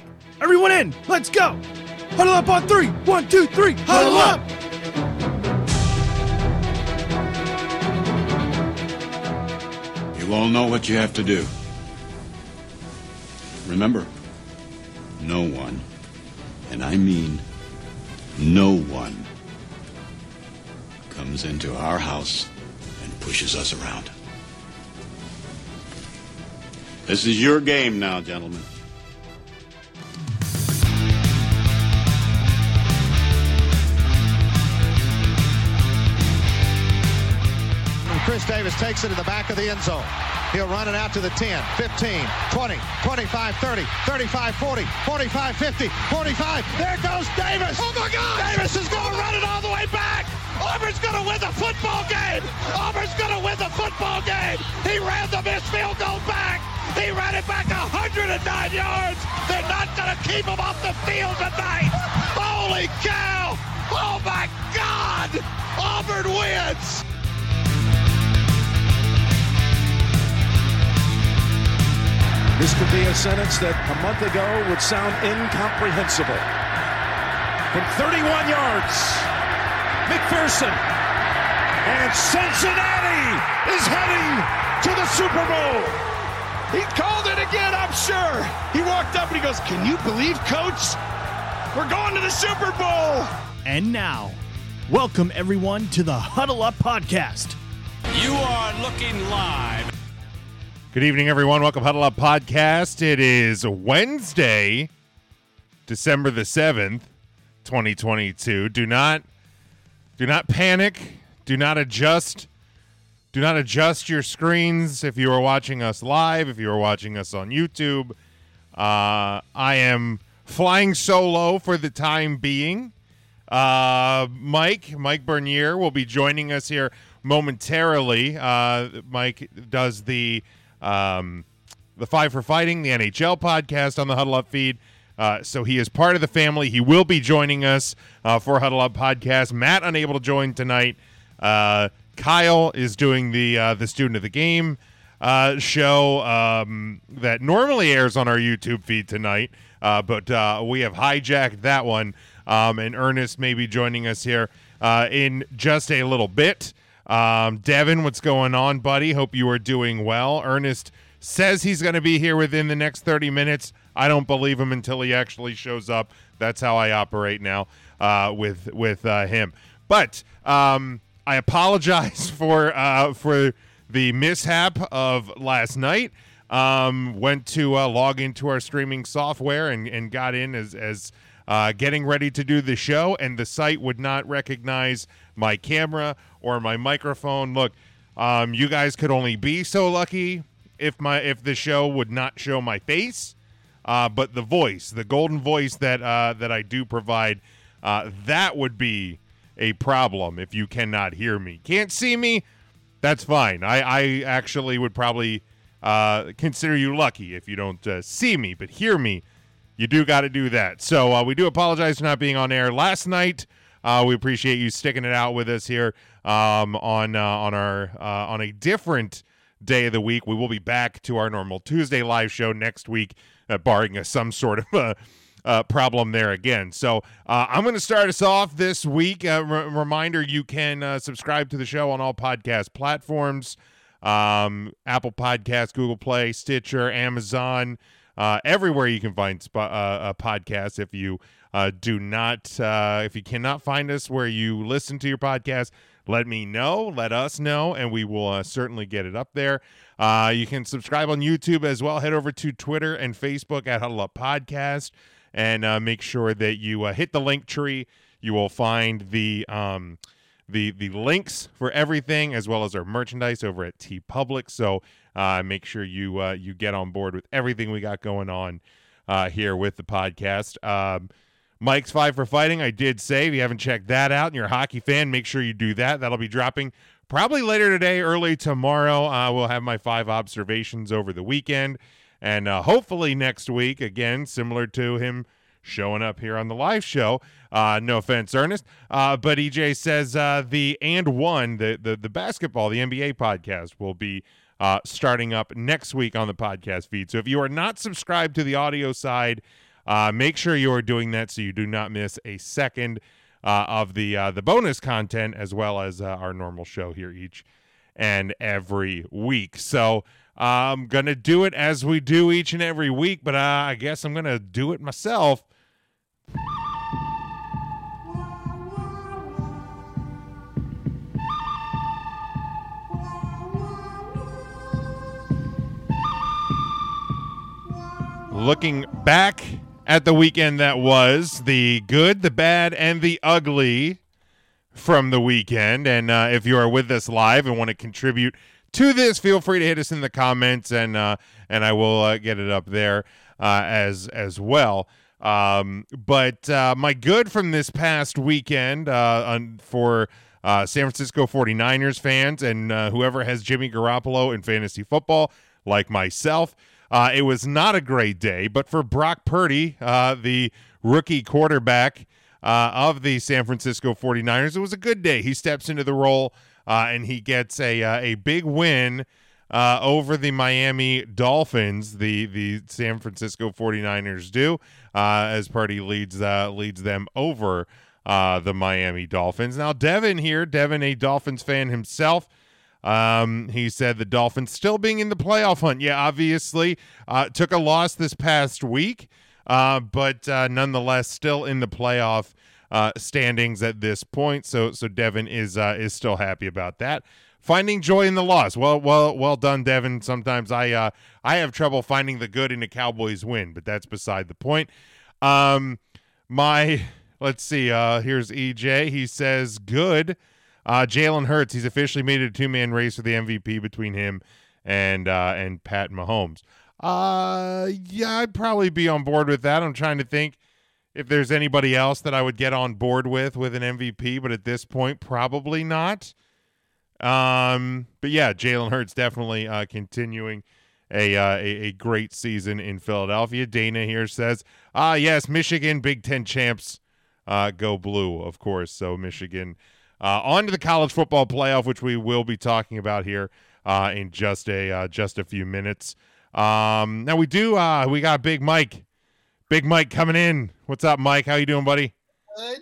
right, everyone in. Let's go. Huddle up on three. One, two, three. Huddle up. You all know what you have to do. Remember, no one, and I mean no one, comes into our house and pushes us around. This is your game now, gentlemen. Davis takes it to the back of the end zone. He'll run it out to the 10, 15, 20, 25, 30, 35, 40, 45, 50, 45. There goes Davis. Oh my God! Davis is going to run it all the way back. Auburn's going to win the football game. Auburn's going to win the football game. He ran the missed field goal back. He ran it back 109 yards. They're not going to keep him off the field tonight. Holy cow! Oh my God! Auburn wins. This could be a sentence that a month ago would sound incomprehensible. From 31 yards, McPherson and Cincinnati is heading to the Super Bowl. He called it again, I'm sure. He walked up and he goes, Can you believe, coach? We're going to the Super Bowl. And now, welcome everyone to the Huddle Up Podcast. You are looking live. Good evening, everyone. Welcome to Huddle Up Podcast. It is Wednesday, December the seventh, twenty twenty two. Do not, do not panic. Do not adjust. Do not adjust your screens if you are watching us live. If you are watching us on YouTube, uh, I am flying solo for the time being. Uh, Mike, Mike Bernier will be joining us here momentarily. Uh, Mike does the um, the Five for Fighting, the NHL podcast on the Huddle Up feed. Uh, so he is part of the family. He will be joining us uh, for Huddle Up podcast. Matt unable to join tonight. Uh, Kyle is doing the uh, the student of the game uh, show um, that normally airs on our YouTube feed tonight, uh, but we have hijacked that one. Um, and Ernest may be joining us here in just a little bit. Um, Devin, what's going on, buddy? Hope you are doing well. Ernest says he's going to be here within the next 30 minutes. I don't believe him until he actually shows up. That's how I operate now uh, with with uh, him. But um, I apologize for uh, for the mishap of last night. Um, went to uh, log into our streaming software and, and got in as as uh, getting ready to do the show, and the site would not recognize my camera or my microphone. Look, um, you guys could only be so lucky if my if the show would not show my face, uh, but the voice, the golden voice that uh, that I do provide, uh, that would be a problem if you cannot hear me, can't see me. That's fine. I, I actually would probably uh, consider you lucky if you don't uh, see me, but hear me. You do got to do that. So uh, we do apologize for not being on air last night. Uh, we appreciate you sticking it out with us here um, on uh, on our uh, on a different day of the week. We will be back to our normal Tuesday live show next week, uh, barring some sort of uh, uh, problem there again. So uh, I'm going to start us off this week. Uh, re- reminder: you can uh, subscribe to the show on all podcast platforms, um, Apple Podcasts, Google Play, Stitcher, Amazon. Uh, everywhere you can find sp- uh, a podcast. If you uh, do not, uh, if you cannot find us where you listen to your podcast, let me know, let us know, and we will uh, certainly get it up there. Uh, you can subscribe on YouTube as well. Head over to Twitter and Facebook at Huddle Up Podcast and uh, make sure that you uh, hit the Linktree. You will find the um, the the links for everything as well as our merchandise over at TeePublic. So uh, make sure you uh, you get on board with everything we got going on uh, here with the podcast. Um, Mike's Five for Fighting, I did say. If you haven't checked that out and you're a hockey fan, make sure you do that. That'll be dropping probably later today, early tomorrow. Uh, we'll have my five observations over the weekend. And uh, hopefully next week, again, similar to him showing up here on the live show. Uh, no offense, Ernest. Uh, but EJ says uh, the and one, the, the, the basketball, the NBA podcast will be uh, starting up next week on the podcast feed. So if you are not subscribed to the audio side, Uh, make sure you are doing that so you do not miss a second uh, of the uh, the bonus content as well as uh, our normal show here each and every week. So I'm gonna do it as we do each and every week, but uh, I guess I'm gonna do it myself. Looking back at the weekend that was, the good, the bad, and the ugly from the weekend. And uh, if you are with us live and want to contribute to this, feel free to hit us in the comments, and uh, and I will uh, get it up there uh, as as well. Um, but uh, my good from this past weekend on, for uh, San Francisco 49ers fans and whoever has Jimmy Garoppolo in fantasy football, like myself, uh, it was not a great day. But for Brock Purdy, uh, the rookie quarterback uh, of the San Francisco 49ers, it was a good day. He steps into the role uh, and he gets a, uh, a big win uh, over the Miami Dolphins, the the San Francisco 49ers do, as Purdy leads leads them over the Miami Dolphins. Now, Devin here, Devin, a Dolphins fan himself. Um, he said the Dolphins still being in the playoff hunt. Yeah, obviously, uh, took a loss this past week, uh, but uh, nonetheless, still in the playoff uh, standings at this point. So, so Devin is uh, is still happy about that. Finding joy in the loss. Well, well, well done, Devin. Sometimes I uh, I have trouble finding the good in a Cowboys win, but that's beside the point. Um, my let's see. Uh, here's EJ. He says good. Uh, Jalen Hurts. He's officially made it a two man race for the MVP between him and uh, and Pat Mahomes. Uh, yeah, I'd probably be on board with that. I'm trying to think if there's anybody else that I would get on board with with an MVP, but at this point, probably not. Um, but yeah, Jalen Hurts definitely uh, continuing a, uh, a a great season in Philadelphia. Dana here says, ah, yes, Michigan Big Ten champs, uh, go blue, of course. So Michigan uh, on to the college football playoff, which we will be talking about here uh, in just a uh, just a few minutes. Um, now we do uh, we got Big Mike, Big Mike coming in. What's up, Mike? How you doing, buddy? Good.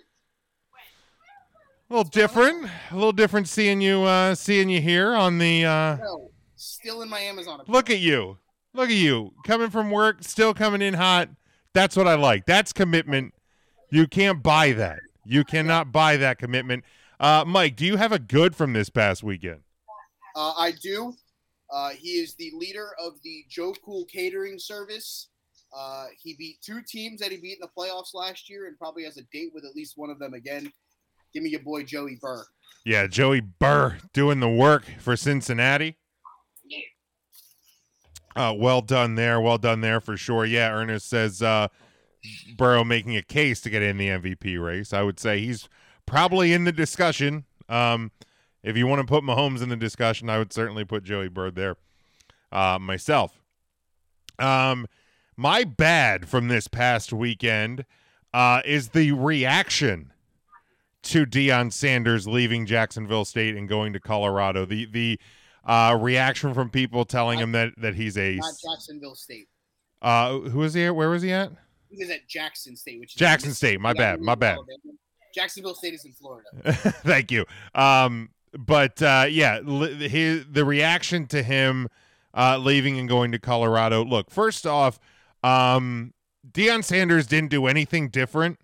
A little different, a little different seeing you uh, seeing you here on the. Uh, No, still in my Amazon. account. look at you, look at you coming from work, still coming in hot. That's what I like. That's commitment. You can't buy that. You cannot buy that commitment. Uh, Mike, do you have a good from this past weekend? Uh, I do. Uh, he is the leader of the Joe Cool Catering Service. Uh, he beat two teams that he beat in the playoffs last year, and probably has a date with at least one of them again. Give me your boy Joey Burrow. Yeah, Joey Burrow doing the work for Cincinnati. Uh, well done there. Well done there for sure. Yeah, Ernest says uh, Burrow making a case to get in the MVP race. I would say he's probably in the discussion. Um, if you want to put Mahomes in the discussion, I would certainly put Joey Burrow there uh, myself. Um, my bad from this past weekend uh, is the reaction to Deion Sanders leaving Jacksonville State and going to Colorado. The the uh, reaction from people telling him that that he's a Jacksonville State. uh, who was he? At? Where was he at? He was at Jackson State, which is Jackson State. My bad. My bad. Alabama. Jacksonville State is in Florida. Thank you. Um, but uh, yeah, the reaction to him uh, leaving and going to Colorado. Look, first off, um, Deion Sanders didn't do anything different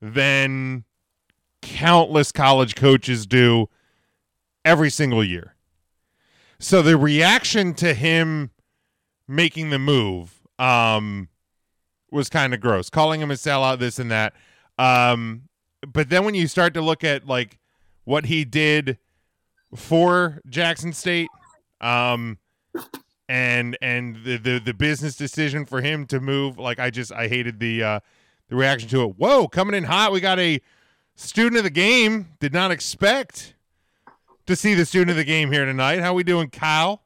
than countless college coaches do every single year. So the reaction to him making the move um, was kind of gross, calling him a sellout, this and that. Um, but then when you start to look at like what he did for Jackson State, um, and and the, the the business decision for him to move, like I just I hated the uh, the reaction to it. Whoa, coming in hot. We got a student of the game. Did not expect to see the student of the game here tonight. How we doing, Kyle?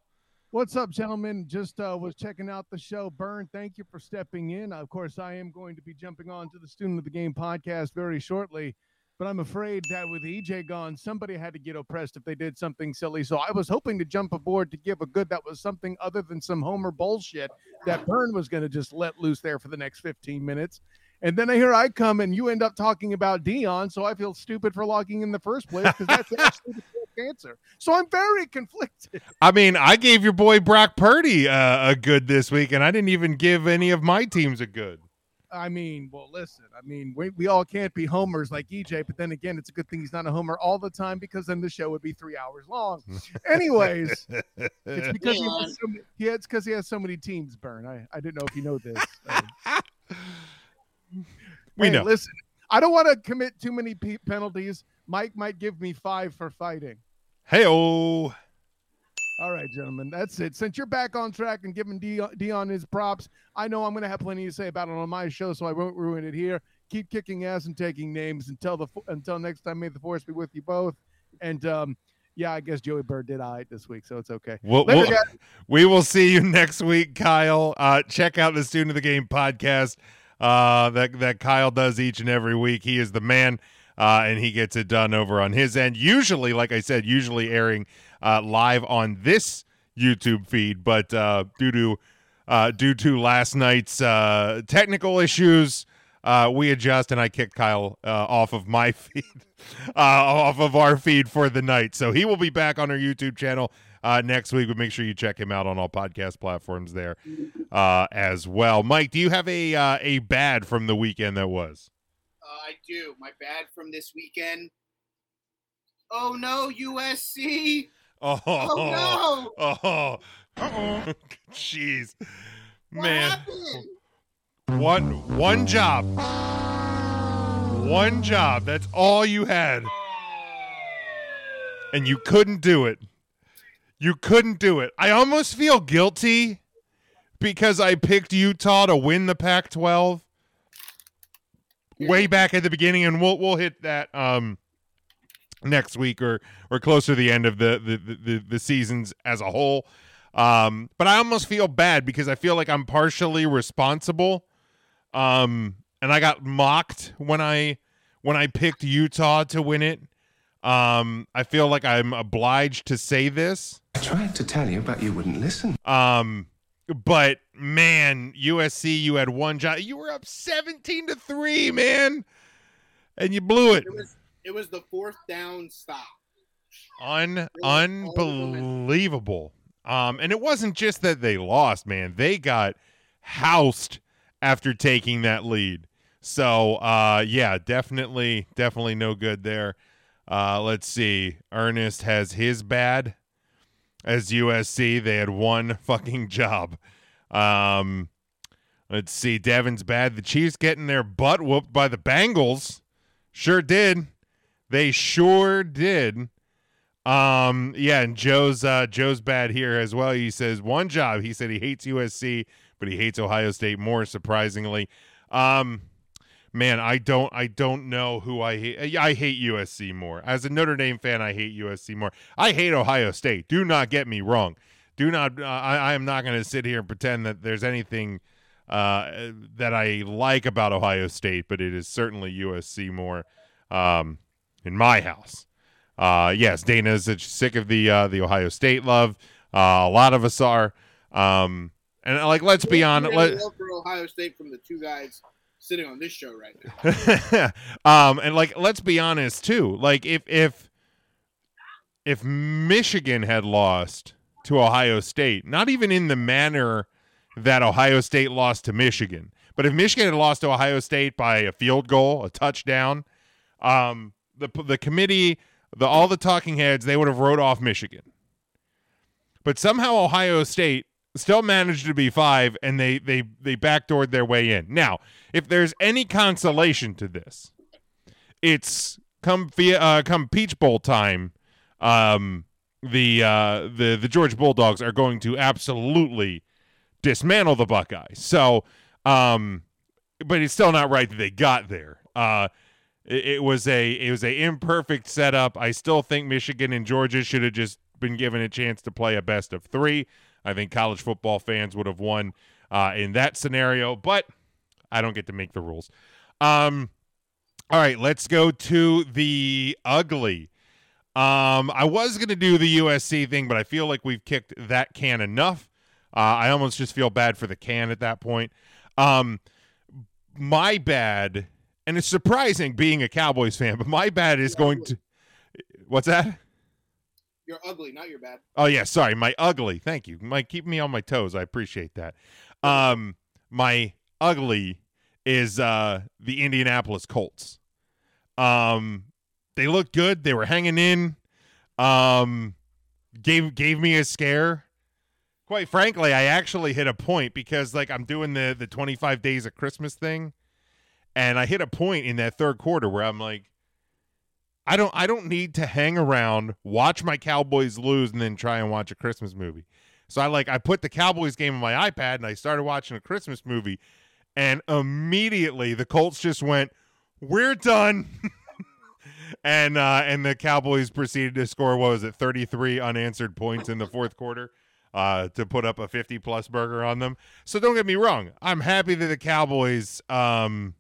What's up, gentlemen? Just uh, was checking out the show. Burn, thank you for stepping in. Of course, I am going to be jumping on to the Student of the Game podcast very shortly. but I'm afraid that with EJ gone, somebody had to get oppressed if they did something silly. So I was hoping to jump aboard to give a good that was something other than some Homer bullshit that Burn was going to just let loose there for the next 15 minutes. And then here I come, and you end up talking about Deion. So I feel stupid for logging in the first place because that's actually the correct answer. So I'm very conflicted. I mean, I gave your boy Brock Purdy uh, a good this week, and I didn't even give any of my teams a good. I mean, well, listen, I mean, we, we all can't be homers like EJ, but then again, it's a good thing he's not a homer all the time because then the show would be three hours long. Anyways, it's because he has, so many, yeah, it's because he has so many teams. Burn. I, I didn't know if you know this. we Hey, know. Listen, I don't want to commit too many pe- penalties. Mike might give me five for fighting. Hey, oh. All right, gentlemen, that's it. Since you're back on track and giving Deion, Deion his props, I know I'm going to have plenty to say about it on my show, so I won't ruin it here. Keep kicking ass and taking names until the until next time. May the force be with you both. And um, yeah, I guess Joey Burrow did all right this week, so it's okay. We'll, Later, we'll- we will see you next week, Kyle. Uh, check out the Student of the Game podcast uh, that that Kyle does each and every week. He is the man, uh, and he gets it done over on his end. Usually, like I said, usually airing uh, live on this YouTube feed, but uh, due to uh, due to last night's uh, technical issues, we adjust, and I kicked Kyle off of my feed, off of our feed for the night. So he will be back on our YouTube channel uh, next week. But make sure you check him out on all podcast platforms there uh, as well. Mike, do you have a uh, a bad from the weekend that was? Uh, I do. My bad from this weekend. Oh no, USC! Oh, Oh no! oh, oh, jeez, What man. happened? One one job. One job. That's all you had. And you couldn't do it. You couldn't do it. I almost feel guilty because I picked Utah to win the Pac-12 way back at the beginning and we'll we'll hit that um next week or or closer to the end of the the the, the seasons as a whole. Um, but I almost feel bad because I feel like I'm partially responsible. Um, and I got mocked when I when I picked Utah to win it. Um, I feel like I'm obliged to say this. I tried to tell you, but you wouldn't listen. Um, but man, USC, you had one job. You were up 17 to 3, man. And you blew it. It was it was the fourth down stop. Un unbelievable. Um, and it wasn't just that they lost, man. They got housed after taking that lead. So uh yeah, definitely, definitely no good there. Uh let's see. Ernest has his bad as USC. They had one fucking job. Um let's see. Devin's bad. The Chiefs getting their butt whooped by the Bengals. Sure did. They sure did. Um, yeah, and Joe's uh Joe's bad here as well. He says one job. He said he hates USC, but he hates Ohio State more, surprisingly. Um man, I don't I don't know who I hate. I hate USC more. As a Notre Dame fan, I hate USC more. I hate Ohio State. Do not get me wrong. Do not uh, I, I am not going to sit here and pretend that there's anything uh, that I like about Ohio State, but it is certainly USC more um, in my house. Uh, yes, is sick of the uh, the Ohio State love. Uh, a lot of us are. Um, and like, let's be honest. Let, for Ohio State from the two guys sitting on this show right now. um, and like, let's be honest too. Like, if if if Michigan had lost to Ohio State, not even in the manner that Ohio State lost to Michigan, but if Michigan had lost to Ohio State by a field goal, a touchdown, um, the the committee, the all the talking heads, they would have wrote off Michigan. But somehow Ohio State still managed to be five, and they they they backdoored their way in. Now, if there's any consolation to this, it's come uh, come Peach Bowl time. Um, the uh, the the Georgia Bulldogs are going to absolutely dismantle the Buckeyes. So, um, but it's still not right that they got there. Uh, it was a it was a imperfect setup. I still think Michigan and Georgia should have just been given a chance to play a best of three. I think college football fans would have won uh, in that scenario, but I don't get to make the rules. Um, All right, let's go to the ugly. Um, I was gonna do the USC thing, but I feel like we've kicked that can enough. Uh, I almost just feel bad for the can at that point. Um, my bad, and it's surprising being a Cowboys fan, but my bad is going to. What's that? You're ugly, not your bad. Oh yeah, sorry, my ugly. Thank you, My Keep me on my toes. I appreciate that. Um, my ugly is uh the Indianapolis Colts. Um, they looked good. They were hanging in. Um, gave gave me a scare. Quite frankly, I actually hit a point because like I'm doing the the 25 days of Christmas thing, and I hit a point in that third quarter where I'm like, I don't I don't need to hang around, watch my Cowboys lose, and then try and watch a Christmas movie. So I like I put the Cowboys game on my iPad and I started watching a Christmas movie, and immediately the Colts just went, "We're done." and uh, and the Cowboys proceeded to score what was it, 33 unanswered points in the fourth quarter. Uh, to put up a 50 plus burger on them. So don't get me wrong. I'm happy that the Cowboys um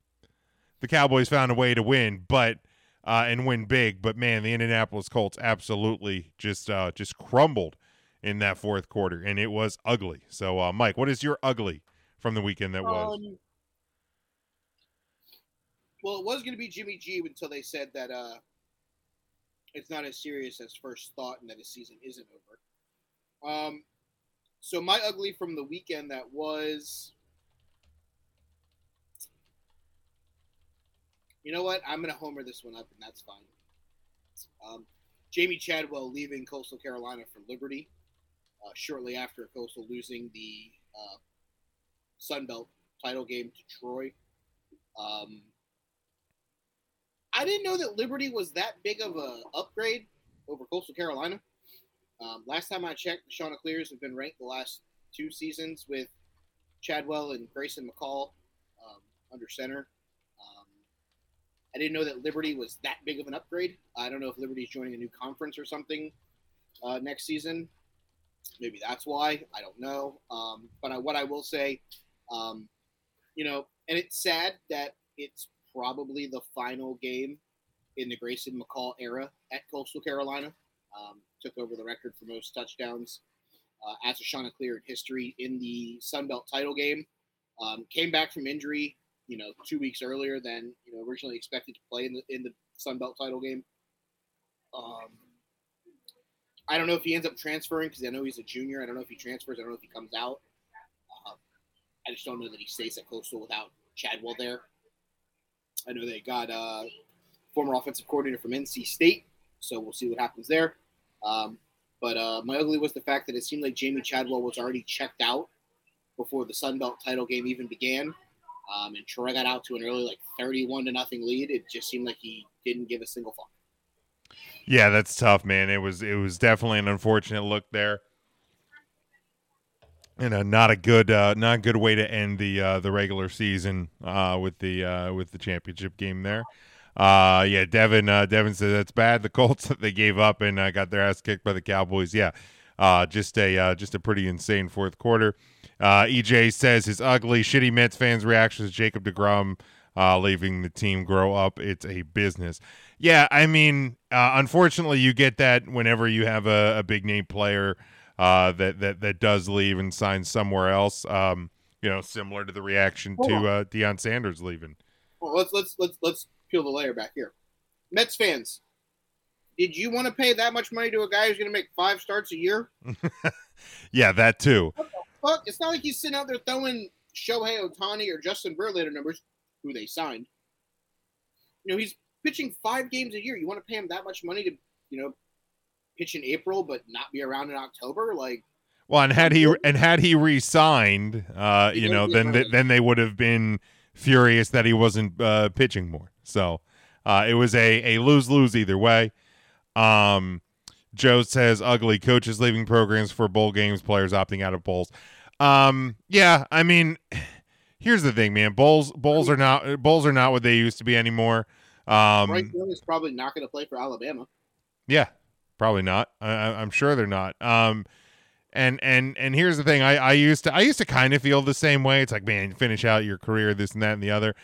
the Cowboys found a way to win, but uh, and win big. But man, the Indianapolis Colts absolutely just uh, just crumbled in that fourth quarter, and it was ugly. So, uh, Mike, what is your ugly from the weekend that was? Um, well, it was going to be Jimmy G until they said that uh, it's not as serious as first thought and that his season isn't over. Um, so my ugly from the weekend that was, you know what? I'm going to homer this one up, and that's fine. Um, Jamey Chadwell leaving Coastal Carolina for Liberty uh, shortly after Coastal losing the uh, Sun Belt title game to Troy. Um, I didn't know that Liberty was that big of a upgrade over Coastal Carolina. Um, last time I checked, the Chanticleers have been ranked the last two seasons with Chadwell and Grayson McCall um, under center. I didn't know that Liberty was that big of an upgrade. I don't know if Liberty is joining a new conference or something uh, next season. Maybe that's why. I don't know. Um, but I, what I will say, um, you know, and it's sad that it's probably the final game in the Grayson McCall era at Coastal Carolina. Um, took over the record for most touchdowns uh, as a Chanticleer in history in the Sun Belt title game. Um, came back from injury, you know, two weeks earlier than you know originally expected to play in the in the Sun Belt title game. Um, I don't know if he ends up transferring because I know he's a junior. I don't know if he transfers. I don't know if he comes out. Uh, I just don't know that he stays at Coastal without Chadwell there. I know they got uh, former offensive coordinator from NC State, so we'll see what happens there. Um, but uh, my ugly was the fact that it seemed like Jamey Chadwell was already checked out before the Sun Belt title game even began. Um, and Troy got out to an early, like 31 to nothing lead. It just seemed like he didn't give a single fuck. Yeah, that's tough, man. It was it was definitely an unfortunate look there, and a, not a good uh, not a good way to end the uh, the regular season uh, with the uh, with the championship game there. Uh, yeah, Devin uh, Devin says that's bad. The Colts they gave up and uh, got their ass kicked by the Cowboys. Yeah, uh, just a uh, just a pretty insane fourth quarter. Uh, EJ says his ugly, shitty Mets fans' reactions to Jacob deGrom uh, leaving the team grow up. It's a business. Yeah, I mean, uh, unfortunately, you get that whenever you have a, a big name player uh, that that that does leave and signs somewhere else. Um, you know, similar to the reaction Hold to uh, Deion Sanders leaving. Well, let's let's let's let's peel the layer back here. Mets fans, did you want to pay that much money to a guy who's going to make five starts a year? Yeah, that too. Fuck, it's not like he's sitting out there throwing Shohei Ohtani or Justin Verlander numbers, who they signed. You know, he's pitching five games a year. You want to pay him that much money to, you know, pitch in April but not be around in October? Like, Well, and had he and had he re-signed, uh, you know, then th- then they would have been furious that he wasn't uh, pitching more. So uh, it was a a lose lose either way. Um, Joe says ugly coaches leaving programs for bowl games, players opting out of bowls. Um, yeah, I mean, here's the thing, man. Bulls, bowls are not Bulls are not what they used to be anymore. Um, Bryce Young is probably not going to play for Alabama. yeah, probably not. I, I- I'm sure they're not. Um, and and and here's the thing. I I used to I used to kind of feel the same way. It's like man, finish out your career, this and that and the other.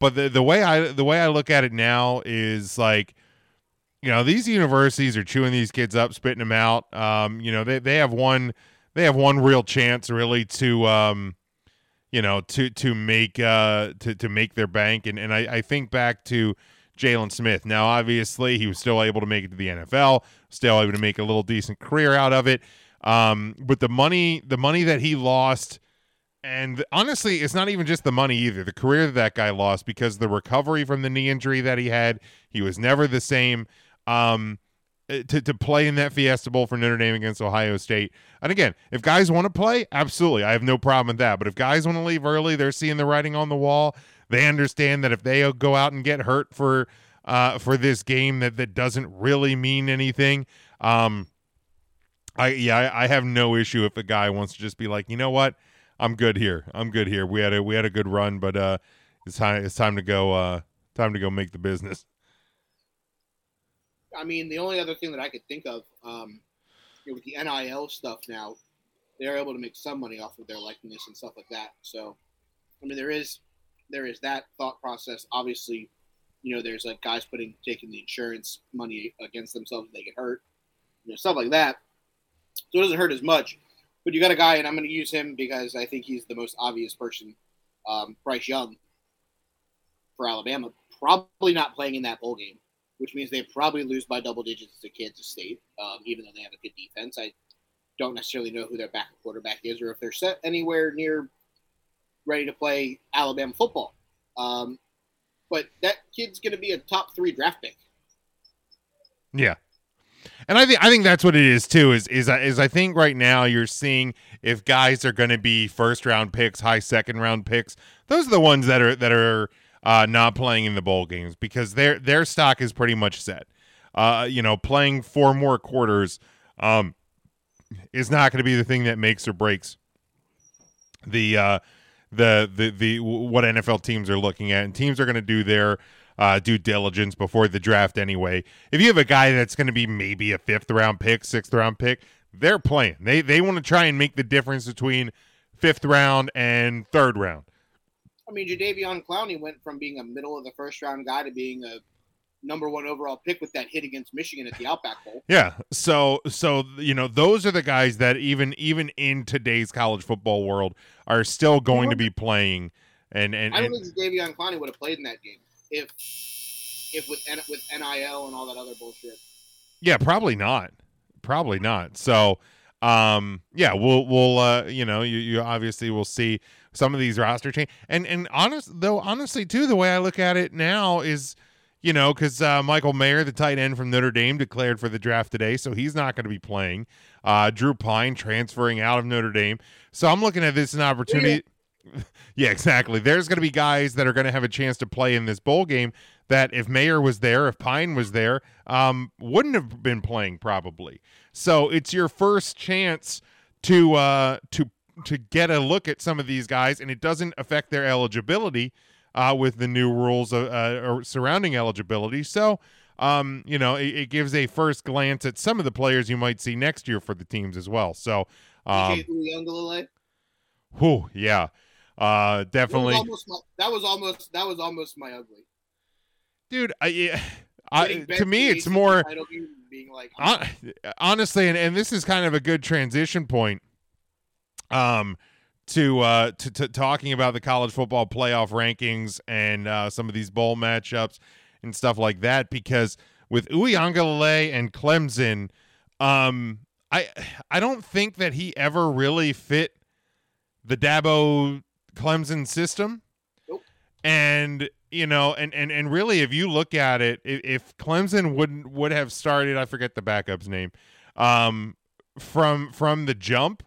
but the the way I the way I look at it now is like you know these universities are chewing these kids up spitting them out um you know they they have one they have one real chance really to um you know to to make uh to to make their bank and and I, I think back to Jaylon Smith. Now, obviously, he was still able to make it to the NFL, still able to make a little decent career out of it. Um, but the money, the money that he lost, and honestly, it's not even just the money either. The career that that guy lost because the recovery from the knee injury that he had, he was never the same. Um, to, to play in that Fiesta Bowl for Notre Dame against Ohio State. And again, if guys want to play, absolutely. I have no problem with that. But if guys want to leave early, they're seeing the writing on the wall. They understand that if they go out and get hurt for uh, for this game that that doesn't really mean anything. Um, I yeah, I, I have no issue if a guy wants to just be like, you know what, I'm good here. I'm good here. We had a we had a good run, but uh, it's time it's time to go. Uh, time to go make the business. I mean, the only other thing that I could think of, um, you know, with the NIL stuff now, they're able to make some money off of their likeness and stuff like that. So, I mean, there is there is that thought process. Obviously, you know, there's like guys putting taking the insurance money against themselves if they get hurt, you know, stuff like that. So it doesn't hurt as much. But you got a guy, and I'm going to use him because I think he's the most obvious person. Um, Bryce Young for Alabama, probably not playing in that bowl game, which means they probably lose by double digits to Kansas State, um, even though they have a good defense. I don't necessarily know who their backup quarterback is or if they're set anywhere near ready to play Alabama football. Um, but that kid's going to be a top three draft pick. Yeah. And I think I think that's what it is too. Is is is I think right now you're seeing if guys are going to be first round picks, high second round picks. Those are the ones that are that are uh, not playing in the bowl games because their their stock is pretty much set. Uh, you know, playing four more quarters um, is not going to be the thing that makes or breaks the uh, the the the what NFL teams are looking at, and teams are going to do their uh, due diligence before the draft anyway. If you have a guy that's going to be maybe a fifth round pick, sixth round pick, they're playing. They they want to try and make the difference between fifth round and third round. I mean, Jadeveon Clowney went from being a middle of the first round guy to being a number one overall pick with that hit against Michigan at the Outback Bowl. Yeah. So so you know those are the guys that even even in today's college football world are still going to be playing. And and, I don't and, think Jadeveon Clowney would have played in that game if if with with NIL and all that other bullshit. yeah, probably not. Probably not. So um yeah, we'll we'll uh you know, you, you obviously will see some of these roster change. And and honest though honestly too the way I look at it now is you know, because uh, Michael Mayer, the tight end from Notre Dame, declared for the draft today, so he's not going to be playing. Uh, Drew Pyne transferring out of Notre Dame, so I'm looking at this as an opportunity. Yeah, exactly. There's going to be guys that are going to have a chance to play in this bowl game that if Mayer was there, if Pyne was there, um, wouldn't have been playing probably. So it's your first chance to uh, to to get a look at some of these guys, and it doesn't affect their eligibility uh, with the new rules uh, uh, surrounding eligibility. So, um, you know, it, it, gives a first glance at some of the players you might see next year for the teams as well. So, um, whew, yeah, uh, definitely. That was, my, that was almost that was almost my ugly. Dude, I, I to me, it's more. Being like, honestly, and, and this is kind of a good transition point. Um, to uh to, to talking about the college football playoff rankings and uh, some of these bowl matchups and stuff like that because with Uiagalelei and Clemson, um, I I don't think that he ever really fit the Dabo Clemson system. Nope. And you know, and and and really, if you look at it, if, Clemson wouldn't would have started, I forget the backup's name, um, from from the jump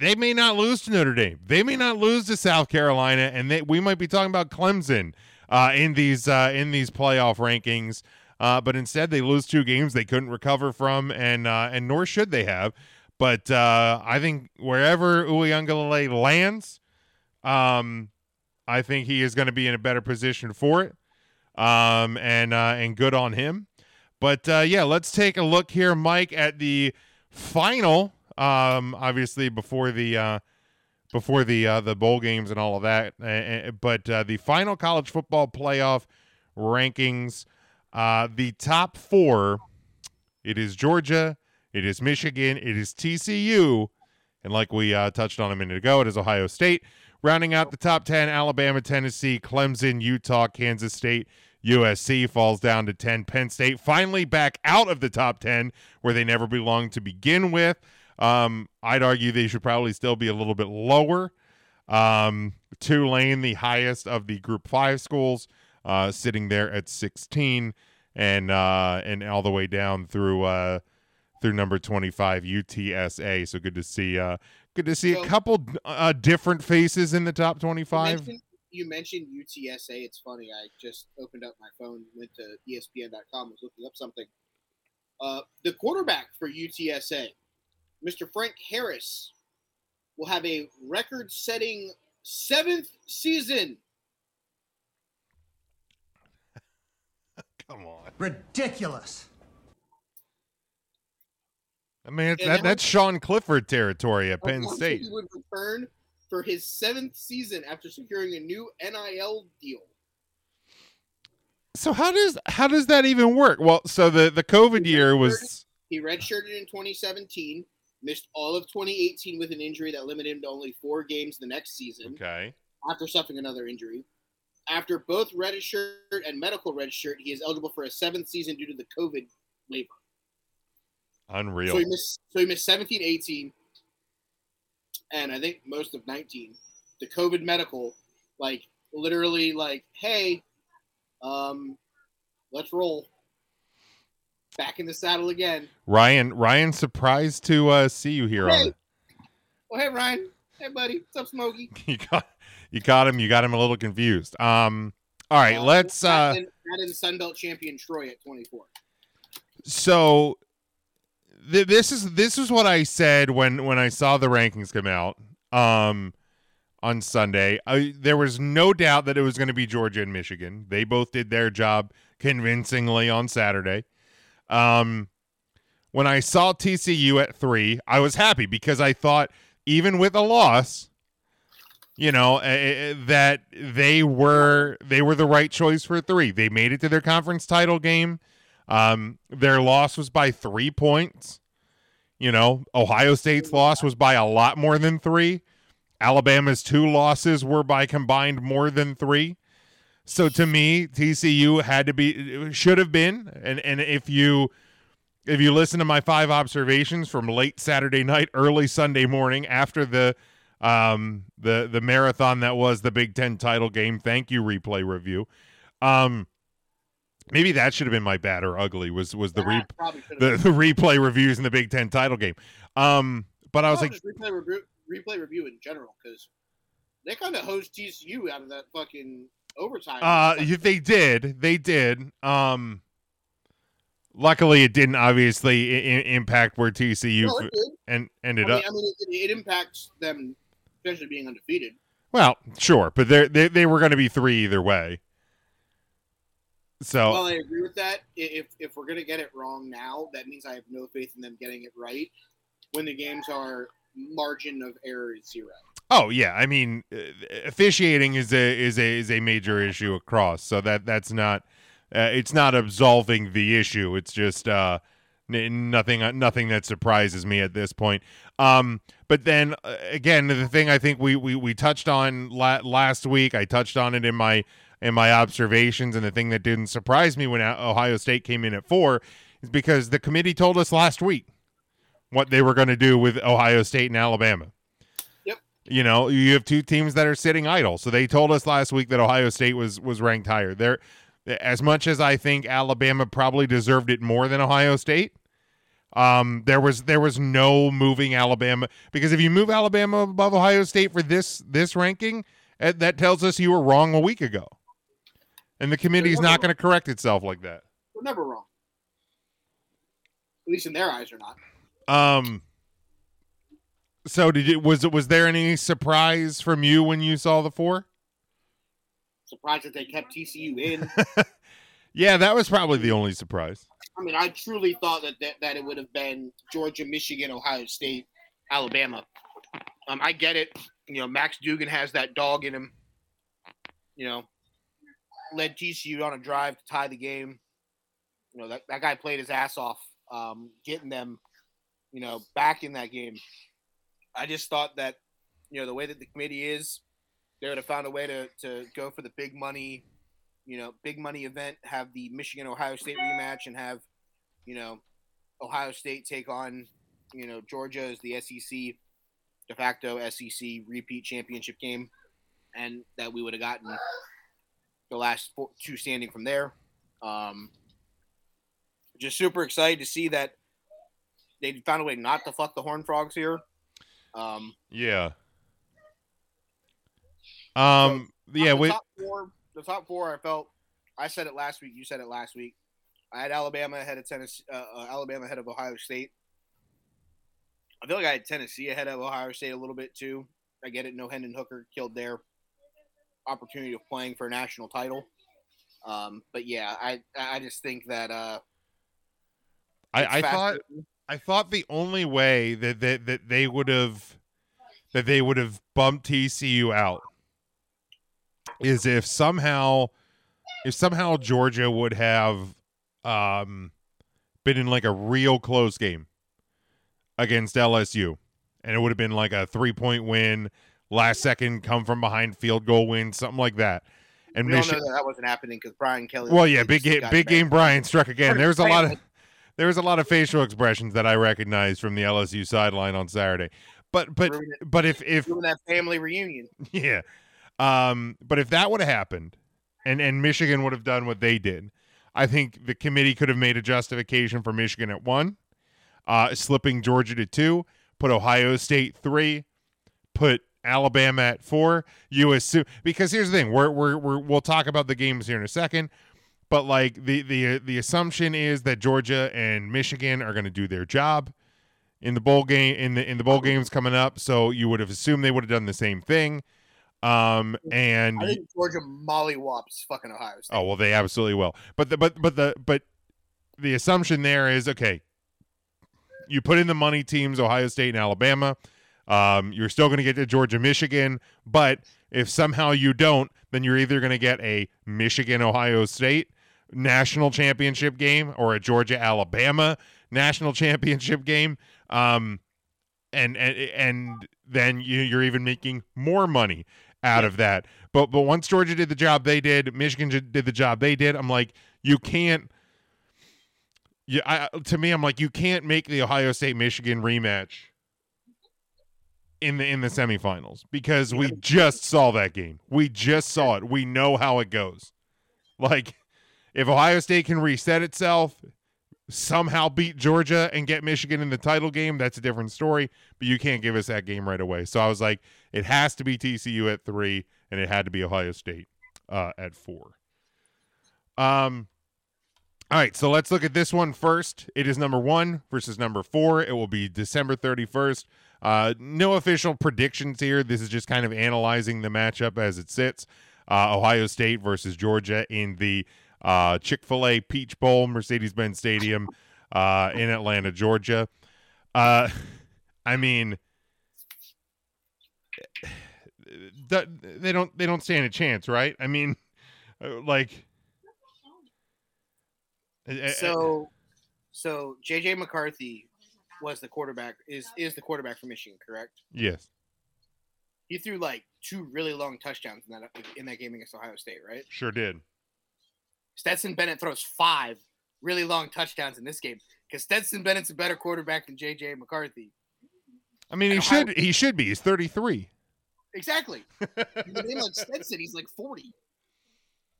they may not lose to Notre Dame. They may not lose to South Carolina, and they, we might be talking about Clemson uh, in these uh, in these playoff rankings. Uh, but instead, they lose two games they couldn't recover from, and uh, and nor should they have. But uh, I think wherever Uiagalelei lands, um, I think he is going to be in a better position for it. Um, and uh, and good on him. But yeah, let's take a look here, Mike, at the final um, obviously before the uh, before the uh, the bowl games and all of that. Uh, uh, but uh, the final college football playoff rankings, uh, the top four, it is Georgia, it is Michigan, it is TCU, and like we uh, touched on a minute ago, it is Ohio State. Rounding out the top 10, Alabama, Tennessee, Clemson, Utah, Kansas State, USC falls down to 10. Penn State finally back out of the top 10 where they never belonged to begin with. Um, I'd argue they should probably still be a little bit lower. Um, Tulane, the highest of the Group Five schools, uh, sitting there at 16, and uh, and all the way down through uh, through number 25 UTSA. So good to see. Uh, good to see So- a couple uh, different faces in the top You 25. mentioned, you mentioned UTSA. It's funny. I just opened up my phone, went to ESPN.com, was looking up something. Uh, the quarterback for UTSA, Mr. Frank Harris, will have a record-setting seventh season. Come on. Ridiculous. I mean, that, that that's Sean Clifford territory at Penn State. He would return for his seventh season after securing a new NIL deal. So how does how does that even work? Well, so the the COVID year was He redshirted in 2017, missed all of 2018 with an injury that limited him to only four games the next season okay. after suffering another injury. After both red shirt and medical red shirt, he is eligible for a seventh season due to the COVID waiver. Unreal. So he missed so he missed 17, 18, and I think most of 19. The COVID medical, like literally like, hey, um, let's roll. Back in the saddle again. Ryan Ryan surprised to uh, see you here on Hey. Oh hey Ryan. Hey buddy. What's up, Smokey? You got you got him. You got him a little confused. Um. All right. Uh, let's. that Uh. and, that and Sunbelt champion Troy at 24. So th- this is this is what I said when when I saw the rankings come out. Um. On Sunday, I, there was no doubt that it was going to be Georgia and Michigan. They both did their job convincingly on Saturday. Um, when I saw TCU at three, I was happy because I thought even with a loss, you know, uh, that they were they were the right choice for three. They made it to their conference title game. Um, their loss was by three points. You know, Ohio State's loss was by a lot more than three. Alabama's two losses were by combined more than three. So to me, TCU had to be should have been, and and if you if you listen to my five observations from late Saturday night, early Sunday morning after the um the the marathon that was the Big Ten title game, thank you replay review. Um, maybe that should have been my bad or ugly was was the re- That probably should the, the replay reviews in the Big Ten title game. Um, but I was like, replay review, replay review in general because they kind of hosed TCU out of that fucking overtime. Uh, they did. They did. Um, luckily, it didn't obviously I- I- impact where TCU No, and I ended mean, up. I mean it, it impacts them potentially being undefeated. Well, sure, but they they were going to be three either way. So Well, I agree with that. If if we're gonna get it wrong now, that means I have no faith in them getting it right when the games are margin of error is zero. Oh yeah, I mean, uh, officiating is a is a is a major issue across. So that that's not uh, it's not absolving the issue. It's just uh, n- nothing nothing that surprises me at this point. Um, but then uh, again, the thing I think we we we touched on la- last week. I touched on it in my in my observations, and the thing that didn't surprise me when Ohio State came in at four is because the committee told us last week what they were going to do with Ohio State and Alabama. Yep. You know, you have two teams that are sitting idle. So they told us last week that Ohio State was was ranked higher. There as much as I think Alabama probably deserved it more than Ohio State. Um, there was there was no moving Alabama because if you move Alabama above Ohio State for this this ranking, eh, that tells us you were wrong a week ago, and the committee is not going to correct itself like that. We're never wrong. At least in their eyes, are not. Um. So did you was it was there any surprise from you when you saw the four? Surprised that they kept TCU in. Yeah, that was probably the only surprise. I mean, I truly thought that, that that it would have been Georgia, Michigan, Ohio State, Alabama. Um, I get it. you know, Max Duggan has that dog in him. You know, led TCU on a drive to tie the game. You know, that, that guy played his ass off, um, getting them, you know, back in that game. I just thought that, you know, the way that the committee is, they would have found a way to, to go for the big money, you know, big money event, have the Michigan Ohio State rematch, and have, you know, Ohio State take on, you know, Georgia as the SEC de facto SEC repeat championship game, and that we would have gotten the last four, two standing from there. Um, just super excited to see that they found a way not to fuck the Horn Frogs here. Um, Yeah. Um. yeah. the Wait. top four, the top four. I felt. I said it last week. You said it last week. I had Alabama ahead of Tennessee. Uh, uh, Alabama ahead of Ohio State. I feel like I had Tennessee ahead of Ohio State a little bit too. I get it. No Hendon Hooker killed their opportunity of playing for a national title. Um, but yeah, I I just think that uh, I, I thought. I thought the only way that that, that they would have that they would have bumped TCU out is if somehow if somehow Georgia would have um been in like a real close game against LSU and it would have been like a 3-point win, last second come from behind field goal win, something like that. And we all know that that wasn't happening because Brian Kelly. well, yeah, big game, big back. game. Brian struck again. There was a lot of Right. there was a lot of facial expressions that I recognized from the LSU sideline on Saturday. But but but if if doing that family reunion. yeah, um, but if that would have happened, and and Michigan would have done what they did, I think the committee could have made a justification for Michigan at one, uh, slipping Georgia to two, put Ohio State three, put Alabama at four. You assume because here's the thing: we're we're, we're we'll talk about the games here in a second. But like the the the assumption is that Georgia and Michigan are going to do their job in the bowl game in the in the bowl games coming up. So you would have assumed they would have done the same thing. Um and I think Georgia mollywops fucking Ohio State. oh well, they absolutely will. But the but but the but the assumption there is okay. You put in the money teams, Ohio State and Alabama. Um, you're still going to get to Georgia, Michigan, but if somehow you don't, then you're either going to get a Michigan, Ohio State national championship game or a Georgia, Alabama national championship game. Um, and and and then you, you're even making more money out of that. But but once Georgia did the job they did, Michigan did the job they did. I'm like, you can't. Yeah, I, to me, I'm like, you can't make the Ohio State Michigan rematch in the in the semifinals because we just saw that game. We just saw it. We know how it goes. Like, if Ohio State can reset itself, somehow beat Georgia and get Michigan in the title game, that's a different story. But you can't give us that game right away. So I was like, it has to be TCU at three, and it had to be Ohio State uh, at four. Um. All right, so let's look at this one first. It is number one versus number four. It will be December 31st. Uh, no official predictions here. This is just kind of analyzing the matchup as it sits. Uh, Ohio State versus Georgia in the uh, Chick fil A Peach Bowl, Mercedes Benz Stadium uh, in Atlanta, Georgia. Uh, I mean, th- they don't they don't stand a chance, right? I mean, uh, like, So, so JJ McCarthy was the quarterback. Is is the quarterback for Michigan? Correct. yes, He threw like two really long touchdowns in that in that game against Ohio State, right? sure did. Stetson Bennett throws five really long touchdowns in this game because Stetson Bennett's a better quarterback than JJ McCarthy. I mean, he Ohio- should he should be. He's thirty three. Exactly. He's a name like Stetson. He's like forty.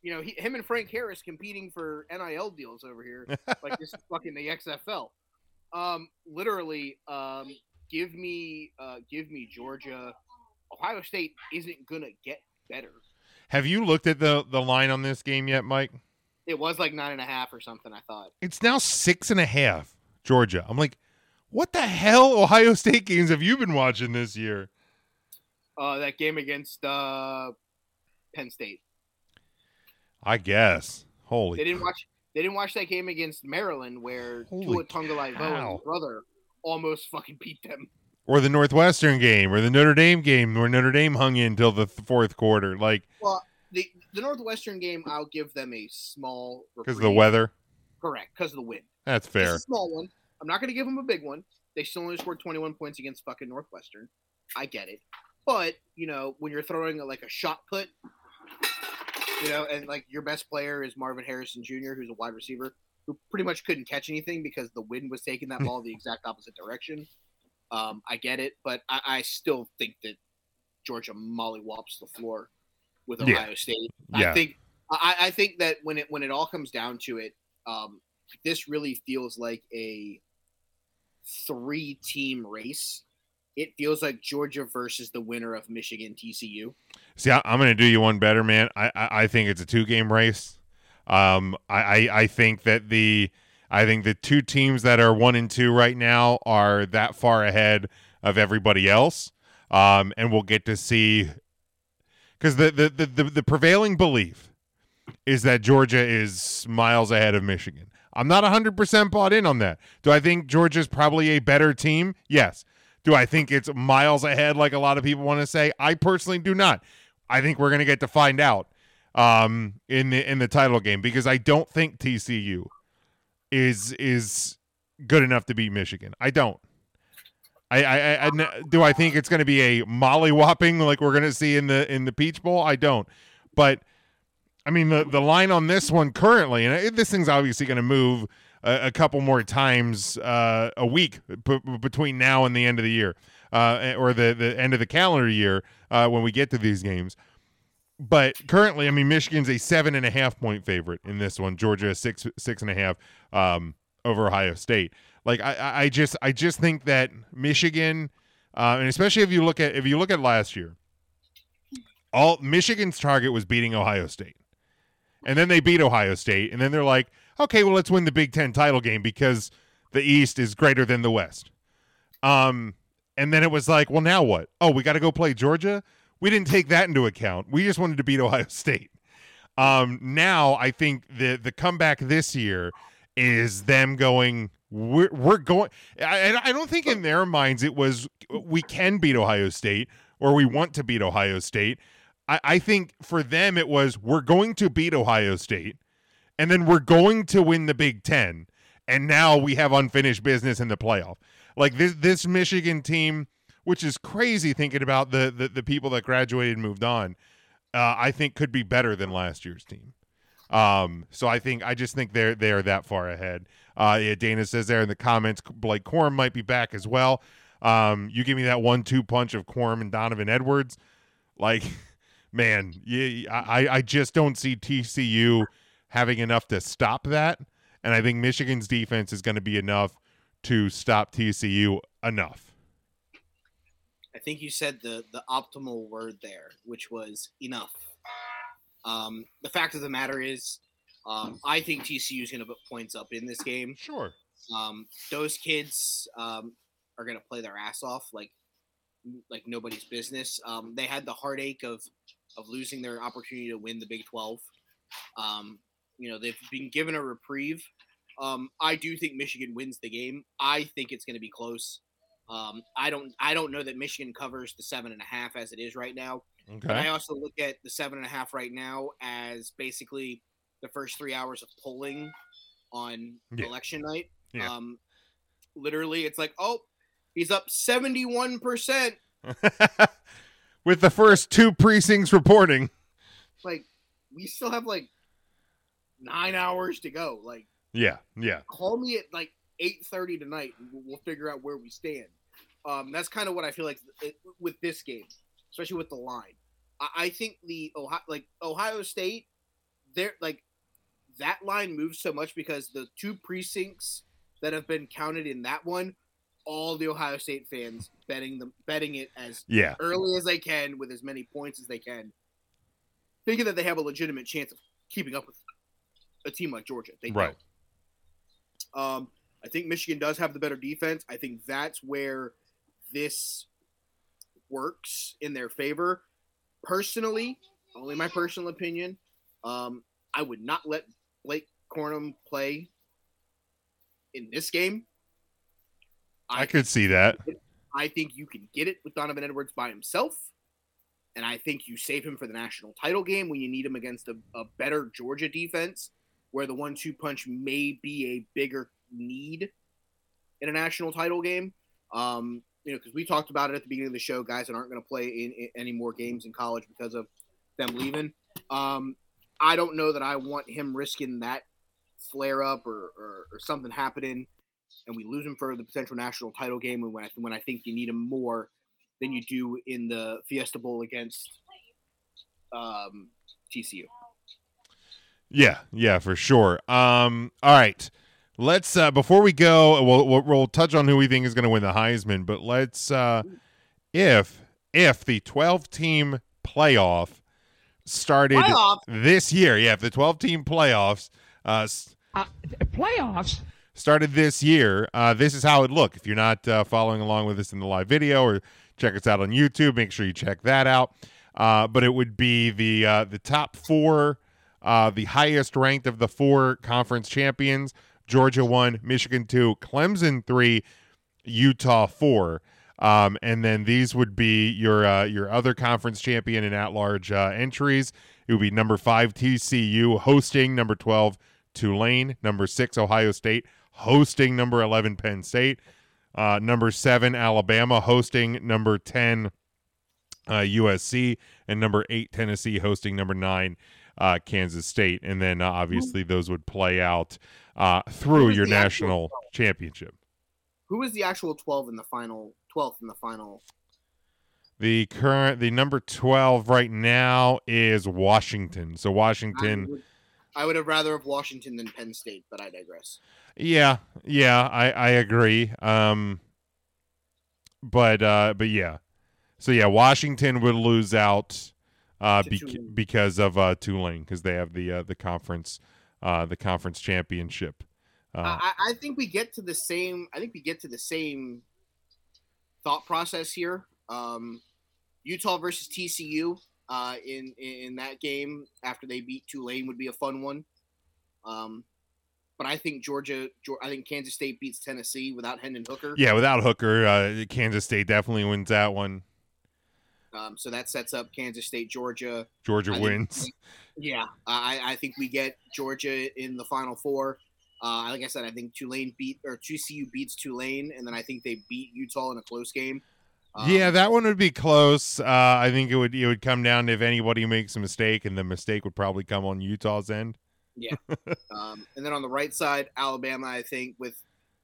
You know, he, him and Frank Harris competing for NIL deals over here, like this fucking the XFL. Um, literally, um, give me, uh, give me Georgia. Ohio State isn't gonna get better. Have you looked at the the line on this game yet, Mike? It was like nine and a half or something. I thought. It's now six and a half. Georgia. I'm like, what the hell? Ohio State games have you been watching this year? Uh, that game against uh, Penn State. I guess. Holy. They didn't watch. They didn't watch that game against Maryland where Holy Tua his brother almost fucking beat them. or the Northwestern game or the Notre Dame game where Notre Dame hung in till the th- fourth quarter, like Well, the the Northwestern game, I'll give them a small because of the weather. Correct, because of the wind. That's fair. a small one. I'm not going to give them a big one. They still only scored 21 points against fucking Northwestern. I get it, but you know when you're throwing a, like a shot put, you know, and like your best player is Marvin Harrison Jr., who's a wide receiver who pretty much couldn't catch anything because the wind was taking that ball the exact opposite direction. Um, I get it, but I, I still think that Georgia Molly mollywops the floor with Yeah. Ohio State. Yeah. I think I, I think that when it when it all comes down to it, um, this really feels like a three team race. It feels like Georgia versus the winner of Michigan TCU. See, I, I'm going to do you one better, man. I, I, I think it's a two game race. Um, I, I, I think that the I think the two teams that are one and two right now are that far ahead of everybody else. Um, and we'll get to see because the, the, the, the, the prevailing belief is that Georgia is miles ahead of Michigan. I'm not 100% bought in on that. Do I think Georgia's probably a better team? Yes. Do I think it's miles ahead like a lot of people want to say? I personally do not. I think we're going to get to find out um, in the in the title game because I don't think TCU is is good enough to beat Michigan. I don't. I, I, I, do I think it's going to be a molly mollywhopping like we're going to see in the in the Peach Bowl. I don't, but I mean the the line on this one currently, and it, this thing's obviously going to move a, a couple more times uh, a week b- between now and the end of the year, uh, or the the end of the calendar year uh, when we get to these games. But currently, I mean, Michigan's a seven and a half point favorite in this one. Georgia six six and a half um, over Ohio State. Like I- I, I just I just think that Michigan, uh, and especially if you look at if you look at last year, all Michigan's target was beating Ohio State, and then they beat Ohio State, and then they're like, okay, well let's win the Big Ten title game because the East is greater than the West. Um, and then it was like, well, now what? Oh, we got to go play Georgia. We didn't take that into account. We just wanted to beat Ohio State. Um, now I think the the comeback this year is them going. We're, we're going. I, I don't think in their minds it was we can beat Ohio State or we want to beat Ohio State. I, I think for them it was we're going to beat Ohio State, and then we're going to win the Big Ten, and now we have unfinished business in the playoff. Like this this Michigan team, which is crazy thinking about the the, the people that graduated and moved on. Uh, I think could be better than last year's team. Um, so I think I just think they're they're that far ahead. Uh, yeah, Dana says there in the comments, Blake Corum might be back as well. Um, you give me that one-two punch of Corum and Donovan Edwards, like, man, yeah, I I just don't see TCU having enough to stop that, and I think Michigan's defense is going to be enough to stop TCU enough. I think you said the the optimal word there, which was enough. Um, the fact of the matter is, um, I think TCU is going to put points up in this game. Sure. Um, those kids um, are going to play their ass off like like nobody's business. Um, they had the heartache of of losing their opportunity to win the Big Twelve. You know they've been given a reprieve. Um, I do think Michigan wins the game. I think it's going to be close. Um, I don't. I don't know that Michigan covers the seven and a half as it is right now. But I also look at the seven and a half right now as basically the first three hours of polling on Yeah. election night. Yeah. Um, literally, it's like, oh, he's up seventy-one percent. With the first two precincts reporting. Like, we still have like nine hours to go. Like, Yeah, yeah. call me at like eight thirty tonight, and we'll, we'll figure out where we stand. Um, that's kind of what I feel like it, with this game, especially with the line. I, I think the Ohio, like Ohio State, they're like that line moves so much because the two precincts that have been counted in that one, all the Ohio State fans betting them betting it as Yeah. early as they can with as many points as they can, thinking that they have a legitimate chance of keeping up with a team like Georgia. They Right. don't. Um, I think Michigan does have the better defense. I think that's where this works in their favor. Personally, only my personal opinion, um, I would not let Blake Corum play in this game. I could see that. I think you can get it with Donovan Edwards by himself. And I think you save him for the national title game when you need him against a, a better Georgia defense, where the one two punch may be a bigger need in a national title game. Um, you know, because we talked about it at the beginning of the show, guys that aren't going to play in, in, any more games in college because of them leaving. Um, I don't know that I want him risking that flare up or, or, or something happening and we lose him for the potential national title game when I, when I think you need him more than you do in the Fiesta Bowl against um, TCU. Yeah, yeah, for sure. Um, all right, let's uh, before we go, we'll, we'll, we'll touch on who we think is going to win the Heisman. But let's uh, if if the twelve team playoff started Playoff? this year, yeah, if the twelve team playoffs uh, Uh, playoffs? started this year, uh, this is how it look. If you're not uh, following along with us in the live video or check us out on YouTube, make sure you check that out. Uh, but it would be the uh, the top four, uh, the highest ranked of the four conference champions: Georgia one, Michigan two, Clemson three, Utah four. Um, and then these would be your uh, your other conference champion and at large uh, entries. It would be number five TCU hosting number twelve Tulane, number six Ohio State hosting number eleven Penn State, uh, number seven Alabama hosting number ten uh, USC, and number eight Tennessee hosting number nine uh, Kansas State. And then uh, obviously those would play out uh, through your national 12? championship. Who is the actual 12 in the final, 12th in the final? The current, the number 12 right now is Washington. So I Washington, would, I would have rather have Washington than Penn State, but I digress. yeah, yeah, I, I agree. Um, but, uh, but yeah. So yeah, Washington would lose out, uh, Tulane. because of, uh, Tulane, because they have the, uh, the conference, uh, the conference championship. Uh, I, I think we get to the same. I think we get to the same thought process here. Um, Utah versus TCU uh, in in that game after they beat Tulane would be a fun one. Um, but I think Georgia, I think Kansas State beats Tennessee without Hendon Hooker. yeah, without Hooker, uh, Kansas State definitely wins that one. Um, so that sets up Kansas State, Georgia. Georgia I think- wins. Yeah, I, I think we get Georgia in the Final Four. Uh, like I said, I think Tulane beat or TCU beats Tulane, and then I think they beat Utah in a close game. Um, yeah, that one would be close. Uh, I think it would it would come down to if anybody makes a mistake, and the mistake would probably come on Utah's end. Yeah. um, and then on the right side, Alabama, I think, with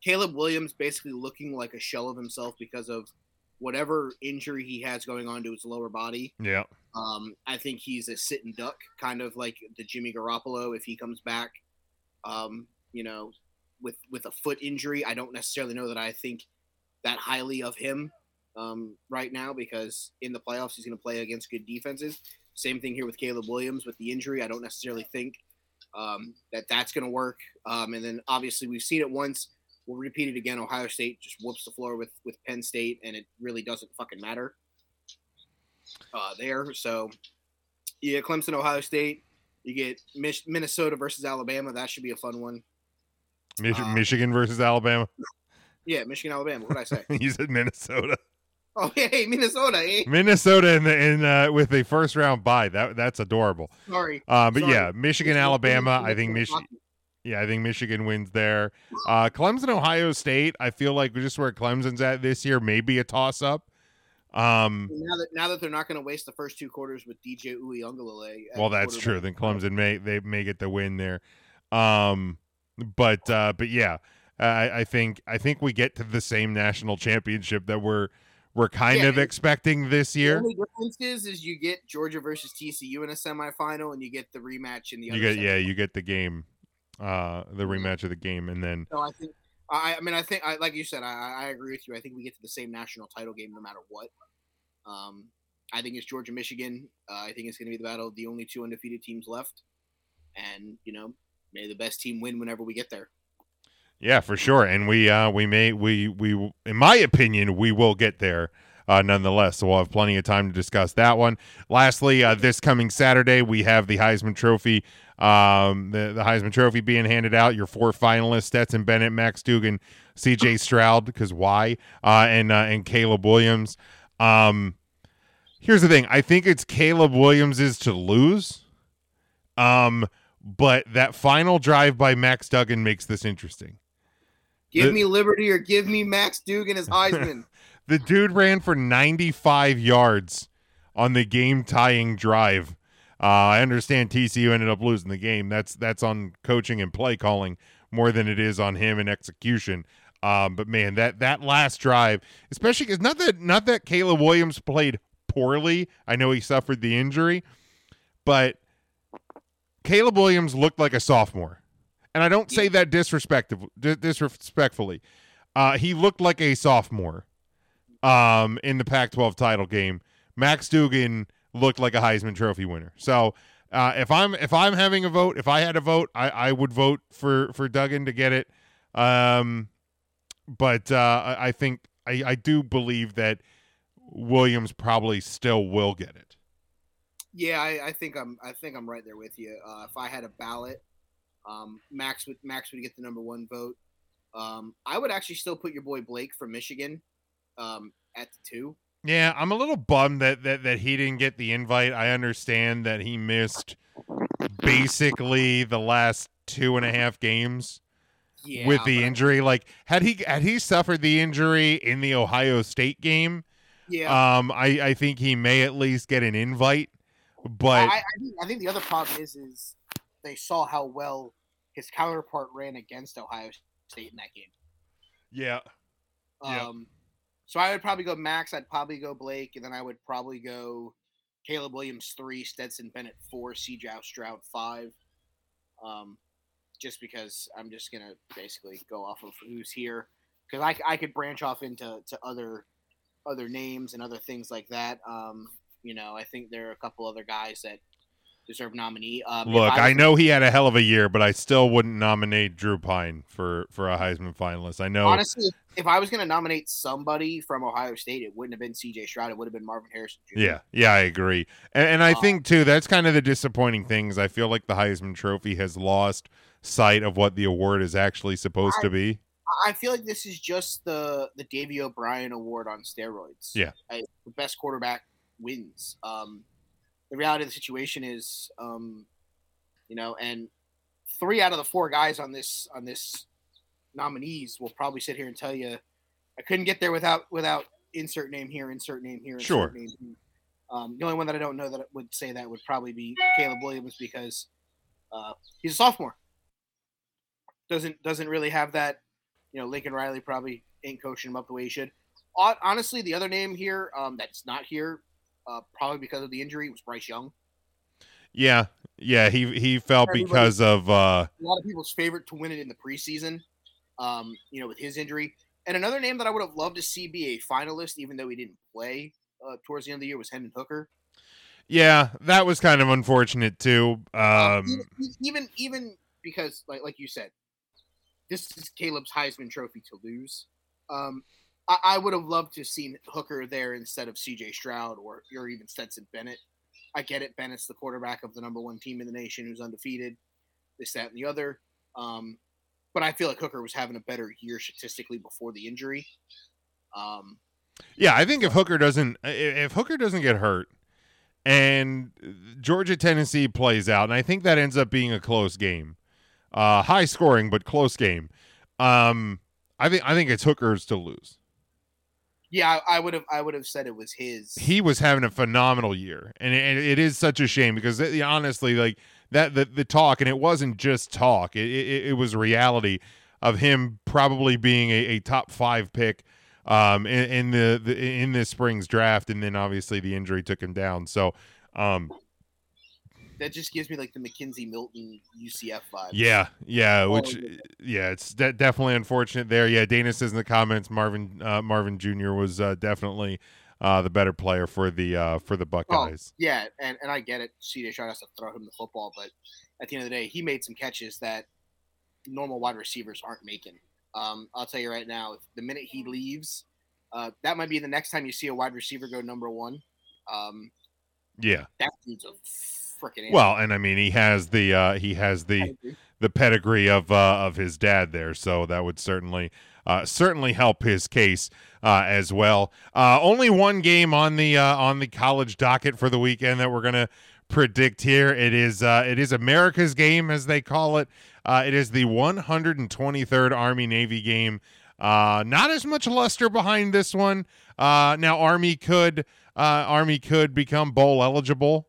Caleb Williams basically looking like a shell of himself because of whatever injury he has going on to his lower body. Yeah, Um, I think he's a sit and duck, kind of like the Jimmy Garoppolo if he comes back. Um, you know, with with a foot injury, I don't necessarily know that I think that highly of him um, right now because in the playoffs he's going to play against good defenses. Same thing here with Caleb Williams with the injury. I don't necessarily think um, that that's going to work. Um, and then obviously we've seen it once. We'll repeat it again. Ohio State just whoops the floor with with Penn State, and it really doesn't fucking matter uh, there. So yeah, Clemson, Ohio State. You get Mich- Minnesota versus Alabama. That should be a fun one. Mich- Uh, Michigan versus Alabama. Yeah, Michigan, Alabama. What did I say? you said Minnesota. oh, hey, Minnesota. Eh? Minnesota in the in uh, with a first round bye. That that's adorable. Sorry. Uh, but Sorry. yeah, Michigan, Alabama. I think Michigan. Yeah, I think Michigan wins there. Uh, Clemson, Ohio State. I feel like just where Clemson's at this year, maybe a toss up. Um, Now that now that they're not going to waste the first two quarters with DJ at well, that's true. Then Clemson may they may get the win there. Um, but uh, but yeah, I, I think I think we get to the same national championship that we're we're kind Yeah, of expecting this year. The only difference is, is you get Georgia versus TCU in a semifinal, and you get the rematch in the. You other get yeah, you get the game, uh, the rematch of the game, and then So I think I, I mean I think I, like you said I, I agree with you. I think we get to the same national title game no matter what. Um, I think it's Georgia Michigan. Uh, I think it's going to be the battle of the only two undefeated teams left, and you know may the best team win whenever we get there. Yeah, for sure. And we uh we may we we in my opinion we will get there. uh, nonetheless. So we'll have plenty of time to discuss that one. Lastly, uh, this coming Saturday, we have the Heisman Trophy. Um, the, the Heisman Trophy being handed out. Your four finalists: Stetson Bennett, Max Duggan, C.J. Stroud, because why? Uh, and uh, and Caleb Williams. Um, here's the thing: I think it's Caleb Williams's to lose. Um, but that final drive by Max Duggan makes this interesting. Give The- me Liberty or give me Max Duggan as Heisman. The dude ran for 95 yards on the game tying drive. Uh, I understand TCU ended up losing the game. That's that's on coaching and play calling more than it is on him and execution. Um, but man, that that last drive, especially because not that not that Caleb Williams played poorly. I know he suffered the injury, but Caleb Williams looked like a sophomore, and I don't say that disrespectful disrespectfully. Uh, he looked like a sophomore um, in the Pac-12 title game. Max Duggan looked like a Heisman Trophy winner. So uh, if I'm if I'm having a vote, if I had a vote, I, I would vote for for Duggan to get it. Um, but uh, I, think I, I do believe that Williams probably still will get it. Yeah, I, I think I'm. I think I'm right there with you. Uh, if I had a ballot, um, Max would Max would get the number one vote. Um, I would actually still put your boy Blake from Michigan um, at the two. Yeah, I'm a little bummed that, that that he didn't get the invite. I understand that he missed basically the last two and a half games Yeah, with the injury. Like had he had he suffered the injury in the Ohio State game, Yeah, um, I I think he may at least get an invite. But I, I, think, I think the other problem is is they saw how well his counterpart ran against Ohio State in that game. yeah. Um, so I would probably go Max. I'd probably go Blake, and then I would probably go Caleb Williams three, Stetson Bennett four, CJ Stroud five. Um, just because I'm just gonna basically go off of who's here, because I, I could branch off into to other other names and other things like that. Um, you know, I think there are a couple other guys that deserve nominee. Um, look, I was- know he had a hell of a year, but I still wouldn't nominate Drew Pyne for for a Heisman finalist. I know Honestly, if I was going to nominate somebody from Ohio State, it wouldn't have been C.J. Stroud. It would have been Marvin Harrison Jr. Yeah, yeah, I agree, and, and I Uh, think too that's kind of the disappointing things. I feel like the Heisman Trophy has lost sight of what the award is actually supposed to be. I feel like this is just the the Davy O'Brien Award on steroids. Yeah. I, the best quarterback wins. Um, the reality of the situation is, um, you know, and three out of the four guys on this on this nominees will probably sit here and tell you, I couldn't get there without without insert name here, insert name here, insert Sure. name here. Um, the only one that I don't know that would say that would probably be Caleb Williams because uh, he's a sophomore. Doesn't doesn't really have that. You know, Lincoln Riley probably ain't coaching him up the way he should. Honestly, the other name here um, that's not here, uh, probably because of the injury, was Bryce Young. Yeah, yeah, he he fell Everybody- because of uh A lot of people's favorite to win it in the preseason. Um, you know, with his injury. And another name that I would have loved to see be a finalist, even though he didn't play uh, towards the end of the year, was Hendon Hooker. yeah, that was kind of unfortunate too. Um, Um, even, even even because, like like you said, this is Caleb's Heisman Trophy to lose. Um, I, I would have loved to have seen Hooker there instead of C.J. Stroud or or even Stetson Bennett. I get it. Bennett's the quarterback of the number one team in the nation who's undefeated. This, that, and the other. Um, but I feel like Hooker was having a better year statistically before the injury. Um, Yeah, I think if Hooker doesn't if Hooker doesn't get hurt and Georgia Tennessee plays out, and I think that ends up being a close game. Uh high scoring but close game. Um I think I think it's Hooker's to lose. Yeah, I, would have I would have said it was his. He was having a phenomenal year. And it, and it is such a shame because it, honestly like that the, the talk and it wasn't just talk. It, it, it was reality of him probably being a, a top 5 pick um in, in the, the in this spring's draft and then obviously the injury took him down so um that just gives me like the McKenzie Milton UCF vibe. yeah yeah Oh, which yeah. it's de- definitely unfortunate there yeah dana says in the comments marvin uh, marvin jr was uh, definitely uh the better player for the uh for the Oh, buckeyes yeah, and, and I get it. CJ Stroud has to throw him the football, but at the end of the day, he made some catches that normal wide receivers aren't making. Um, I'll tell you right now, if the minute he leaves, Uh, that might be the next time you see a wide receiver go number one. Um, Yeah. that dude's a freaking Well, and I mean he has the uh, he has the the pedigree of uh, of his dad there, so that would certainly uh, certainly help his case uh, as well. Uh, only one game on the uh, on the college docket for the weekend that we're gonna predict here. It is uh, it is America's game as they call it. Uh, it is the 123rd Army Navy game. Uh, not as much luster behind this one. Uh, now Army could uh, Army could become bowl eligible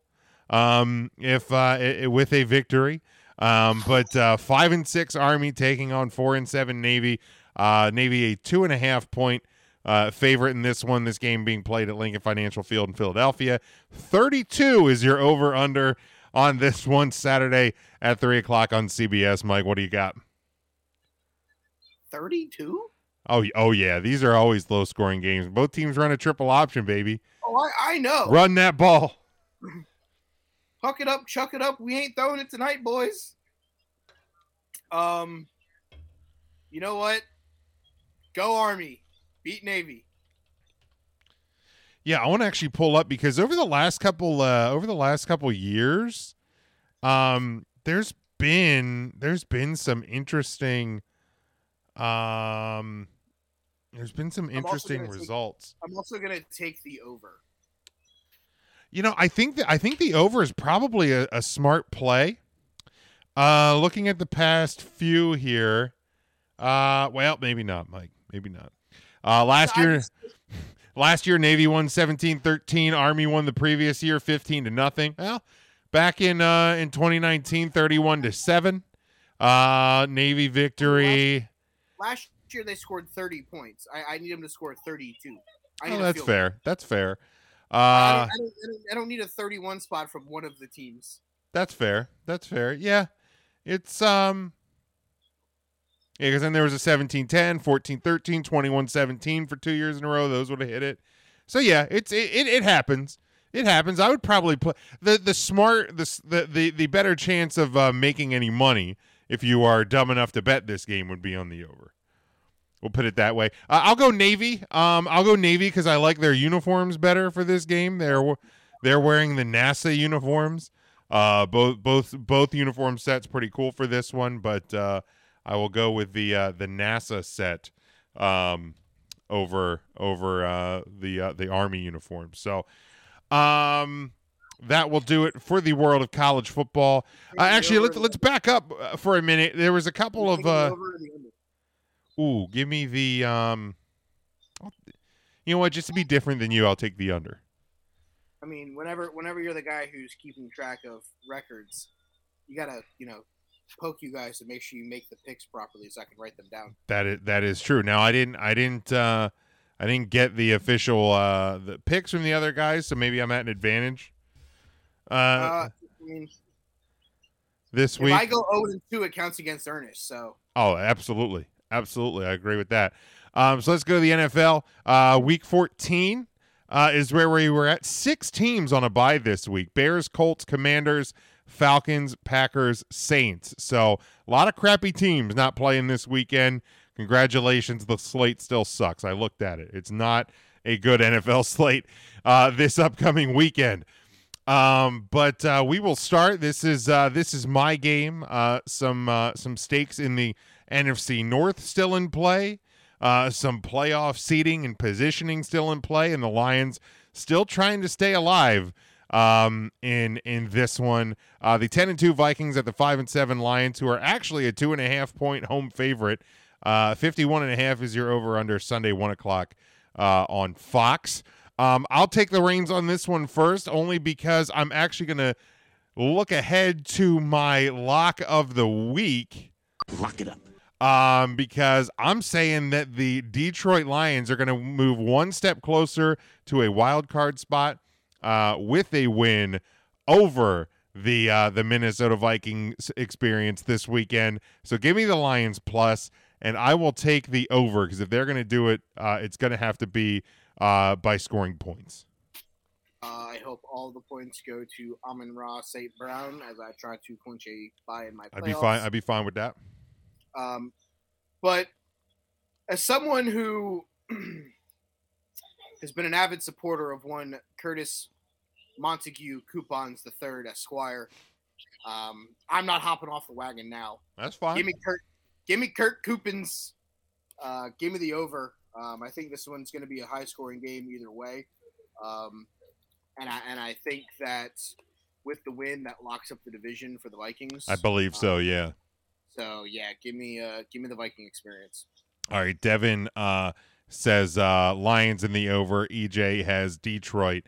um, if uh, i- i- with a victory. Um, but uh, five and six Army taking on four and seven Navy. Uh, Navy a two and a half point uh, favorite in this one. This game being played at Lincoln Financial Field in Philadelphia. Thirty-two is your over under on this one Saturday at three o'clock on CBS. Mike, what do you got? 32? Oh, oh yeah, these are always low scoring games. Both teams run a triple option, baby. Oh, I, I know. Run that ball. Huck it up, chuck it up. We ain't throwing it tonight, boys. Um, you know what? Go Army, beat Navy. Yeah, I want to actually pull up because over the last couple uh over the last couple years, um there's been there's been some interesting um there's been some I'm interesting take- results. I'm also gonna take the over. You know, I think that I think the over is probably a, a smart play. Uh looking at the past few here, uh well, maybe not, Mike. Maybe not. Uh last I year Last year, Navy won 17-13. Army won the previous year 15 to nothing. Well, back in uh, in 2019, 31 to seven. Uh, Navy victory. Last year they scored 30 points. I, I need them to score 32. I Oh, that's fair. That's fair. I, Uh, don't, I, don't, I, don't, I don't need a 31 spot from one of the teams. that's fair. That's fair. Yeah, it's um. Yeah, because then there was a 17-10, 14-13, 21-17 for two years in a row. Those would have hit it. So yeah, it's it, it, it happens. It happens. I would probably play the the smart the the the, the better chance of uh, making any money if you are dumb enough to bet this game would be on the over. We'll put it that way. Uh, I'll go Navy. Um, I'll go Navy because I like their uniforms better for this game. They're they're wearing the NASA uniforms. Uh, both both both uniform sets pretty cool for this one, but uh, I will go with the uh, the NASA set um, over over uh, the uh, the Army uniform. So um, that will do it for the world of college football. Uh, actually, let's let's back up for a minute. There was a couple of uh, ooh, give me the um, you know what? Just to be different than you, I'll take the under. I mean, whenever whenever you're the guy who's keeping track of records, you gotta you know poke you guys to make sure you make the picks properly so I can write them down. That is that is true. Now I didn't I didn't uh I didn't get the official uh the picks from the other guys, so maybe I'm at an advantage. Uh, Uh, I mean, this if week. I go 0 and 2, it counts against Ernest. So Oh, absolutely. Absolutely. I agree with that. Um, so let's go to the NFL. Uh, week 14 uh, is where we were at. Six teams on a bye this week Bears, Colts, Commanders, Falcons, Packers, Saints. So a lot of crappy teams not playing this weekend. Congratulations. The slate still sucks. I looked at it. It's not a good NFL slate uh, this upcoming weekend. Um, but uh, we will start. This is uh, this is my game. Uh, some uh, some stakes in the NFC North still in play. Uh, some playoff seating and positioning still in play, and the Lions still trying to stay alive um, in in this one. Uh, the ten and two Vikings at the five and seven Lions, who are actually a two and a half point home favorite. Uh, 51 and a half is your over under Sunday one o'clock uh, on Fox. Um, I'll take the reins on this one first, only because I'm actually going to look ahead to my lock of the week. Lock it up. Um, because I'm saying that the Detroit Lions are going to move one step closer to a wild card spot uh, with a win over the uh, the Minnesota Vikings experience this weekend. So give me the Lions plus, and I will take the over because if they're going to do it, uh, it's going to have to be uh, by scoring points. uh, I hope all the points go to Amon Ra St. Brown as I try to clinch a bye in my playoffs. I'd be fine. I'd be fine with that. Um, but as someone who has been an avid supporter of one Curtis Montague Coupons the Third Esquire. Um, I'm not hopping off the wagon now. That's fine. Give me Kurt. Give me Kurt Coupons. Uh, give me the over. Um, I think this one's going to be a high scoring game either way. Um, and I and I think that with the win that locks up the division for the Vikings. I believe so. Um, Yeah. So yeah, give me uh give me the Viking experience. All right. Devin uh, says uh, Lions in the over. EJ has Detroit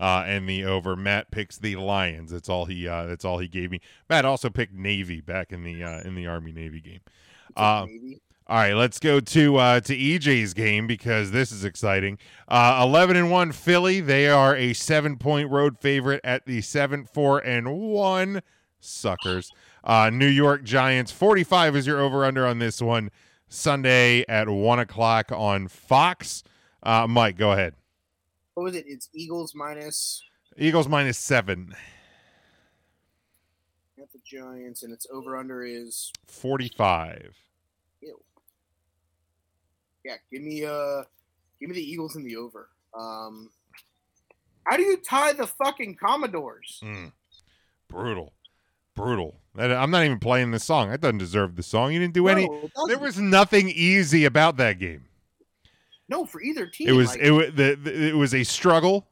uh, and the over. Matt picks the Lions. That's all he. Uh, that's all he gave me. Matt also picked Navy back in the uh, in the Army Navy game. Uh, all right, let's go to uh, to EJ's game because this is exciting. Uh, Eleven and one Philly. They are a seven point road favorite at the seven four and one suckers. Uh, New York Giants. Forty five is your over under on this one. Sunday at one o'clock on Fox. Uh, Mike, go ahead. What was it? It's Eagles minus Eagles minus seven. at the Giants, and its over under is 45. ew. Yeah, give me uh give me the Eagles in the over. Um how do you tie the fucking Commodores? Mm. Brutal. Brutal. I'm not even playing this song. That doesn't deserve the song. You didn't do any. No, it There was nothing easy about that game. no for either team. It was like- it was the, the it was a struggle,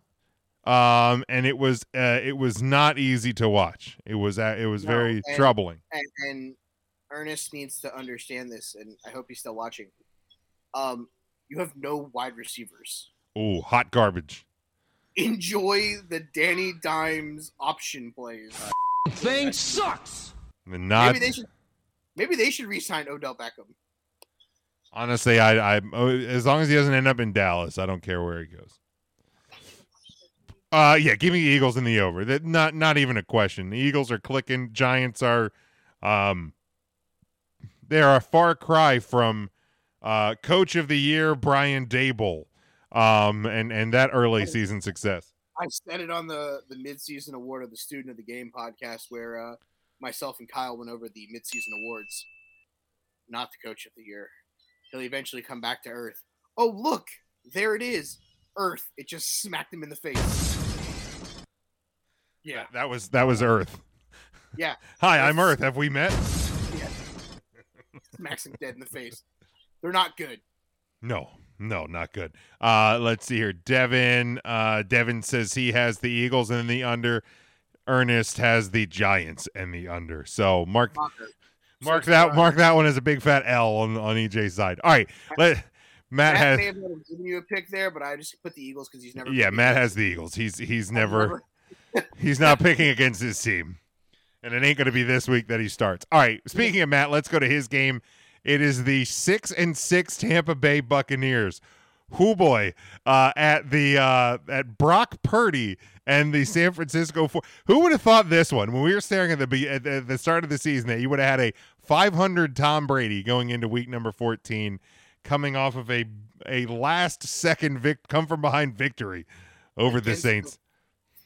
um, and it was uh, it was not easy to watch. It was uh, it was No, very and- troubling. and, and Ernest needs to understand this, and I hope he's still watching. Um, you have no wide receivers. Ooh, hot garbage. Enjoy the Danny Dimes option plays. Thing sucks. The not maybe they should. Maybe they should re-sign Odell Beckham. honestly, I I oh, as long as he doesn't end up in Dallas, I don't care where he goes. Uh yeah, give me the Eagles in the over. That not not even a question. The Eagles are clicking. Giants are um they are a far cry from uh coach of the year Brian Daboll. Um and and that early season success. I said it on the the midseason award of the Student of the Game podcast, where uh, myself and Kyle went over the midseason awards. Not the coach of the year. He'll eventually come back to Earth. Oh look, there it is, Earth. It just smacked him in the face. Yeah, That was that was Earth. yeah, Hi, I'm Earth. Have we met? yeah. Smacks him dead in the face. They're not good. No, no, not good. Uh, let's see here. Devin, uh, Devin says he has the Eagles and the under. Ernest has the Giants and the under. So mark mark So that mark that one as a big fat L on on EJ's side. All right, let Matt Matt has may have given you a pick there, but I just put the Eagles because he's never. yeah Matt has the Eagles. He's he's never he's not picking against his team, and it ain't going to be this week that he starts. All right, speaking of Matt, let's go to his game. It is the six and six Tampa Bay Buccaneers. Who boy uh, at the uh, at Brock Purdy and the San Francisco. Four- Who would have thought this one when we were staring at the be- at the, start of the season that you would have had a 500 Tom Brady going into week number 14, coming off of a a last second vic- come from behind victory over the Against the- Saints.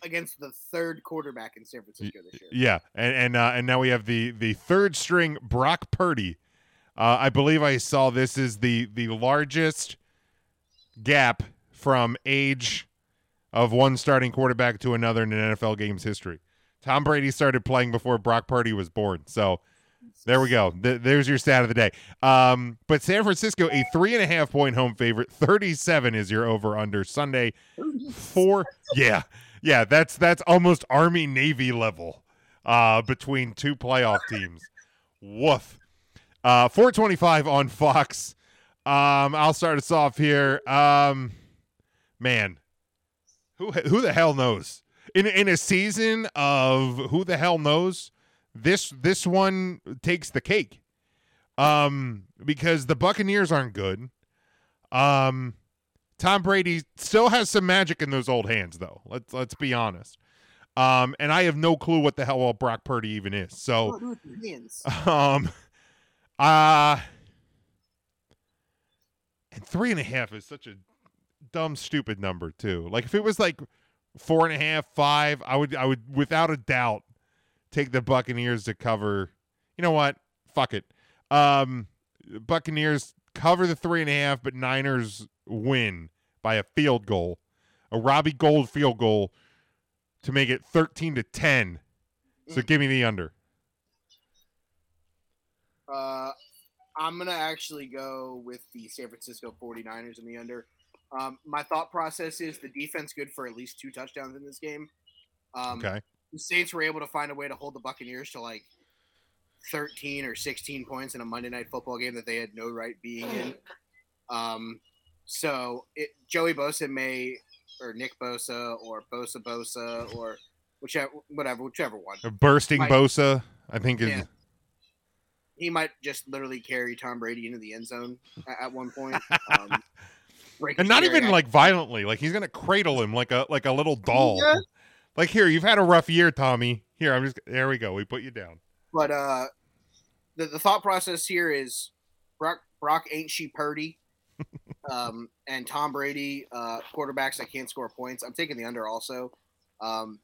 against the third quarterback in San Francisco this year. Yeah, and and uh, and now we have the the third string Brock Purdy. Uh, I believe I saw this is the the largest gap from age of one starting quarterback to another in an NFL game's history. Tom Brady started playing before Brock Purdy was born. So there we go. Th- there's your stat of the day. Um, but San Francisco, a three and a half point home favorite. 37 is your over under Sunday. Four. Yeah. Yeah. That's that's almost Army Navy level uh, between two playoff teams. Woof. Uh, 425 on Fox. Um, I'll start us off here. Um, man, who who the hell knows? In in a season of who the hell knows, this this one takes the cake. Um, because the Buccaneers aren't good. Um, Tom Brady still has some magic in those old hands, though. Let's let's be honest. Um, and I have no clue what the hell all Brock Purdy even is. So, What do with your hands? um, uh, and three and a half is such a dumb, stupid number too. Like if it was like four and a half, five, I would, I would without a doubt take the Buccaneers to cover. You know what? Fuck it. Um, Buccaneers cover the three and a half, but Niners win by a field goal, a Robbie Gould field goal to make it 13 to 10. So give me the under. Uh, I'm going to actually go with the San Francisco 49ers in the under. Um, my thought process is the defense good for at least two touchdowns in this game. Um, Okay. The Saints were able to find a way to hold the Buccaneers to like 13 or 16 points in a Monday night football game that they had no right being in. Um, so it, Joey Bosa may, or Nick Bosa, or Bosa Bosa, or whichever, whatever, whichever one. Bursting Might- Bosa, I think is Yeah. He might just literally carry Tom Brady into the end zone at, one point. Um, and not even like violently. Like he's gonna cradle him like a like a little doll. Yeah. Like here, you've had a rough year, Tommy. Here, I'm just there. We go. We put you down. But uh, the, the thought process here is Brock Brock ain't she Purdy, um, and Tom Brady uh, quarterbacks that can't score points. I'm taking the under also. Um,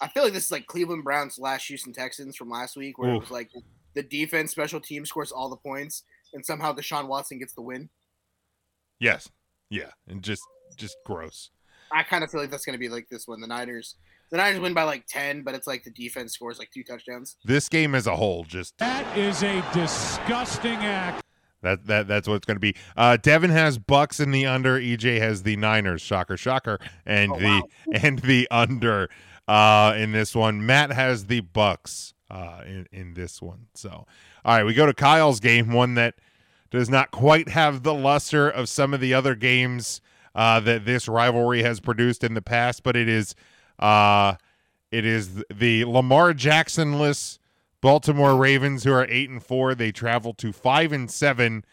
I feel like this is like Cleveland Browns last Houston Texans from last week, where it was like the defense special team scores all the points, and somehow Deshaun Watson gets the win. Yes. Yeah. And just just gross. I kind of feel like that's going to be like this one. The Niners, the Niners win by like ten, but it's like the defense scores like two touchdowns. This game as a whole, just That is a disgusting act. that that that's what it's going to be. Uh, Devin has Bucks in the under. EJ has the Niners. Shocker, shocker, and Oh, the wow. and the under uh, in this one. Matt has the Bucks uh, in in this one. So, all right, we go to Kyle's game, one that does not quite have the luster of some of the other games uh, that this rivalry has produced in the past, but it is uh, it is the Lamar Jacksonless Baltimore Ravens who are eight and four. They travel to five and seven.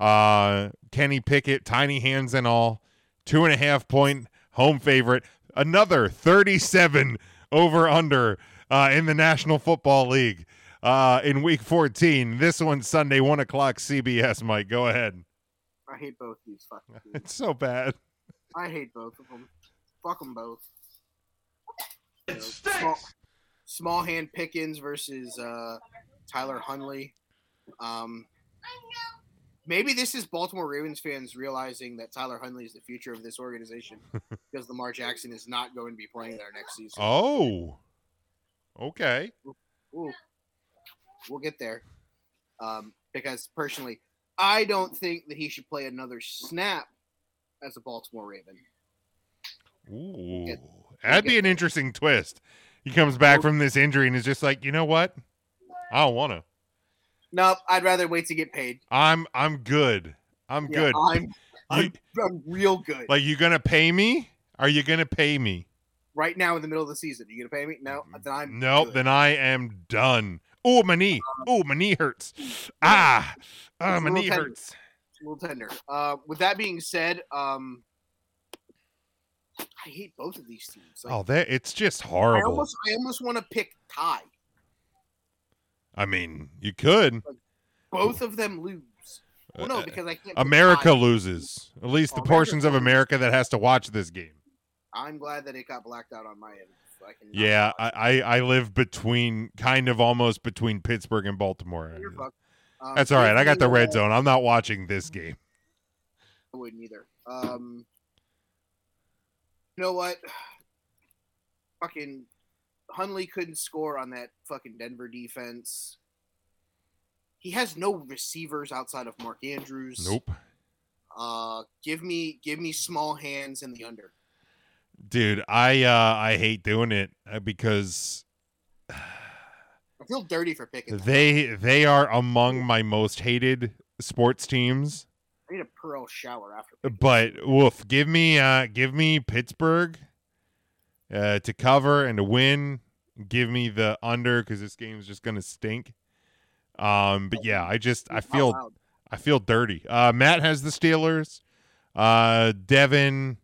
Uh, Kenny Pickett, tiny hands and all, two and a half point home favorite. Another thirty-seven over under uh, in the National Football League uh, in Week fourteen. This one Sunday, one o'clock, CBS. Mike, go ahead. I hate both these fucking. teams. It's so bad. I hate both of them. Fuck them both. You know, small, small hand Pickens versus uh, Tyler Huntley. Um, maybe this is Baltimore Ravens fans realizing that Tyler Huntley is the future of this organization because Lamar Jackson is not going to be playing there next season. Oh, okay. Ooh. We'll get there. Um, because personally, I don't think that he should play another snap as a Baltimore Raven. Ooh, Get- that'd be an interesting twist. He comes back from this injury and is just like, you know what? I don't want to. Nope, I'd rather wait to get paid. I'm I'm good. I'm Yeah, good. I'm, I'm, I'm real good. like you gonna pay me? Are you gonna pay me? Right now in the middle of the season. Are you gonna pay me? No, then I'm Nope. good. Then I am done. Oh, my knee. Oh, my knee hurts. Ah, ah, my knee tender. hurts. It's a little tender. Uh, with that being said, um, I hate both of these teams. Like, Oh, that it's just I horrible. almost, I almost want to pick tie. I mean, you could. Both of them lose. Well, no, Uh, because I can't. America tie. loses. At least the America portions of. America that has to watch this game. I'm glad that it got blacked out on my end. so I Yeah, I, I I live between kind of almost between Pittsburgh and Baltimore. Um, That's all right. I got the red zone. I'm not watching this game. I wouldn't either. Um, you know what? Fucking Huntley couldn't score on that fucking Denver defense. He has no receivers outside of Mark Andrews. Nope. Uh, give me give me small hands in the under. Dude, I uh I hate doing it uh, because I feel dirty for picking. them. they they are among my most hated sports teams. I need a pearl shower after. But woof, give me uh give me Pittsburgh uh to cover and to win. Give me the under because this game is just gonna stink. Um, but yeah, I just I feel. I feel dirty. Uh, Matt has the Steelers. Uh, Devin,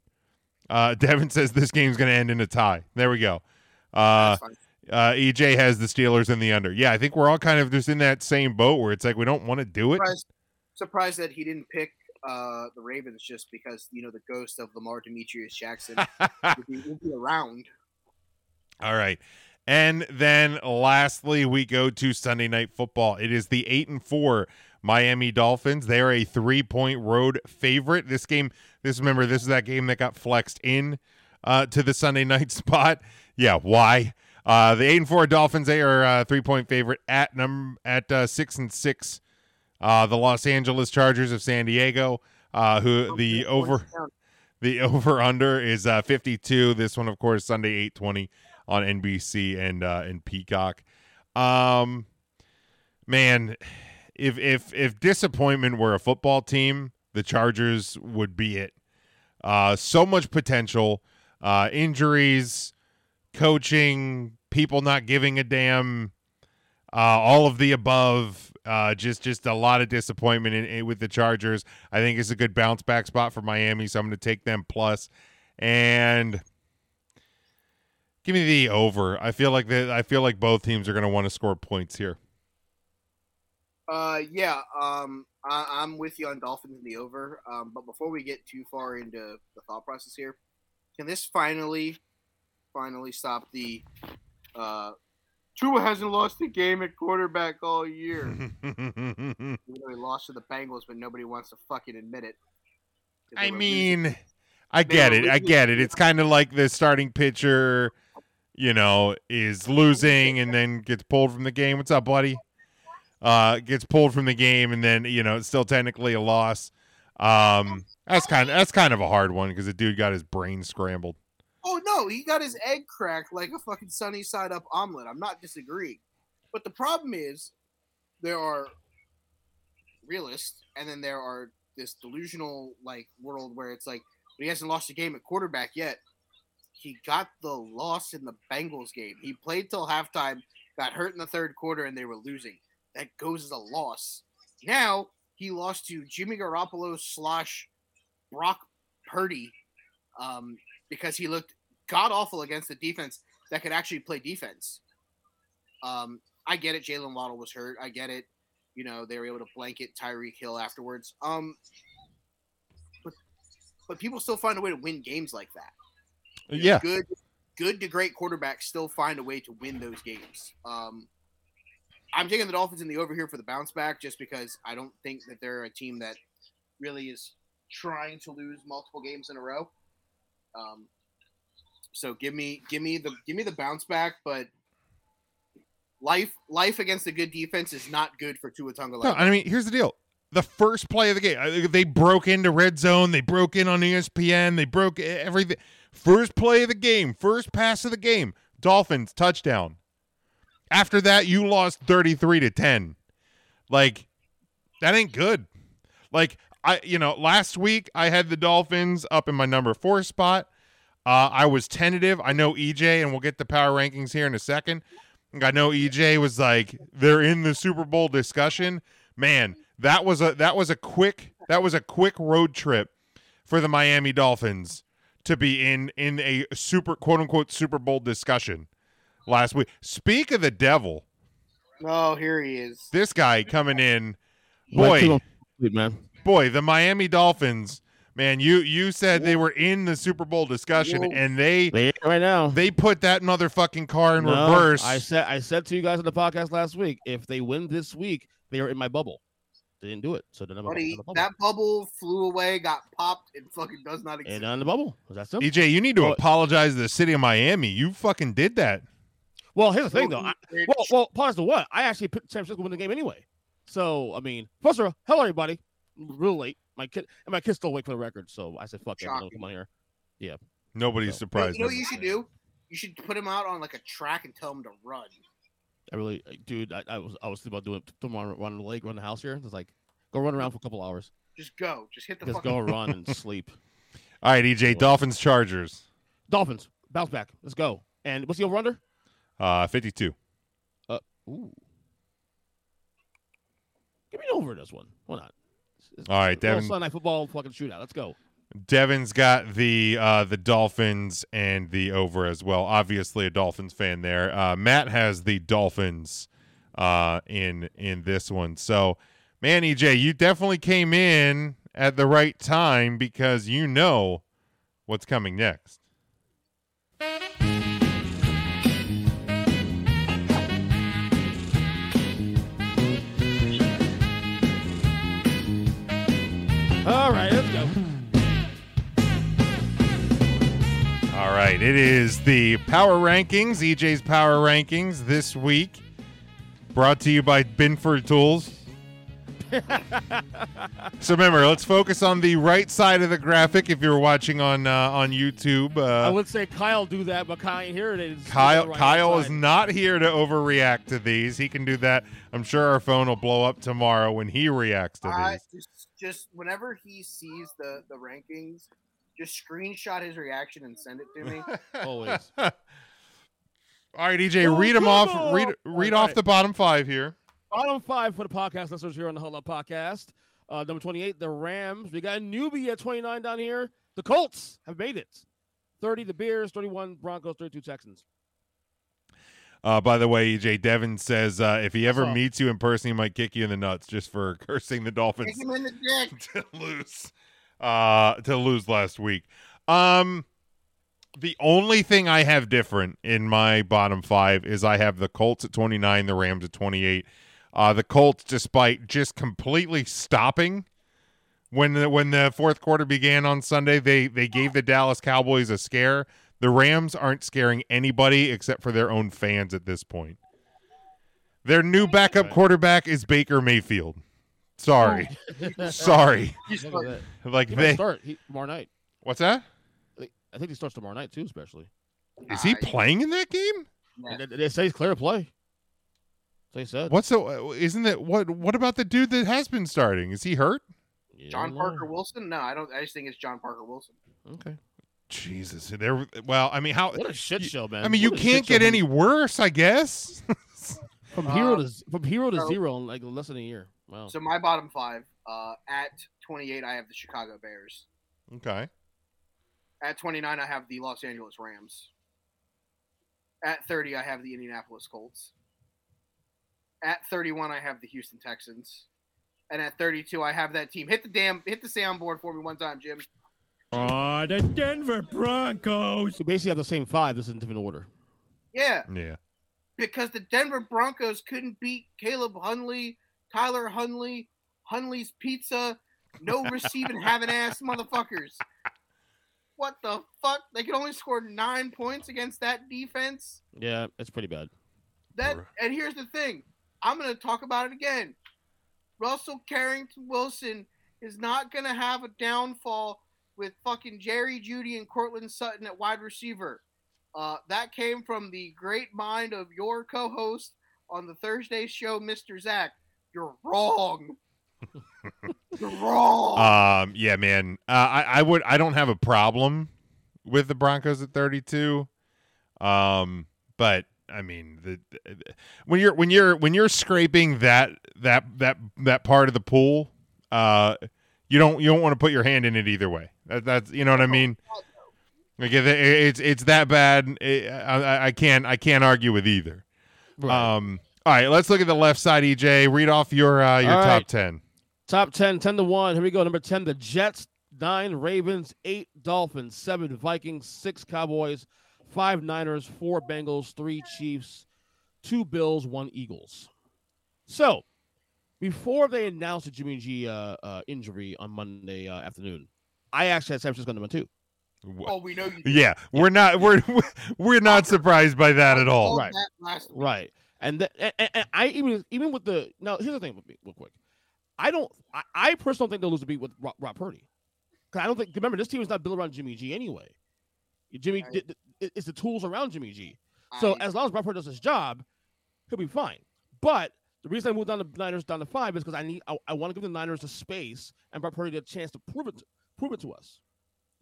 uh, Devin says this game's going to end in a tie. There we go. Uh, uh, EJ has the Steelers in the under. Yeah, I think we're all kind of just in that same boat where it's like we don't want to do it. Surprised, surprised that he didn't pick uh, the Ravens just because you know the ghost of Lamar Demeatrice Jackson would, be, would be around. All right. And then lastly, we go to Sunday night football. It is the eight and four Miami Dolphins. They are a three point road favorite. This game This remember this is that game that got flexed in uh, to the Sunday night spot. Yeah, why? Uh, the eight and four Dolphins they are uh, three point favorite at number at uh, six and six. Uh, the Los Angeles Chargers of San Diego, uh, who the over the over under is uh, 52. This one, of course, Sunday 820 on NBC and uh, and Peacock. Um, man, if if if disappointment were a football team, the Chargers would be it. Uh, so much potential, uh, injuries, coaching, people not giving a damn, uh, all of the above. Uh, just just a lot of disappointment in, in, with the Chargers. I think it's a good bounce back spot for Miami, so I'm going to take them plus and give me the over. I feel like that. I feel like both teams are going to want to score points here. Uh, yeah. Um, I, am with you on Dolphins in the over. Um, but before we get too far into the thought process here, can this finally, finally stop the uh Tua hasn't lost a game at quarterback all year. Even though he lost to the Bengals, but nobody wants to fucking admit it. I mean, losing. I get it. I get it. It's kind of like the starting pitcher, you know, is losing and then gets pulled from the game. What's up, buddy? Uh, gets pulled from the game and then you know it's still technically a loss. Um, that's kind of that's kind of a hard one because the dude got his brain scrambled. Oh no, he got his egg cracked like a fucking sunny side up omelet. I'm not disagreeing. But the problem is there are realists and then there are this delusional like world where it's like he hasn't lost a game at quarterback yet. He got the loss in the Bengals game. He played till halftime, got hurt in the third quarter, and they were losing. That goes as a loss. Now he lost to Jimmy Garoppolo slash Brock Purdy um, because he looked god awful against the defense that could actually play defense. Um, I get it. Jalen Waddle was hurt. I get it. You know they were able to blanket Tyreek Hill afterwards. Um, but but people still find a way to win games like that. Yeah, good, good to great quarterbacks still find a way to win those games. Um, I'm taking the Dolphins in the over here for the bounce back, just because I don't think that they're a team that really is trying to lose multiple games in a row. Um, so give me give me the give me the bounce back, but life life against a good defense is not good for Tua Tagovailoa. No, I mean here's the deal: the first play of the game, they broke into red zone, they broke in on ESPN, they broke everything. First play of the game, first pass of the game, Dolphins touchdown. After that, you lost thirty three to ten. Like that ain't good. Like I, you know, last week I had the Dolphins up in my number four spot. Uh, I was tentative. I know EJ, and we'll get the power rankings here in a second. I know EJ was like they're in the Super Bowl discussion. Man, that was a that was a quick that was a quick road trip for the Miami Dolphins to be in in a super quote unquote Super Bowl discussion last week. Speak of the devil. Oh, here he is. This guy coming in. Boy, man boy, the Miami Dolphins, man, you you said they were in the Super Bowl discussion, Whoa. and they they right now they put that motherfucking car in no, reverse. I said I said to you guys on the podcast last week, if they win this week, they are in my bubble. They didn't do it, so then Buddy, bubble. that bubble flew away, got popped, and fucking does not exist. And on the bubble, that's simple. EJ, you need to apologize to the city of Miami. You fucking did that. Well, here's the thing, though. I, well, well, pause the what? I actually picked San Francisco win the game anyway. So, I mean, first of all, hello everybody real late. My kid and my kid's still awake for the record, so I said, "Fuck it, come on here." Yeah. Nobody's so. surprised. You know what you should do? You should put him out on like a track and tell him to run. I really, uh, dude, I, I was I was thinking about doing tomorrow, run the lake, run the house here. It's like go run around for a couple hours. Just go, just hit the. Just go run and sleep. All right, EJ, Dolphins, Chargers. Dolphins, bounce back. Let's go. And what's the over under? Uh, fifty-two. Uh, ooh. Give me an over this one. Why not? All right, Devin. Sunday night football fucking shootout. Let's go. Devin's got the uh, the Dolphins and the over as well. Obviously, a Dolphins fan there. Uh, Matt has the Dolphins uh, in in this one. So, man, EJ, you definitely came in at the right time because you know what's coming next. Right, it is the Power Rankings, EJ's Power Rankings this week, brought to you by Binford Tools. so remember, let's focus on the right side of the graphic if you're watching on uh, on YouTube. I Uh, would say Kyle do that, but Kyle ain't here. It is Kyle right Kyle is not here to overreact to these. He can do that. I'm sure our phone will blow up tomorrow when he reacts to I these. just, just whenever he sees the the rankings, just screenshot his reaction and send it to me. always. All right, EJ, Oh, read them off. on. Read read right. off the bottom five here. Bottom five for the podcast listeners here on the Huddle Up Podcast. Uh, number 28, the Rams. We got a newbie at 29 down here. The Colts have made it. 30, the Bears. 31, Broncos. 32, Texans. Uh, by the way, EJ Devin says uh, if he ever meets you in person, he might kick you in the nuts just for cursing the Kick Dolphins him in the dick. to lose uh, to lose last week. Um, the only thing I have different in my bottom five is I have the Colts at 29, the Rams at 28. Uh, the Colts, despite just completely stopping when the, when the fourth quarter began on Sunday, they they gave the Dallas Cowboys a scare. The Rams aren't scaring anybody except for their own fans at this point. Their new backup quarterback is Baker Mayfield. Sorry, sorry. He's Look at that. Like He they, start he, tomorrow night. what's that? I think- he starts tomorrow night, too, especially. Is he playing in that game? Yeah. They, they say he's clear to play. They said. What's the? uh, Isn't it what? What about the dude that has been starting? Is he hurt? You John. Parker Wilson? No, I don't. I just think it's John Parker Wilson. Okay. Jesus, there. Well, I mean, how? What a shit show, man. I mean, you What a shit can't get from- any worse, I guess. from hero Uh, to from hero to so- zero in like less than a year. Wow. So my bottom five. Uh, at 28, I have the Chicago Bears. okay. At 29, I have the Los Angeles Rams. At 30, I have the Indianapolis Colts. At 31, I have the Houston Texans. And at 32, I have that team. Hit the damn, hit the soundboard for me one time, Jim. Oh, the Denver Broncos. So basically, have the same five. This is in different order. Yeah, Yeah. because the Denver Broncos couldn't beat Caleb Huntley, Tyler Huntley, Hunley's Pizza, no receiving having ass motherfuckers. What the fuck? They could only score nine points against that defense. Yeah, it's pretty bad. That Bruh. and here's the thing. I'm gonna talk about it again. Russell Carrington Wilson is not gonna have a downfall with fucking Jerry Jeudy and Courtland Sutton at wide receiver. Uh, that came from the great mind of your co-host on the Thursday show, Mr. Zach. You're wrong. You're wrong. Um. Yeah, man. Uh, I I would. I don't have a problem with the Broncos at 32. Um. But I mean, the, the- when you're when you're when you're scraping that that that that part of the pool, uh, you don't you don't want to put your hand in it either way. That, that's you know what I mean. Like it, it's it's that bad. It, I, I- I can't I can't argue with either. Um. All right, let's look at the left side. EJ, read off your uh, your All top right. ten. Top 10, 10 to 1. Here we go. Number 10, the Jets. 9 Ravens. 8 Dolphins. 7 Vikings. 6 Cowboys. 5 Niners. 4 Bengals. 3 Chiefs. 2 Bills. 1 Eagles. So, before they announced the Jimmy G uh, uh, injury on Monday uh, afternoon, I actually had San Francisco number 2. oh, we know you. did. Yeah, we're not we're we're not surprised by that at all. Right, Called Right. week. Right. And, the, and, and- I even even with the now here's the thing with me real quick. I don't I, I personally don't think they'll lose a beat with Rob, Rob Purdy. Cause I don't think remember this team is not built around Jimmy G anyway. Jimmy Right. it's the tools around Jimmy G. So I- as long as Rob Purdy does his job, he'll be fine. But the reason I moved down the Niners down to five is because I need I, I want to give the Niners a space and Brock Purdy a chance to prove it prove it to us.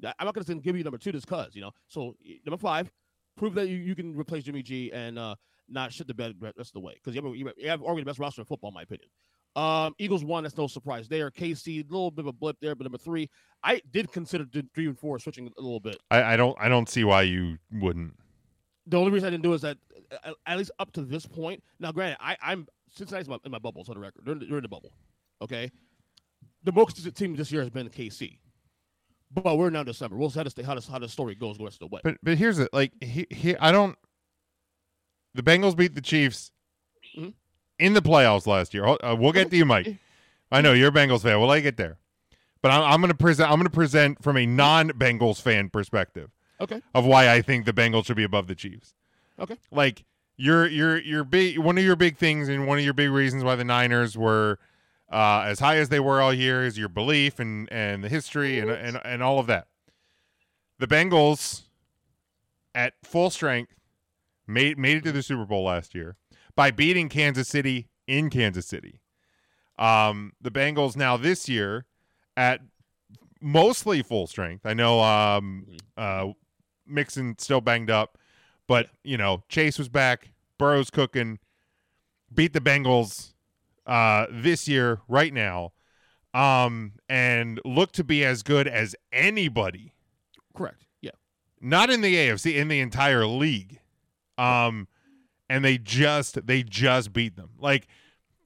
I'm not going to give you number two just cause you know. So number five, prove that you, you can replace Jimmy G and uh, not shit the bed the rest of the way because you have you have- you have already the best roster in football in my opinion. Um, Eagles one, that's no surprise there. KC, a little bit of a blip there, but number three, I did consider three and four switching a little bit. I, I don't I don't see why you wouldn't. The only reason I didn't do is that at least up to this point. Now, granted, I, I'm Cincinnati's in my, in my bubble, so the record they're in, the, they're in the bubble. Okay, the most consistent team this year has been KC, but we're now December. We'll see how the, how the, how the story goes the rest of the way. But but here's it. Like he, he I don't. The Bengals beat the Chiefs Mhm. in the playoffs last year. Uh, we'll get to you, Mike. I know you're a Bengals fan. We'll let you get there. But I'm, I'm going to present. I'm going to present from a non-Bengals fan perspective. Okay. of why I think the Bengals should be above the Chiefs. Okay. Like your your your big one of your big things and one of your big reasons why the Niners were uh, as high as they were all year is your belief and and the history and and and all of that. The Bengals at full strength made made it to the Super Bowl last year by beating Kansas City in Kansas City. Um, the Bengals now this year at mostly full strength. I know um, uh, Mixon still banged up, but you know Chase was back, Burrow's cooking, beat the Bengals uh, this year right now, um, and look to be as good as anybody. Correct. Yeah. Not in the AFC, in the entire league. Um, and they just they just beat them. Like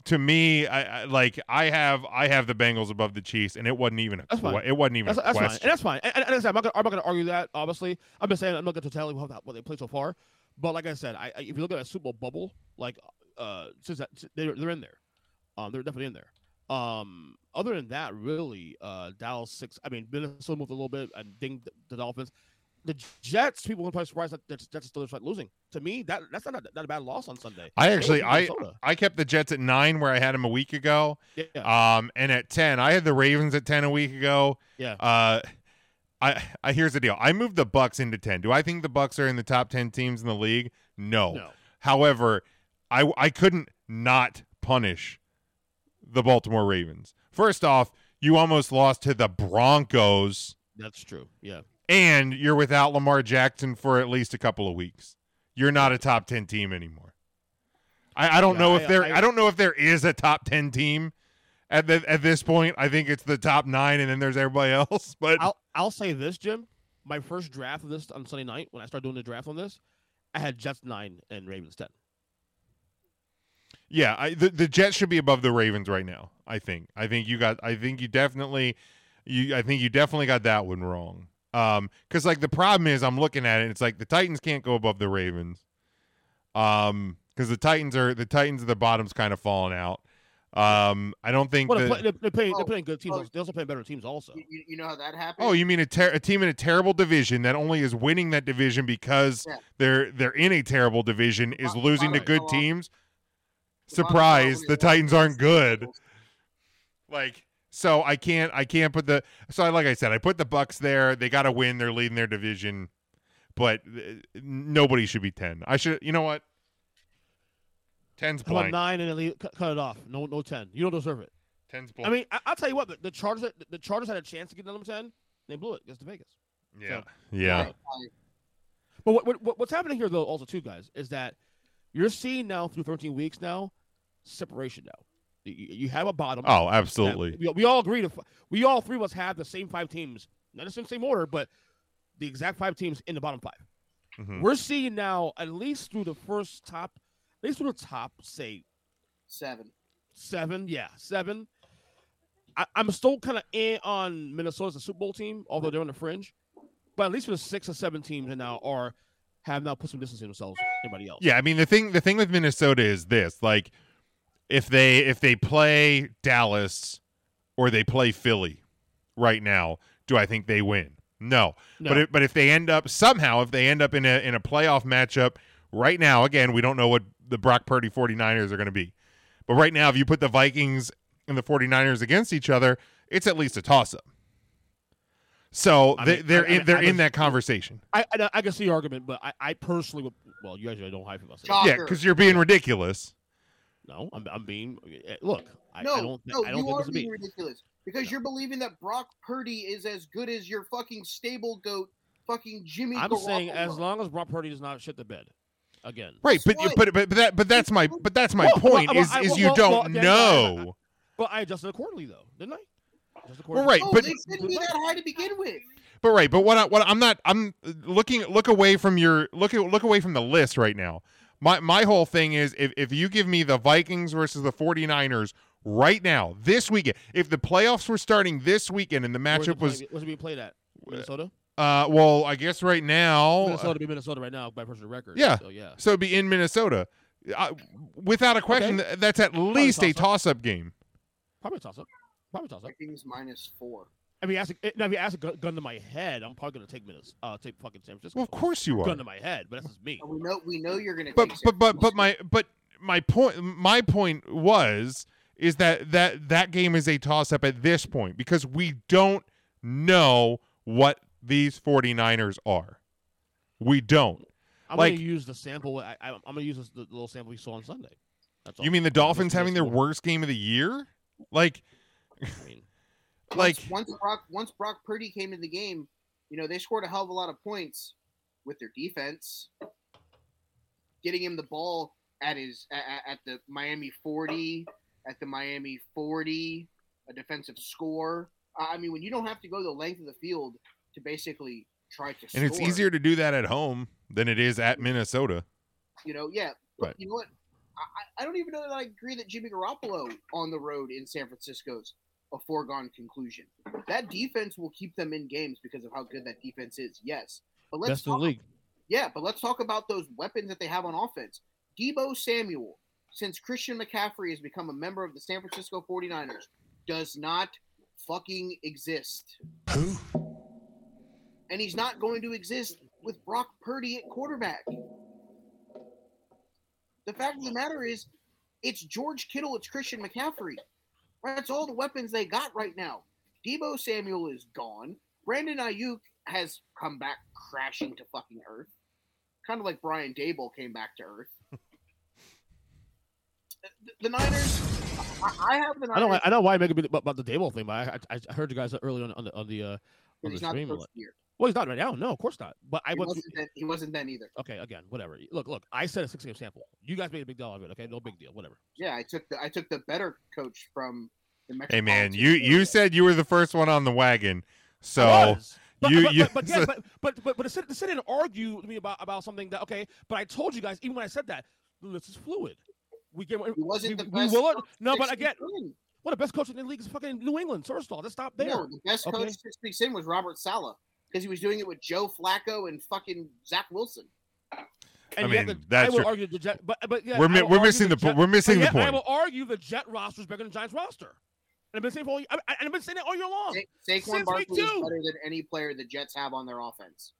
to me, I, I like I have I have the Bengals above the Chiefs, and it wasn't even a fine. it wasn't even That's, a that's fine, and that's fine. And, and, and I'm not gonna, I'm not to argue that. Obviously, I'm just saying I'm not to tell you what, they played so far. But like I said, I, if you look at a Super Bowl bubble, like uh, since that they're they're in there, um, they're definitely in there. Um, other than that, really, uh, Dallas six. I mean, Minnesota moved a little bit and dinged the Dolphins. The Jets, people were probably surprised that the Jets still start losing. To me, that that's not a, not a bad loss on Sunday. I actually I I kept the Jets at nine where I had them a week ago. Yeah. Um, and at ten, I had the Ravens at ten a week ago. Yeah. Uh, I, I here's the deal. I moved the Bucks into ten. Do I think the Bucks are in the top ten teams in the league? No. No. However, I I couldn't not punish the Baltimore Ravens. First off, you almost lost to the Broncos, That's true. Yeah. And you're without Lamar Jackson for at least a couple of weeks. You're not a top ten team anymore. I, I don't Yeah, know I- if there I- I, don't know if there is a top ten team at the, at this point. I think it's the top nine, and then there's everybody else. But I'll I'll say this, Jim. My first draft of this on Sunday night, when I started doing the draft on this, I had Jets nine and Ravens ten. Yeah, I, the the Jets should be above the Ravens right now. I think. I think you got. I think you definitely. You. I think you definitely got that one wrong. Um, because like the problem is, I'm looking at it. It's like the Titans can't go above the Ravens. Um, because the Titans are the Titans of the bottom's kind of falling out. Um, I don't think. Well, the- they're, play, they're, they're playing they're Oh, playing good teams. oh. also. They also play better teams also. You, you know how that happened? Oh, you mean a, ter- a team in a terrible division that only is winning that division because Yeah. they're they're in a terrible division is Bottom- losing to good teams? Surprise, the. Titans aren't good. Like so I can't I can't put the so I, like I said I put the Bucks there. They got to win. They're leading their division, but uh, nobody should be 10. I should you know what? 10's How about blank. nine and cut, cut it off? No, no ten. You don't deserve it. 10's blank. I mean, I, I'll tell you what. The, the Chargers, the, the Chargers had a chance to get number ten. They blew it against the Vegas. yeah. so- Yeah. But what, what, what- what's happening here, though, also too, guys, is that you're seeing now through 13 weeks now separation. Now you, you have a bottom. Oh, absolutely. We, we all agree to. We all three of us have the same five teams, not in the same order, but the exact five teams in the bottom 5 Mhm. We're seeing now at least through the first top, at least through the top, say Seven. seven. Yeah, seven. I, I'm still kind of in on Minnesota's a Super Bowl team, although they're on the fringe. But at least for the six or seven teams that now are have now put some distance in themselves. than Anybody else? Yeah, I mean the thing the thing with Minnesota is this, like if they if they play Dallas or they play Philly right now, do I think they win? No. No. But if, but if they end up somehow if they end up in a in a playoff matchup right now, again, we don't know what the Brock Purdy 49ers are going to be. But right now if you put the Vikings and the 49ers against each other, it's at least a toss up. So they, mean, they're I- I- in, they're I in was- that conversation. I, I I can see your argument, but I, I personally would. Well, you guys don't hype about it. Yeah, because you're being ridiculous. No, I'm, I'm being. eh, Look, I, no, I don't. thi- no, I don't you think are being me. ridiculous because you're believing that Brock Purdy is as good as your fucking stable goat, fucking Jimmy. I'm saying as long as Brock Purdy does not shit the bed again. Right, but you but, but but that but that's my but that's my Well, well, point well, is I- is you well, don't well, then I- know. But I adjusted accordingly, though, didn't I? Adjusted Well, accordingly. right, Oh, but they shouldn't be that high to begin with. but right, but what I, what I'm not I'm looking look away from your look look away from the list right now. My my whole thing is if if you give me the Vikings versus the 49ers right now this weekend, if the playoffs were starting this weekend and the matchup was playing- Where's it being played at? Minnesota. uh well, I guess right now Minnesota be Minnesota right now by personal record. Yeah. So yeah. So it'd be in Minnesota. Uh, without a question, Okay. th- that's at least a toss-up. toss-up game. Probably toss up. Probably toss up. Vikings minus four. I I mean, ask a, now if you ask a gun, gun to my head, I'm probably gonna take Minnesota, uh, take fucking San Francisco. Well, of course you are. Gun to my head, but that's just me. We know we know you're gonna. But take but but but my but my point my point was is that that that game is a toss up at this point because we don't know what these 49ers are. We don't. I'm like gonna use the sample. I, I, I'm gonna use this, the little sample we saw on Sunday. That's all. you mean the Dolphins having their worst game of the year? Like I mean, like once, once Brock once Brock Purdy came in the game, you know they scored a hell of a lot of points with their defense, getting him the ball at his at, at the Miami 40, at the Miami 40, a defensive score. I mean, when you don't have to go the length of the field to basically try to and it's easier to do that at home than it is at Minnesota. You know, yeah. But you know what? I I don't even know that I agree that Jimmy Garoppolo on the road in San Francisco's a foregone conclusion. That defense will keep them in games because of how good that defense is. Yes, but let's best in the talk, league. yeah, but let's talk about those weapons that they have on offense. Deebo Samuel, since Christian McCaffrey has become a member of the San Francisco 49ers, does not fucking exist. Who? And he's not going to exist with Brock Purdy at quarterback. The fact of the matter is, it's George Kittle, it's Christian McCaffrey. That's all the weapons they got right now. Deebo Samuel is gone. Brandon Aiyuk has come back crashing to fucking earth. Kind of like Brian Daboll came back to earth. The, the Niners, I, I have the Niners. I know. Niners. I know why I make a bit about the Daboll thing, but I, I, I heard you guys earlier on, on the on the uh, on the not the stream. Well, he's not right now. No, of course not. But I He wasn't, then, he wasn't then either. Okay, again, whatever. Look, look. I said a six game sample. You guys made a big deal out of it. Okay, no big deal. Whatever. Yeah, I took the I took the better coach from Hey man, Metropolitan you you said you were the first one on the wagon. So But, you but, you but, but, yeah, but, but, but, but to sit, sit and argue with me about, about something that, okay, but I told you guys, even when I said that, this is fluid. We get, He wasn't we, the we best will, no, but six I get, weeks in. well, the best coach in the league is fucking New England. First of all, let's stop there. No, the best okay? coach six weeks in was Robert Saleh because he was doing it with Joe Flacco and fucking Zach Wilson. And I mean, the- that's I will true. argue the Jet, but but yeah, We're I mi- will we're missing the po- Jet- we're missing the yet I will argue the Jet roster is better than the Giants roster. And I've been saying for all, I, I've been saying it all year long. Sa- Saquon Barkley is better than any player the Jets have on their offense.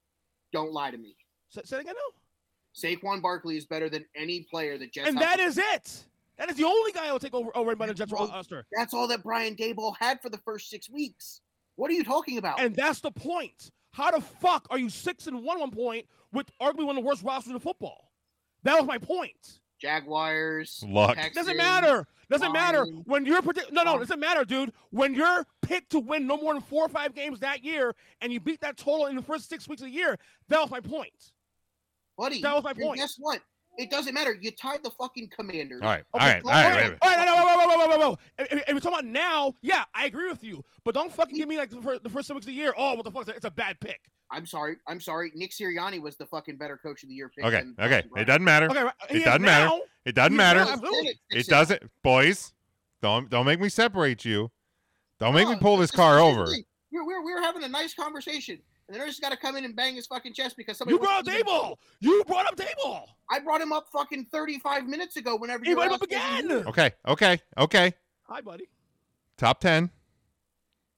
Don't lie to me. Say, say it again now. Saquon Barkley is better than any player the Jets have. And that is it. That is the only guy I will take over over by the Jets roster. That's all that Brian Daboll had for the first six weeks. What are you talking about? And that's the point. How the fuck are you six and one one point with arguably one of the worst rosters in football? That was my point. Jaguars. Luck. Texans, Doesn't matter. Doesn't matter when you're predict. No, no, Um, doesn't matter, dude. When you're picked to win no more than four or five games that year, and you beat that total in the first six weeks of the year, that was my point. Buddy, That was my point. Guess what? It doesn't matter. You tied the fucking Commanders. All right, all Okay, right, go all right, ahead. wait, wait. All right, no, no, whoa, whoa, whoa, whoa, whoa, whoa. If, if, if we're talking about now, yeah, I agree with you. But don't fucking give me like the first, the first six weeks of the year. Oh, what the fuck? It's a bad pick. I'm sorry. I'm sorry. Nick Sirianni was the fucking better coach of the year pick. Okay, okay. Dustin It doesn't matter. Okay, right, he It is doesn't matter. now. It doesn't He's matter. now, absolutely. Six It doesn't, boys. Don't don't make me separate you. Don't make me Oh, pull this car over. We're, we're, we're having a nice conversation, and the nurse got to come in and bang his fucking chest because somebody. You brought up wants to- Daboll. You brought up Daboll. I brought him up fucking 35 minutes ago. Whenever He you brought him up again. Okay, okay, okay. Hi, buddy. Top ten.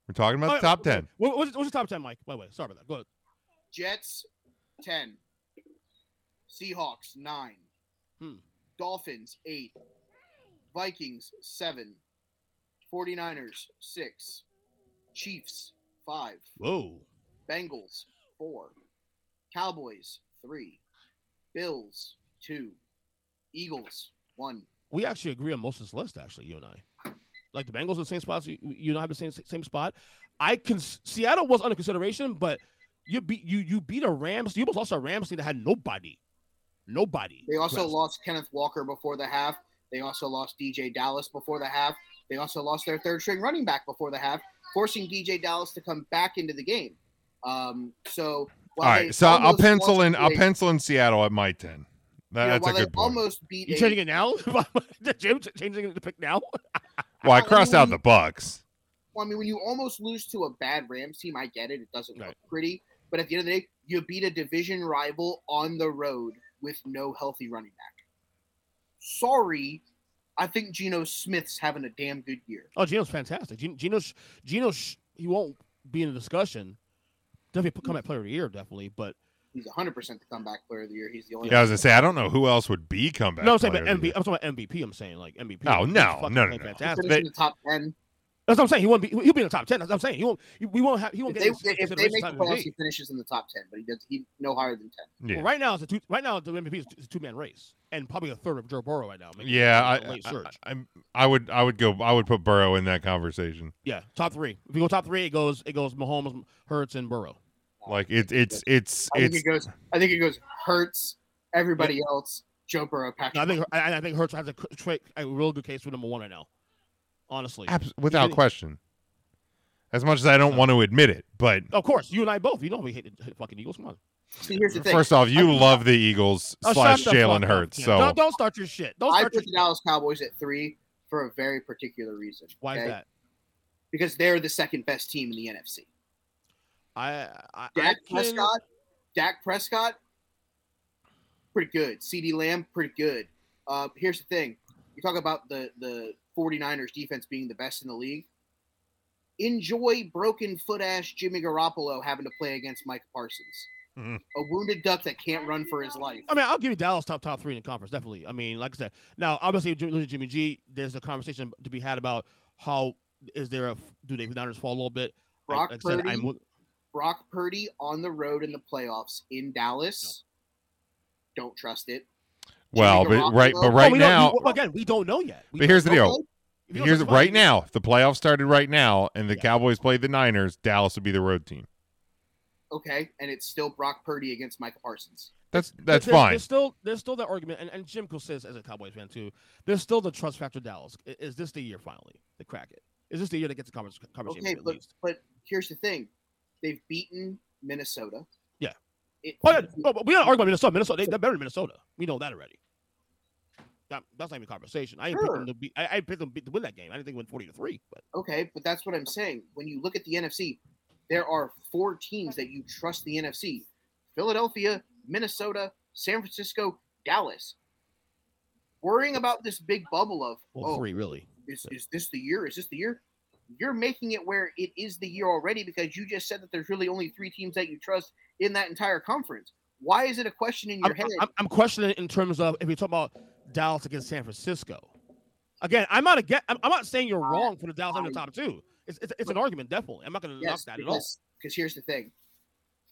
We're talking about All the right, top ten. What, what's, what's your top ten, Mike? By the way, sorry about that. Go ahead. Jets 10, Seahawks 9, Hmm. Dolphins 8, Vikings 7, 49ers 6, Chiefs 5, Whoa. Bengals 4, Cowboys 3, Bills 2, Eagles 1. We actually agree on most of this list. Actually, you and I, like the Bengals in the same spots. You, you don't have the same same spot. I can. Seattle was under consideration, but you beat you you beat a Rams. You almost lost a Rams team that had nobody, nobody. They also lost Kenneth Walker before the half. They also lost DeeJay Dallas before the half. They also lost their third string running back before the half, forcing DeeJay Dallas to come back into the game. Um, so All right, so I'll pencil in. I'll a- pencil in Seattle at my ten. you know, That's a good point. almost beat You a- changing it now? Jim changing it to pick now? Well, I I crossed out mean- the Bucks. Well, I mean, when you almost lose to a bad Rams team, I get it. It doesn't Right. look pretty. But at the end of the day, you beat a division rival on the road with no healthy running back. Sorry, I think Geno Smith's having a damn good year. Oh, Geno's fantastic. Geno, Geno's, Geno's, he won't be in the discussion. Definitely put comeback player of the year, definitely. But He's 100 percent the comeback player of the year. He's the only. Yeah, I was gonna say I don't know who else would be comeback. no, I'm saying player but of MVP. I'm talking about MVP. I'm saying like MVP. Oh, He's no, no, no, no. Fantastic. finished in the top 10. That's what I'm saying. He won't be. He'll be in the top ten. That's what I'm saying. He won't. We won't have. He won't If get. they, if they make the playoffs, he finishes in the top 10, but he does he no higher than 10. Yeah. Well, right now it's a two. Right now the MVP is a two man race, and probably a third of Joe Burrow right now. making Yeah, a I, late I, surge. I, I would, I would go, I would put Burrow in that conversation. yeah, top three. If you go top three, it goes it goes Mahomes, Hurts, and Burrow. Like it's, it's, it's, I think it's. it goes. I think it goes. Hurts. Everybody else. Joe Burrow. Patrick. No, I think I, I think Hurts has a, c- tra- a real good case for number one right now. Honestly, abs- without Even- question. As much as I don't want to admit it, but Of course, you and I both. You know we hate the fucking Eagles. Come on. See, here's the thing. first off, you I- love the Eagles Oh, slash Jalen Hurts. Ken. So don't, don't start your shit. Don't I start your put the shit. Dallas Cowboys at three for a very particular reason. Why is that? Because they're the second best team in the NFC. I I, I Dak can- Prescott. Dak Prescott. Pretty good. CeeDee Lamb. Pretty good. Uh, here's the thing. You talk about the the 49ers defense being the best in the league. Enjoy broken foot ass Jimmy Garoppolo having to play against Micah Parsons. Mhm. A wounded duck that can't run for his life. I mean, I'll give you Dallas top top three in the conference, definitely. I mean, like I said, now obviously Jimmy, Jimmy G. There's a conversation to be had about how is there a do they Niners fall a little bit? I- Brock like I said, Purdy. I'm Brock Purdy on the road in the playoffs in Dallas. Don't trust it. well, but right, Garoppolo- but Oh, right we don't- now, we- again, we don't know yet. We but here's the don't- deal. Okay. if you Here's right now. If the playoffs started right now and the Yeah. Cowboys played the Niners, Dallas would be the road team. Okay, and it's still Brock Purdy against Micah Parsons. That's that's there's, fine. There's still there's still that argument, and, and Jim Cook says as a Cowboys fan too. There's still the trust factor. Dallas is this the year finally to crack it? Is this the year to get the conference conversation Okay, at but but here's the thing: they've beaten Minnesota. Yeah. It, Oh, yeah. oh, but we don't argue about Minnesota. Minnesota, they, they're better than Minnesota. We know that already. That, that's not even a conversation. I didn't pick them to beat. I, I picked them to win that game. I didn't think win forty to three, but Okay, but that's what I'm saying. When you look at the NFC, there are four teams that you trust the NFC: Philadelphia, Minnesota, San Francisco, Dallas. Worrying about this big bubble of well, oh, three really. is, is this the year? Is this the year? You're making it where it is the year already because you just said that there's really only three teams that you trust in that entire conference. Why is it a question in your I'm, head? I'm, I'm questioning it in terms of if you talk about Dallas against San Francisco. Again, I'm not again. I'm, I'm not saying you're wrong for the Dallas in the top two. It's, it's, it's an argument, definitely. I'm not going to knock yes, that at all. because, because here's the thing.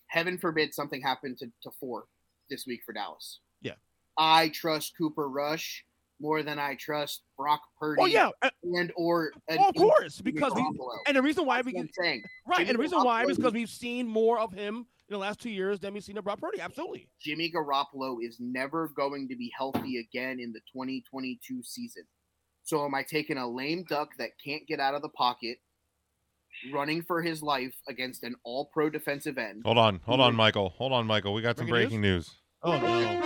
Heaven forbid something happened to, to four this week for Dallas. Yeah. I trust Cooper Rush more than I trust Brock Purdy Oh yeah, uh, and or an oh, of course, because we and the reason why That's we can saying. right, Jimmy and the reason why is because we've seen more of him in the last two years than we've seen of Brock Purdy. Absolutely. Jimmy Garoppolo is never going to be healthy again in the 2022 season. So am I taking a lame duck that can't get out of the pocket, running for his life against an all-pro defensive end? Hold on, hold on, Michael. Hold on, Michael. We got some Breaking breaking news. Oh no.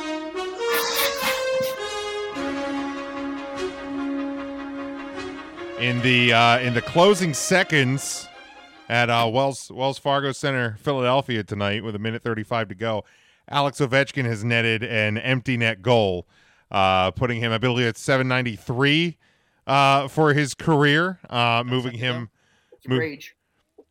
In the uh, in the closing seconds at uh, Wells Wells Fargo Center, Philadelphia tonight, with a minute thirty five to go, Alex Ovechkin has netted an empty net goal, uh, putting him, I believe, at seven ninety three uh, for his career, uh, moving him rage.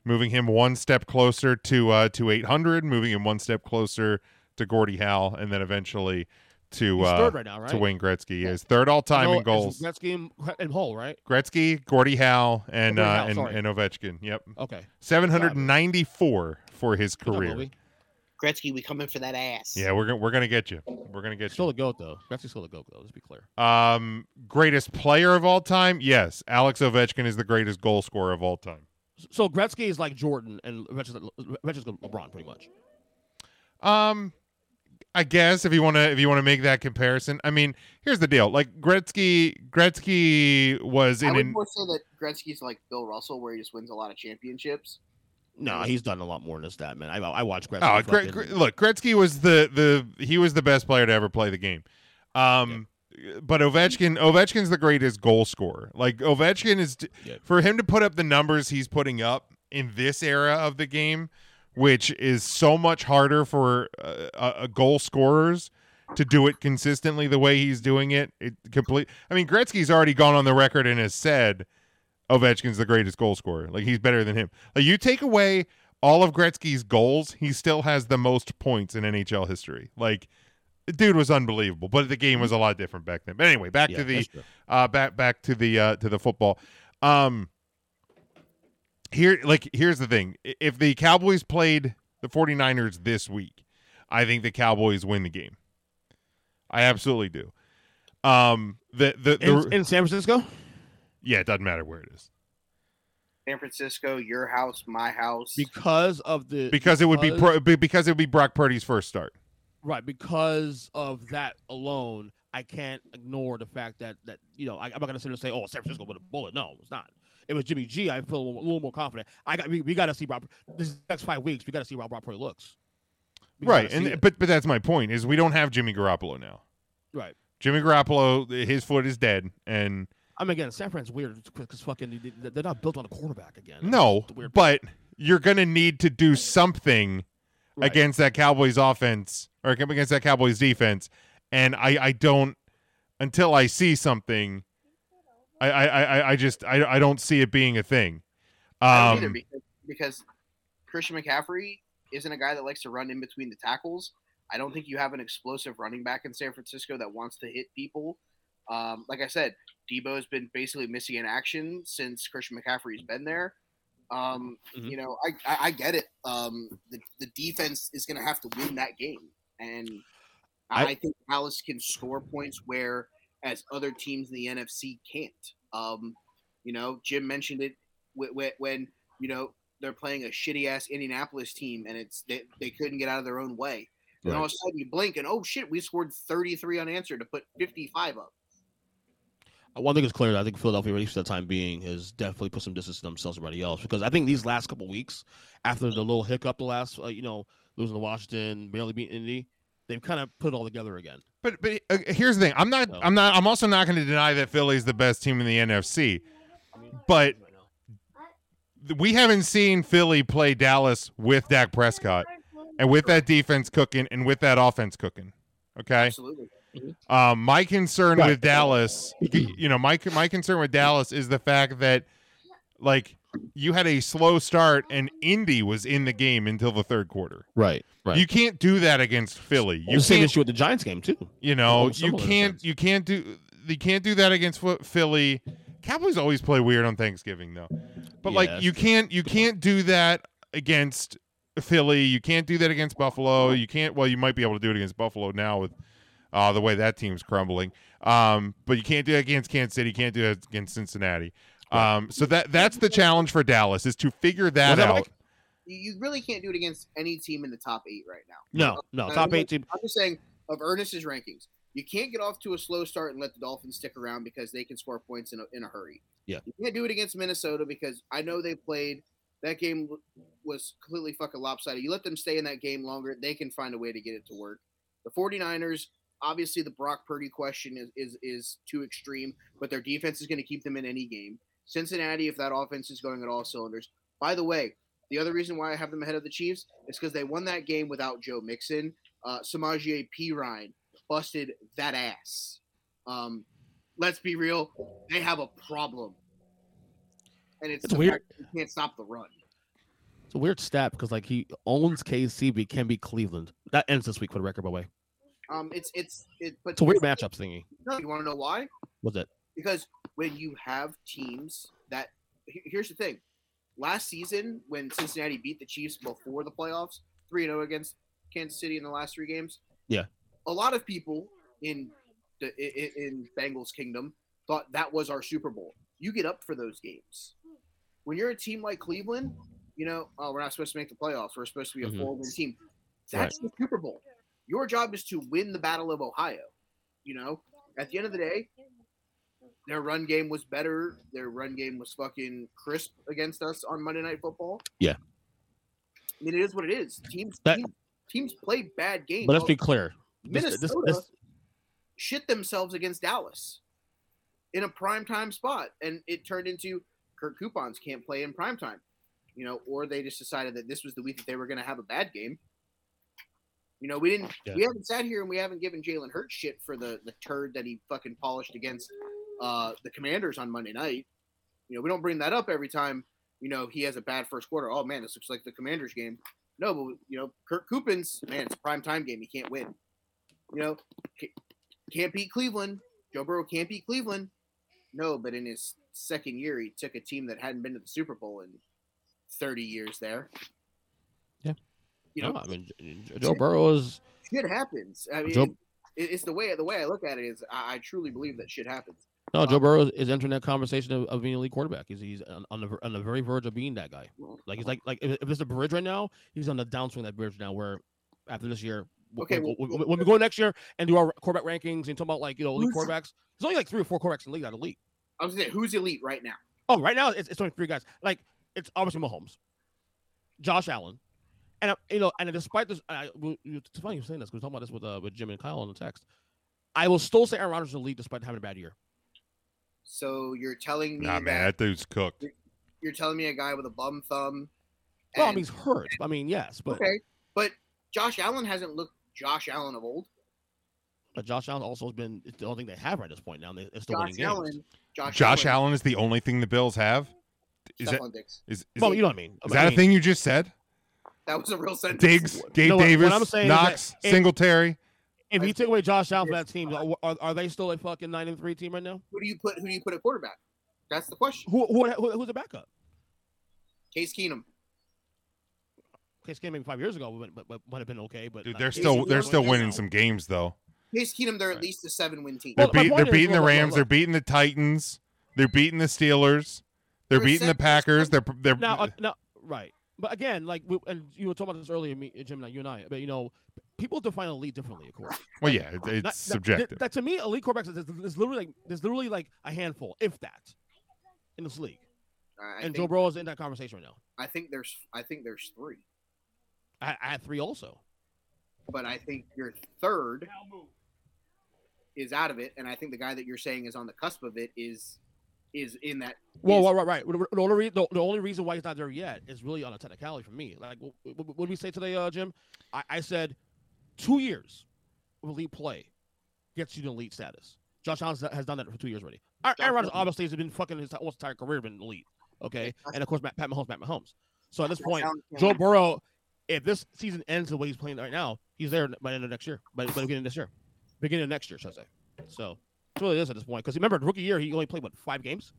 moving him one step closer to uh, to 800, moving him one step closer to Gordie Howe, and then eventually to He's uh, third right now, right? to Wayne Gretzky. is third all time in goals. Gretzky and, and Hull, right? Gretzky, Gordie Howe, and Gordie uh, Howe, and, sorry. and Ovechkin. Yep, Okay. 794 for his career. Gretzky, we coming for that ass. Yeah, we're gonna we're gonna get you. We're gonna get Still a goat though. Gretzky's still a goat though. Let's be clear. Um, greatest player of all time? Yes, Alex Ovechkin is the greatest goal scorer of all time. So Gretzky is like Jordan, and Ovechkin's Ovechkin's like LeBron, pretty much. Um, I guess if you want to if you want to make that comparison, I mean, here's the deal. Like Gretzky, Gretzky was I in would an more say that Gretzky's like Bill Russell, where he just wins a lot of championships. No, he's done a lot more than. That man, I I watched Gretzky. Oh, Gre- Gre- look, Gretzky was the the he was the best player to ever play the game. Um, but Ovechkin Ovechkin's the greatest goal scorer. Like Ovechkin is Yeah. for him to put up the numbers he's putting up in this era of the game, which is so much harder for uh, uh, goal scorers to do it consistently the way he's doing it. It complete. I mean, Gretzky's already gone on the record and has said Ovechkin's the greatest goal scorer. Like he's better than him. Like you take away all of Gretzky's goals, he still has the most points in NHL history. Like dude was unbelievable, but the game was a lot different back then. But anyway, back Yeah, to the uh back back to the uh to the football. Um here like here's the thing. If the Cowboys played the 49ers this week, I think the Cowboys win the game. I absolutely do. Um the the, the In, in San Francisco? yeah, it doesn't matter where it is. San Francisco, your house, my house. Because of the Because it would be because- pro, because it would be Brock Purdy's first start. right because of that alone. I can't ignore the fact that that you know I, I'm not gonna sit there and say, "Oh, San Francisco with a bullet." No, it's not. It was Jimmy G. I feel a little, a little more confident. I got we, we got to see Rob. This next five weeks, we got to see how Brock Purdy looks. We Right. And it. but but that's my point is we don't have Jimmy Garoppolo now. right. Jimmy Garoppolo his foot is dead and I mean, again, San Fran's weird because fucking they- they're not built on a quarterback again. no, but you're going to need to do something Right. against that Cowboys offense or against that Cowboys defense and I I don't until I see something I I I, I just I, I don't see it being a thing. I don't either Um because, because Christian McCaffrey isn't a guy that likes to run in between the tackles. I don't think you have an explosive running back in San Francisco that wants to hit people. Um, like I said, Deebo's been basically missing in action since Christian McCaffrey's been there. Um, Mhm. You know, I, I, I get it. Um, the, the defense is going to have to win that game, and I, I- think Dallas can score points where as other teams in the NFC can't. Um, you know, Jim mentioned it wh- wh- when you know they're playing a shitty ass Indianapolis team, and it's they, they couldn't get out of their own way. And all of a sudden, you blink, and oh shit, we scored 33 unanswered to put 55 up. One thing is clear. I think Philadelphia, at least for the time being, has definitely put some distance to themselves and everybody else. Because I think these last couple weeks, after the little hiccup, the last, uh, you know, losing to Washington, barely beating Indy, they've kind of put it all together again. But but uh, here's the thing. I'm not. No. I'm not. I'm also not going to deny that Philly's the best team in the NFC. But we haven't seen Philly play Dallas with Dak Prescott and with that defense cooking and with that offense cooking. Okay. Absolutely. Um, my concern Right. with Dallas, you know, my my concern with Dallas is the fact that like you had a slow start and Indy was in the game until the third quarter. Right. Right. You can't do that against Philly. You the same issue with the Giants game too. you know, you similar in a can't you can't do you can't do that against Ph- Philly. Cowboys always play weird on Thanksgiving though. But Yeah, like you can't you can't do that against Philly. You can't do that against Buffalo. You can't well you might be able to do it against Buffalo now with uh, the way that team's crumbling. Um, but you can't do it against Kansas City, you can't do it against Cincinnati. Um, so that that's the challenge for Dallas is to figure that Was out. Mike? You, you really can't do it against any team in the top eight right now. No, no, top I'm eight team. I'm just saying of Ernest's rankings. You can't get off to a slow start and let the Dolphins stick around because they can score points in a, in a hurry. Yeah. You can't do it against Minnesota because I know they played that game was completely fucking lopsided. You let them stay in that game longer, they can find a way to get it to work. The 49ers, obviously the Brock Purdy question is is, is too extreme, but their defense is going to keep them in any game. Cincinnati, if that offense is going at all cylinders. By the way, the other reason why I have them ahead of the Chiefs is because they won that game without Joe Mixon. Uh, Samaje Perine busted that ass. Um, let's be real, they have a problem, and it's It's weird. you can't stop the run. It's a weird stat because like he owns KC, but can be Cleveland. That ends this week for the record, by the way. Um, it's it's it, but It's a weird matchup thingy. No, you want to know why? What's it? Because when you have teams that here's the thing. Last season when cincinnati beat the chiefs before the playoffs 3-0 against kansas city in the last three games Yeah. a lot of people in the in bengals kingdom thought that was our super bowl. You get up for those games. When you're a team like cleveland you know oh we're not supposed to make the playoffs. We're supposed to be a Mhm. four-win team. That's the super bowl. Your job is to win the battle of ohio you know? At the end of the day their run game was better. Their run game was fucking crisp against us on Monday Night Football. Yeah. I mean, it is what it is. Teams That- teams, teams play bad games. But let's be clear. Minnesota this, this, shit themselves against Dallas in a prime time spot, and it turned into Kirk Cousins can't play in prime time, you know, or they just decided that this was the week that they were going to have a bad game. You know, we didn't. Yeah. We haven't sat here and we haven't given Jalen Hurts shit for the the turd that he fucking polished against uh, the Commanders on Monday night. You know, we don't bring that up every time. You know, he has a bad first quarter. Oh man, this looks like the Commanders game. No, but you know, Kirk Cousins, man, it's a prime time game. He can't win. You know, can't beat Cleveland. Joe Burrow can't beat Cleveland. No, but in his second year, he took a team that hadn't been to the Super Bowl in 30 years there. Yeah. You know, No, I mean, Joe Burrow is. shit happens. I mean, Joe- it, it's the way the way I look at it is I, I truly believe that shit happens. No, Joe Burrow is entering that conversation of, of being a elite quarterback. He's he's on, on the on the very verge of being that guy. Like he's like like if, if there's a bridge right now, he's on the downswing of that bridge now. Where after this year, Okay, when, well- when- when we go next year and do our quarterback rankings and talk about like you know elite quarterbacks, there's only like three or four quarterbacks in the league that are elite. I was saying, who's elite right now? Oh, right now it's, it's only three guys. Like it's obviously Mahomes, Josh Allen, and you know, and despite this, I, it's funny you're saying this because we talking about this with uh, with Jim and Kyle on the text. I will still say Aaron Rodgers is elite despite having a bad year. So you're telling me Nah, that man, that dude's cooked. you're telling me a guy with a bum thumb. Well, I mean, he's hurt. I mean, yes, but okay, but Josh Allen hasn't looked Josh Allen of old. but Josh Allen also has been it's the only thing they have right at this point now. and they- They're still winning Josh games. Allen, Josh, Josh Allen, Allen is the only thing the Bills have. Is that Stefon Diggs. is, is, Well, you know what I mean. is I that a thing you just said? That was a real sentence. Diggs, Gabe No, what- what Davis, I'm saying is that Knox, it- Singletary. If you take away Josh Allen from that team, are, are, are they still a fucking nine and three team right now? Who do you put? Who do you put at quarterback? That's the question. Who, who, who who's the backup? Case Keenum. Case Keenum maybe five years ago, but, but, but might have been okay. But Dude, they're Casey still they're still winning now. some games though. Case Keenum, they're at least a seven-win team. They're Well, beat, they're is, beating the look, look, Rams. look. They're beating the Titans. They're beating the Steelers. They're They're beating the Packers. They're they're now, uh, now, right? But again, like, we, and you were talking about this earlier, me, Jim, and you and I. But you know, people define elite differently, of course. well, yeah, it- it's Not- subjective. That, to me, elite quarterbacks is there's literally like there's literally like a handful, if that, in this league. I and think, Joe Burrow is in that conversation right now. I think there's. I think there's three, I, I had three also. but I think your third is out of it, and I think the guy that you're saying is on the cusp of it is is in that. Well, is- right, right, right. The only, re- the, the only reason why he's not there yet is really on a technicality for me. Like, what, what, what did we say today, uh, Jim? I, I said two years of elite play gets you to elite status. Josh Allen has done that for two years already. Aaron Rodgers obviously has been fucking his almost entire career been elite. Okay, and of course Matt, Pat Mahomes, Matt Mahomes. So at this point, Joe. Burrow, if this season ends the way he's playing right now, he's there by the end of next year, by, by the beginning of this year, beginning of next year, should I say? So it's really is at this point because remember rookie year he only played what five games.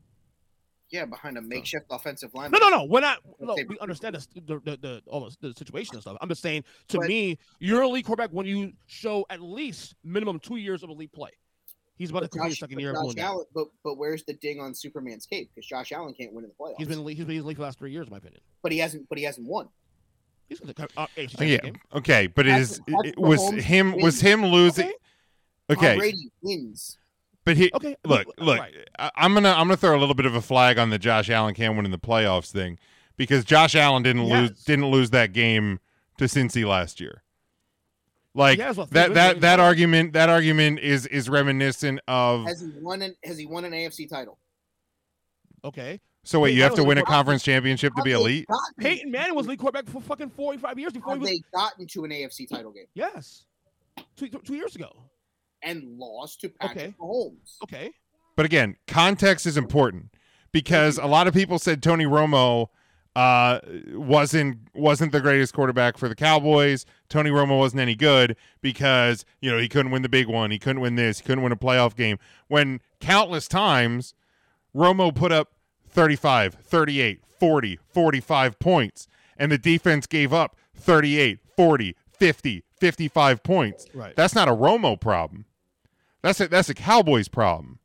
Yeah, behind a makeshift offensive line. No, no, no. We're not. No, we understand this, the, the, the, almost the situation and stuff. I'm just saying, to But- me, you're a elite quarterback when you show at least minimum two years of elite play. He's about to But complete his second year. Josh. Allen, but but where's the ding on Superman's cape? Because Josh Allen can't win in the playoffs. He's been elite, he's been elite for the last three years, in my opinion. but he hasn't. But he hasn't won. He's going to uh, AFC Oh, yeah, game. okay, but it is Patrick- it was Mahomes him was him losing. Okay. Okay, Brady wins. But he Okay. look look, look. right. I, I'm gonna I'm gonna throw a little bit of a flag on the Josh Allen can't win in the playoffs thing because Josh Allen didn't lose didn't lose that game to Cincy last year. Like He has, what, that that that the argument that argument is is reminiscent of. Has he won an Has he won an AFC title? Okay. So wait, Hey, you have to win a conference championship to be elite. gotten- Peyton Manning was lead quarterback for fucking 45 years before he Have was. they gotten to an AFC title game Yes. Two, two years ago. And lost to Patrick Okay. Mahomes? Okay. But again, context is important because a lot of people said Tony Romo uh, wasn't wasn't the greatest quarterback for the Cowboys. Tony Romo wasn't any good because you know he couldn't win the big one. He couldn't win this. He couldn't win a playoff game. When countless times Romo put up 35, 38, 40, 45 points and the defense gave up 38, 40, 50, 55 points. Right. That's not a Romo problem. That's a that's a Cowboys problem.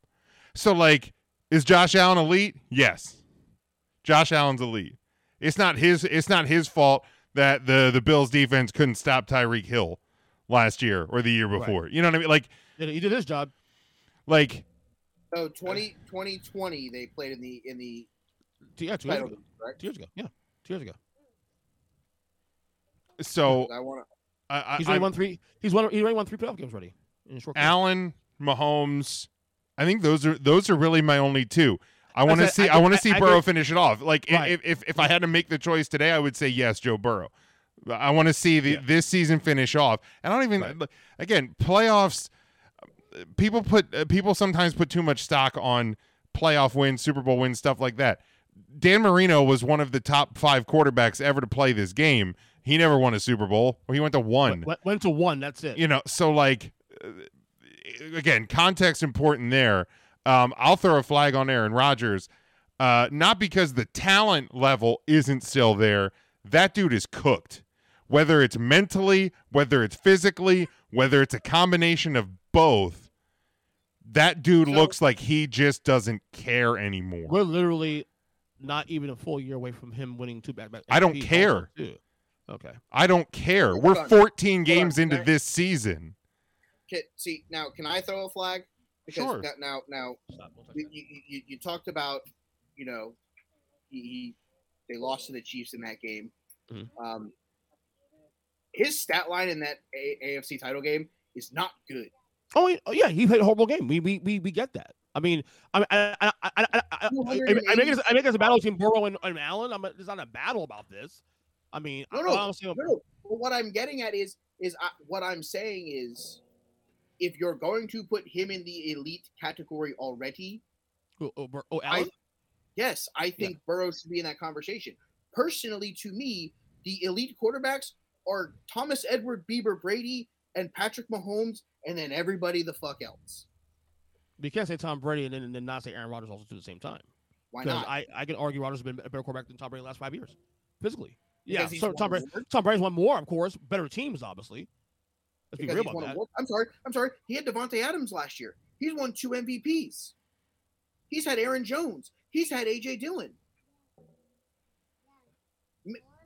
So like, is Josh Allen elite? Yes. Josh Allen's elite. It's not his it's not his fault that the the Bills defense couldn't stop Tyreek Hill last year or the year before. You know what I mean? Like He did his job. like So 20, 2020, they played in the in the Two, yeah, two years ago. game, right? Two years ago. Yeah. Two years ago. so I want to. I, I, He's already I'm- won three. He's won. He already won three playoff games already. In a short. Allen, Mahomes. I think those are those are really my only two. I want to see I I, want to see I Burrow agree. finish it off. Like Right. if, if if I had to make the choice today, I would say yes, Joe Burrow. I want to see the, Yeah. this season finish off. And I don't even Right. again playoffs. People put uh, people sometimes put too much stock on playoff wins, Super Bowl wins, stuff like that. Dan Marino was one of the top five quarterbacks ever to play this game. He never won a Super Bowl. Well, he went to one. Went, went to one. That's it. You know, so like, uh, again, context important there. Um, I'll throw a flag on Aaron Rodgers, uh, not because the talent level isn't still there. That dude is cooked. Whether it's mentally, whether it's physically, whether it's a combination of both, that dude So- looks like he just doesn't care anymore. We're literally not even a full year away from him winning two back back. I don't care. Okay. I don't care. We're 14 games into this season. Can, see now, can I throw a flag? Because Sure. now, now, now you, you, you, you talked about, you know, he, he they lost to the Chiefs in that game. Mhm. Um, his stat line in that a- AFC title game is not good. Oh, oh, yeah, he played a horrible game. We we we, we get that. I mean, I I I I, I, I, I, I make it I make it as a battle between Burrow and, and Allen. I'm there's not a battle about this. I mean, No, I, no, I'm saying, no, no. But what I'm getting at is, is I, what I'm saying is, if you're going to put him in the elite category already, oh, oh, oh, I, yes, I think Burrow should be in that conversation. Personally, to me, the elite quarterbacks are Thomas Edward, Bieber, Brady, and Patrick Mahomes, and then everybody the fuck else. You can't say Tom Brady and then, and then not say Aaron Rodgers also at the same time. Why not? I, I can argue Rodgers has been a better quarterback than Tom Brady in the last five years, physically. Yeah, Because he's so Tom, Brady. Tom Brady's won more, of course. Better teams, obviously. Let's be real about that. awards. I'm sorry. I'm sorry. He had Davante Adams last year. He's won two MVPs. He's had Aaron Jones. He's had AJ Dillon.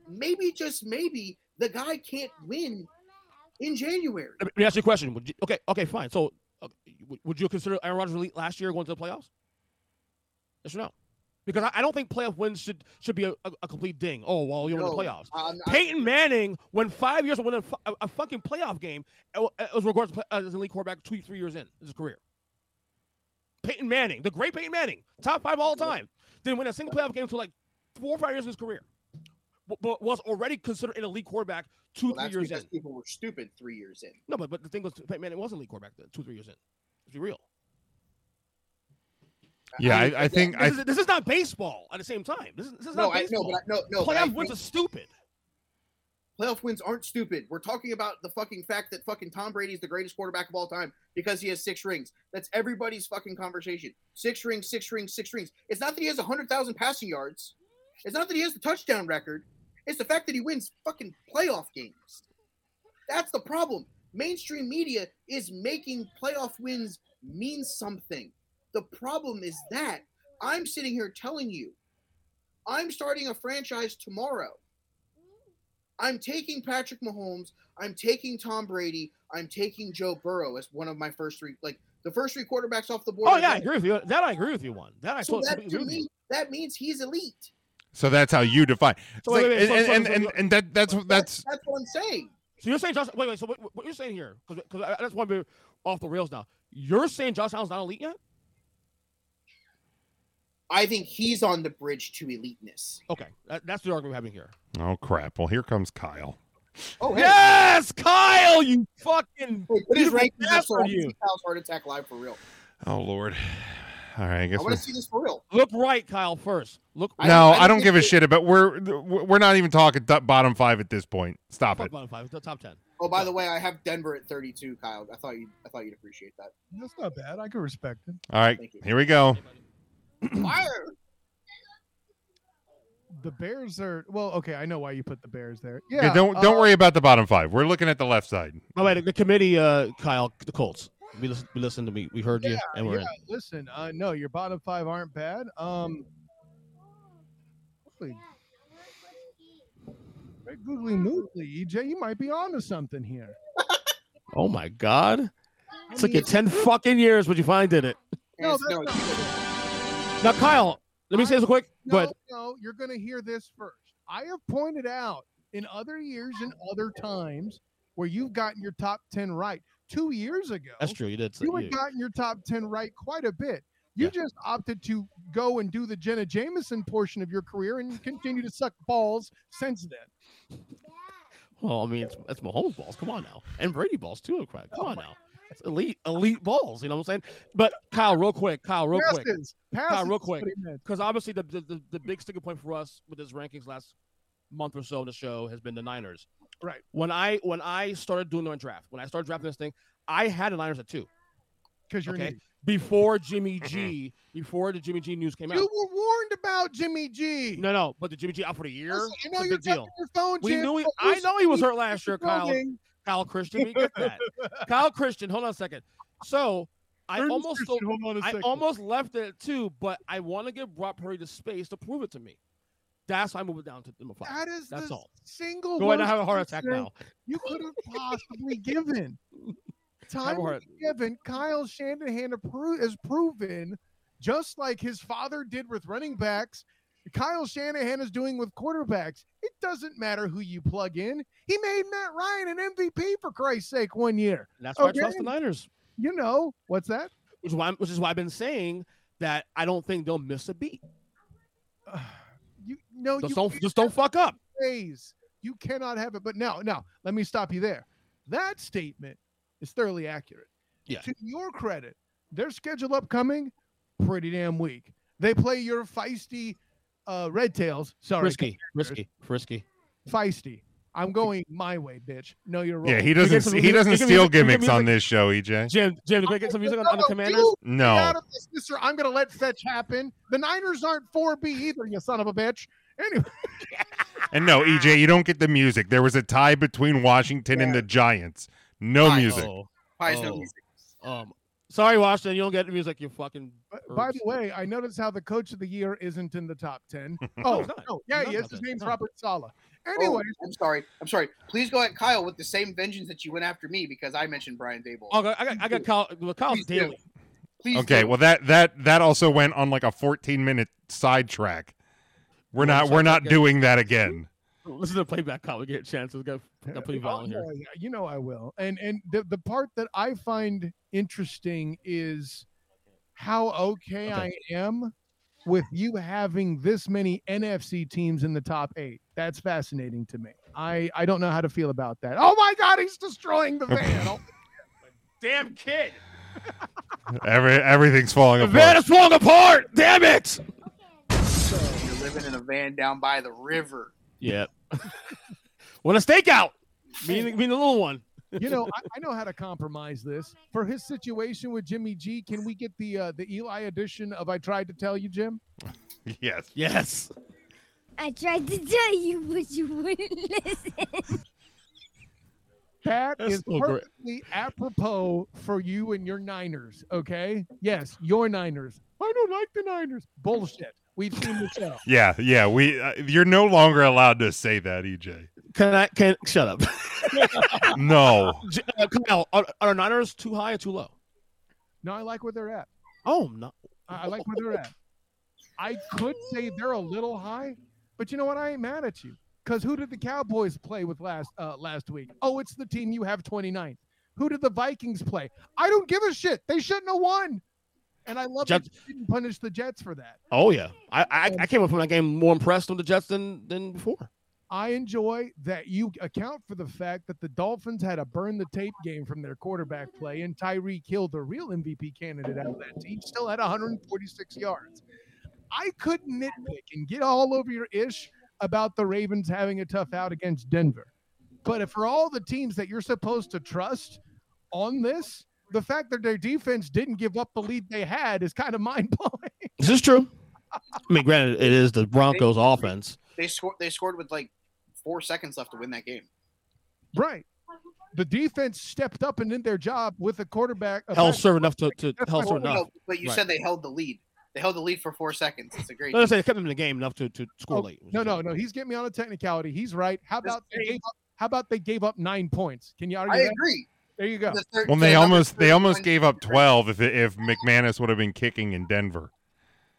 Maybe just maybe the guy can't win in January. Let me ask you a question. You, okay, okay, fine. So, uh, would- would you consider Aaron Rodgers elite last year going to the playoffs? Yes or no? Because I, I don't think playoff wins should should be a, a, a complete ding. Oh, well, you won the playoffs. I'm Peyton Manning won five years of winning a, a, fucking playoff game. It wa- it was regarded as an elite quarterback two, three years in his career. Peyton Manning, the great Peyton Manning, top five all time, didn't win a single playoff game until like four or five years in his career. But, was already considered an elite quarterback two, Well, three that's years because in. people were stupid three years in. No, but, but the thing was, Peyton Manning wasn't a elite quarterback then, two, three years in. Let's be real. Yeah, I mean, I, I think I, This, is, this is not baseball at the same time. This is, this is No, not I no, baseball. but I, no, no. but Playoff wins are stupid. playoff wins aren't stupid. We're talking about the fucking fact that fucking Tom Brady is the greatest quarterback of all time because he has six rings. That's everybody's fucking conversation. Six rings, six rings, six rings. It's not that he has hundred thousand passing yards. It's not that he has the touchdown record. It's the fact that he wins fucking playoff games. That's the problem. Mainstream media is making playoff wins mean something. The problem is that I'm sitting here telling you, I'm starting a franchise tomorrow. I'm taking Patrick Mahomes. I'm taking Tom Brady. I'm taking Joe Burrow as one of my first three, like the first three quarterbacks off the board. Oh yeah, I agree with you. That I agree with you on. That I So totally that to agree with you. me, that means he's elite. so that's how you define. So wait, like- wait, so- and, so- and, so- and, and that that's That's that's that's what I'm saying. So you're saying Josh? Wait, wait. So what, what you're saying here? Because I, I just want to be off the rails now. You're saying Josh Allen's not elite yet? I think he's on the bridge to eliteness. Okay, that, that's the argument we're having here. oh crap. Well, here comes Kyle. Oh, hey, Yes, Kyle, you fucking hey, put his beautiful rankings up so I bastard, can you. see Kyle's heart attack live for real. Oh lord. All right, I guess I want to see this for real. Look right, Kyle. First, look. I no, don't- I I don't don't give a shit about. We're we're not even talking top, bottom five at this point. Stop Fuck it. bottom five, top ten. Oh, by the way, I have Denver at 32, Kyle. I thought you, I thought you'd appreciate that. That's not bad. I can respect it. All right, here we go. Fire! The Bears are well. Okay, I know why you put the Bears there. Yeah, Yeah. don't don't uh, worry about the bottom five. We're looking at the left side. By the the, the committee, uh, Kyle, the Colts. We listen, we listened to me. We heard you, and we're yeah, listen, uh, no, your bottom five aren't bad. Um, holy- Great googly moogly, EJ, you might be onto something here. Oh my God! I It's like mean, you ten fucking years, but you finally did it. No, it's- no, that's it's- Now, Kyle, let me say this quick. No, ahead. no, you're going to hear this first. I have pointed out in other years and other times where you've gotten your top 10 right. Two years ago, That's true. You did. You you, had gotten your top 10 right quite a bit. You Yeah. just opted to go and do the Jenna Jameson portion of your career and continue to suck balls since then. well, I mean, it's, it's Mahomes balls. Come on now, and Brady balls too. Come Oh on now. It's elite, elite balls. You know what I'm saying? But Kyle, real quick, Kyle, real quick, Passes. Kyle, real quick, what he meant. because obviously the, the the big sticking point for us with this rankings last month or so in the show has been the Niners. Right. When I when I started doing the draft, when I started drafting this thing, I had the Niners at two. Because you're Okay. Before Jimmy G, before the Jimmy G news came out. You were warned about Jimmy G. No, no, but the Jimmy G out for the year. Listen, I know you're deal. your phone, We Jim, knew he, I know he was hurt last year, Kyle. Kyle Christian, we get that. Kyle Christian, hold on a second. So I Ernest almost Christian, hold on a I second. almost left it at two, but I want to give Brock Purdy the space to prove it to me. That's why I moved it down to number five. That is That's the all. single. Go ahead and have a heart attack now. You could have possibly given. Time Have a was heart- given. Kyle Shanahan has proven, just like his father did with running backs, Kyle Shanahan is doing with quarterbacks. Doesn't matter who you plug in. He made Matt Ryan an MVP for Christ's sake one year. And that's why Okay. I trust the Niners. You know what's that? Which is why, which is why I've been saying that I don't think they'll miss a beat. You no, Just you don't, just don't fuck up. ways. You cannot have it. But now, now, let me stop you there. That statement is thoroughly accurate. Yeah. To your credit, their schedule upcoming, pretty damn weak. They play your feisty uh red tails. Sorry. Risky, risky, frisky. Feisty. I'm going my way, bitch. No, you're wrong. Yeah, he doesn't. He music- doesn't steal music- gimmicks on this show, EJ. Jim, Jim, can we get some music on, on the No, Commanders? No. out of this, mister. I'm gonna let fetch happen. The Niners aren't 4B either, you son of a bitch. Anyway, And no, EJ, you don't get the music. There was a tie between Washington and the Giants. No Fine. music. Oh, Pies no Oh. music. um, sorry, Washington, you don't get the music. You fucking. But by the way, I noticed how the coach of the year isn't in the top 10. No, Oh, it's no. Yeah, It's he is. His name's Robert Saleh. Oh, Anyway, I'm sorry. I'm sorry. Please go at Kyle with the same vengeance that you went after me because I mentioned Brian Daboll. Oh, I got, I got, I got Kyle. Well, Kyle's Please daily. Please Okay, do. well that that that also went on like a 14 minute sidetrack. We're Well, not we're not doing that again. Listen to the playback, call. We get a chance. We got, got uh, pretty Oh, violent here. yeah, yeah, you know I will. And and the, the part that I find interesting is how okay, I am with you having this many NFC teams in the top eight. That's fascinating to me. I I don't know how to feel about that. Oh my God, he's destroying the van. Oh, Damn kid. Every everything's falling apart. The apart. van is falling apart. Damn it. So You're living in a van down by the river. Yeah. Want a stakeout? Meaning, mean the little one. you know, I, I know how to compromise this for his situation with Jimmy G. Can we get the uh, the Eli edition of "I Tried to Tell You, Jim"? Yes. Yes. I tried to tell you, but you wouldn't listen. That That's is so great. perfectly apropos for you and your Niners. Okay. Yes, your Niners. I don't like the Niners. Bullshit. We've seen the show. Yeah, yeah. We uh, you're no longer allowed to say that, EJ. Can I? Can shut up? No. Uh, Kyle, are, are Niners too high or too low? No, I like where they're at. Oh no. I, I like where they're at. I could say they're a little high, but you know what? I ain't mad at you. Because who did the Cowboys play with last uh, last week? Oh, it's the team you have 29th. Who did the Vikings play? I don't give a shit. They shouldn't have won. And I love that Jets- you didn't punish the Jets for that. Oh yeah. I I, I came up from that game more impressed with the Jets than than before. I enjoy that you account for the fact that the Dolphins had a burn the tape game from their quarterback play, and Tyreek Hill the real MVP candidate out of that team, still had 146 yards. I could nitpick and get all over your ish about the Ravens having a tough out against Denver. But if for all the teams that you're supposed to trust on this, the fact that their defense didn't give up the lead they had is kind of mind blowing. Is this is true. I mean, granted, it is the Broncos' offense. They scored. They scored with like four seconds left to win that game. Right. The defense stepped up and did their job with a quarterback. a Hell serve enough to, to hell serve enough. No, but you Right. said they held the lead. They held the lead for four seconds. It's a great. No, let's say they kept them in the game enough to, to score Oh, late. no, no, no. He's getting me on a technicality. He's right. How about they gave up, how about they gave up nine points? Can you argue I that? agree. There you go. The third- Well, they almost they almost gave up 12 if it, if McManus would have been kicking in Denver.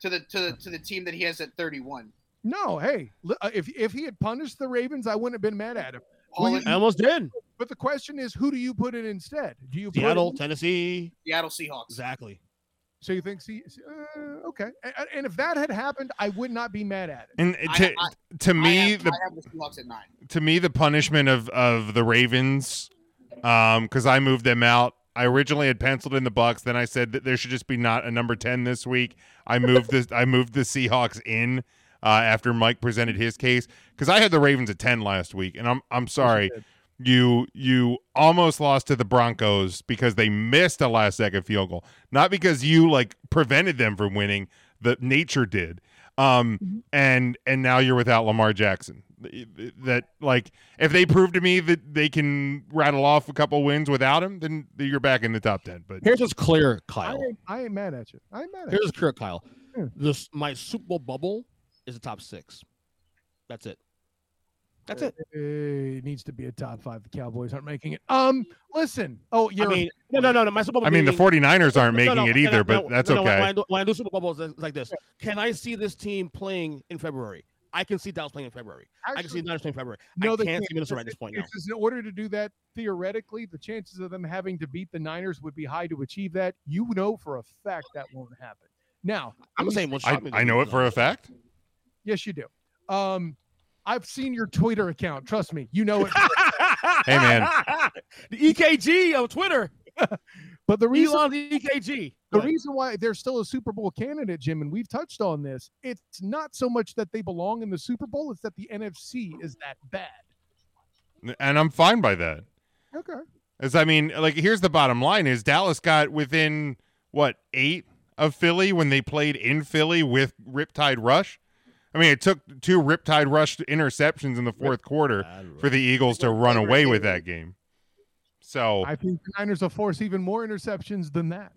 to the to the to the team that he has at 31. No, hey, uh, if if he had punished the Ravens, I wouldn't have been mad at him. Paul- Well, I almost did. But the question is, who do you put in instead? Do you Seattle, in- Tennessee. Seattle Seahawks. Exactly. so you think? See, uh, okay. And, and if that had happened, I would not be mad at it. And to I- to I me have, the I have the at nine. to me the punishment of of the Ravens um cuz I moved them out I originally had penciled in the Bucs. Then I said that there should just be not a number ten this week. I moved this. I moved the Seahawks in uh, after Mike presented his case because I had the Ravens at ten last week, and I'm I'm sorry. You you almost lost to the Broncos because they missed a last second field goal, not because you like prevented them from winning. The nature did, um, and and now you're without Lamar Jackson. That like if they prove to me that they can rattle off a couple wins without him, then you're back in the top ten. But Here's what's clear, I Kyle. ain't, I ain't mad at you. I ain't mad at Here's you. clear, Kyle. Hmm. This my Super Bowl bubble is the top six. That's it. That's it. It needs to be a top five. The Cowboys aren't making it. Um, listen. Oh, I you're. mean, no, no, no, no. My Super Bowl. I mean, the meaning- 49ers aren't No, making no, it either, I- but no, that's no, no, When okay. I, do, when I do Super Bowl bubbles it's like this, can I see this team playing in February? I can see Dallas playing in February. I can see Niners playing in February. no, I they can't see Minnesota at this point now. In order to do that, theoretically, the chances of them having to beat the Niners would be high to achieve that. You know for a fact that won't happen. Now, I'm saying one I. I know it for a fact. Yes, you do. Um, I've seen your Twitter account. Trust me, you know it. Hey, man. the EKG on Twitter. But the reason Elon the EKG. the reason why they're still a Super Bowl candidate, Jim, and we've touched on this, it's not so much that they belong in the Super Bowl, it's that the NFC is that bad. And I'm fine by that. Okay. As I mean, like here's the bottom line is Dallas got within what, eight of Philly when they played in Philly with Riptide Rush? I mean, it took two Riptide Rush interceptions in the fourth quarter for the Eagles to run away with that game. So I think the Niners will force even more interceptions than that.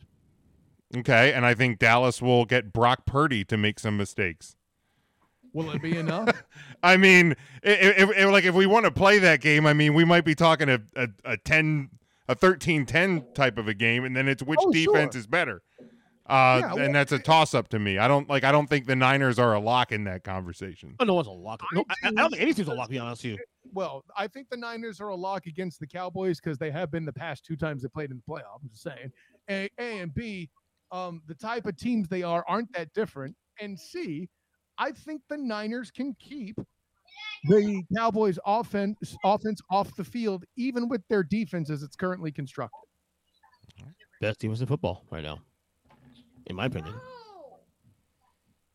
okay, and I think Dallas will get Brock Purdy to make some mistakes. Will it be enough? I mean, if, if, like if we want to play that game, I mean, we might be talking a a, a ten a 13-10 type of a game, and then it's which Oh, defense sure. is better. Uh, Yeah, well- and that's a toss up to me. I don't like. I don't think the Niners are a lock in that conversation. Oh, no one's a lock. No, I, I don't think any team's a lock. To be honest with you. well, I think the Niners are a lock against the Cowboys because they have been the past two times they played in the playoff. I'm just saying. A, A and B, um, the type of teams they are aren't that different. And C, I think the Niners can keep the Cowboys offense offense off the field, even with their defense as it's currently constructed. Best defense in football right now, in my opinion.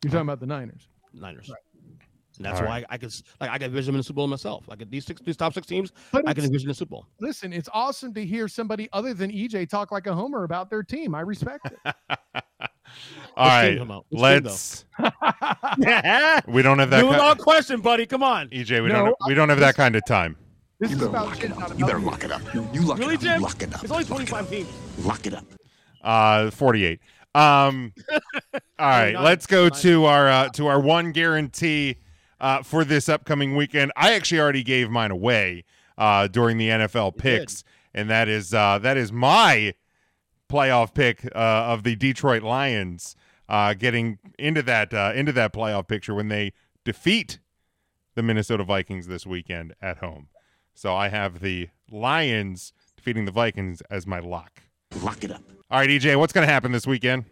You're talking about the Niners. Niners. And that's All why I, I could like I can envision them in the Super Bowl myself. Like these six, these top six teams, But I can envision the Super Bowl. Listen, it's awesome to hear somebody other than EJ talk like a homer about their team. I respect it. All Which team right, come out? Team, let's. we don't have that. New ki- long question, buddy. Come on. EJ, we No, don't. We don't have that kind of time. This is about shit, not about you. Better lock it up. You, you lock Really, it up. Jim? Lock it up. It's only 25 teams. Lock it up. Uh, forty-eight. Um, all right, let's go to our uh, to our one guarantee uh, for this upcoming weekend. I actually already gave mine away uh, during the NFL picks, and that is uh, that is my playoff pick uh, of the Detroit Lions uh, getting into that uh, into that playoff picture when they defeat the Minnesota Vikings this weekend at home. So I have the Lions defeating the Vikings as my lock. Lock it up. All right, EJ, what's going to happen this weekend?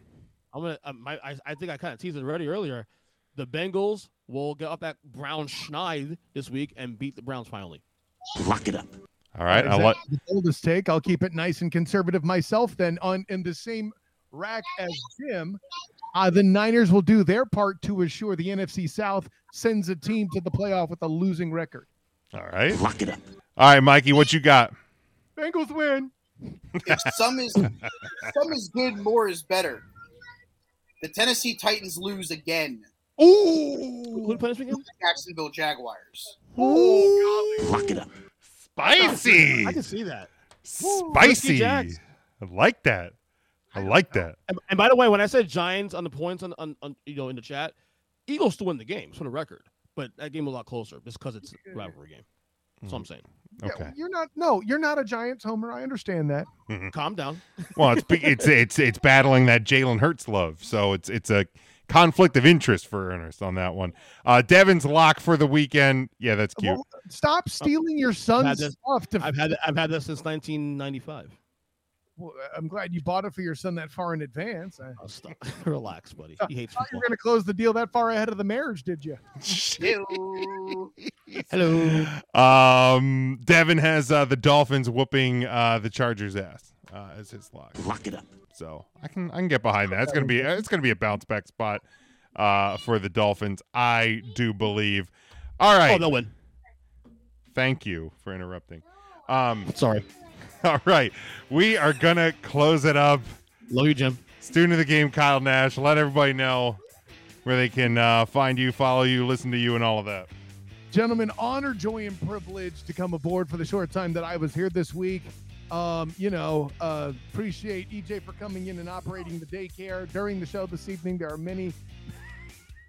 I'm gonna. My, I, I think I kind of teased it already earlier. The Bengals will get up at Brown Schneid this week and beat the Browns finally. Lock it up. All right, I'll let, the boldest take. I'll keep it nice and conservative myself. Then on in the same rack as Jim, uh, the Niners will do their part to assure the NFC South sends a team to the playoff with a losing record. all right. Lock it up. All right, Mikey, what you got? Bengals win. If some is some is good, more is better. The Tennessee Titans lose again. Who who play this weekend? Jacksonville Jaguars. Ooh, Lock it up. Spicy, I can see that. spicy. Jags. I like that. I like that. And, and by the way, when I said Giants on the points on, on, on you know in the chat, Eagles still win the game for the record, but that game was a lot closer just because it's a rivalry game. That's what I'm saying. Yeah, Okay. you're not. No, you're not a Giants homer. I understand that. Calm down. Well, it's it's it's it's battling that Jalen Hurts love, so it's it's a conflict of interest for Ernest on that one. Uh, Devin's lock for the weekend. Yeah, that's cute. Well, stop stealing your had son's this- stuff. To, I've had I've had this since 1995. Well, I'm glad you bought it for your son that far in advance. I Oh, stop. Relax, buddy. He hates thought You're going to close the deal that far ahead of the marriage, did you? Ew. Hello. Um, Devin has uh, the Dolphins whooping uh, the Chargers' ass. uh, as his lock. Lock it up. So I can I can get behind that. It's gonna be it's gonna be a bounce back spot uh, for the Dolphins. I do believe. All right. Oh, they'll win. Thank you for interrupting. Um, Sorry. all right, we are gonna close it up. Love you, Jim. Student of the game, Kyle Nash. Let everybody know where they can uh, find you, follow you, listen to you, and all of that. Gentlemen, honor, joy, and privilege to come aboard for the short time that I was here this week. Um, you know, uh, appreciate EJ for coming in and operating the daycare during the show this evening. There are many.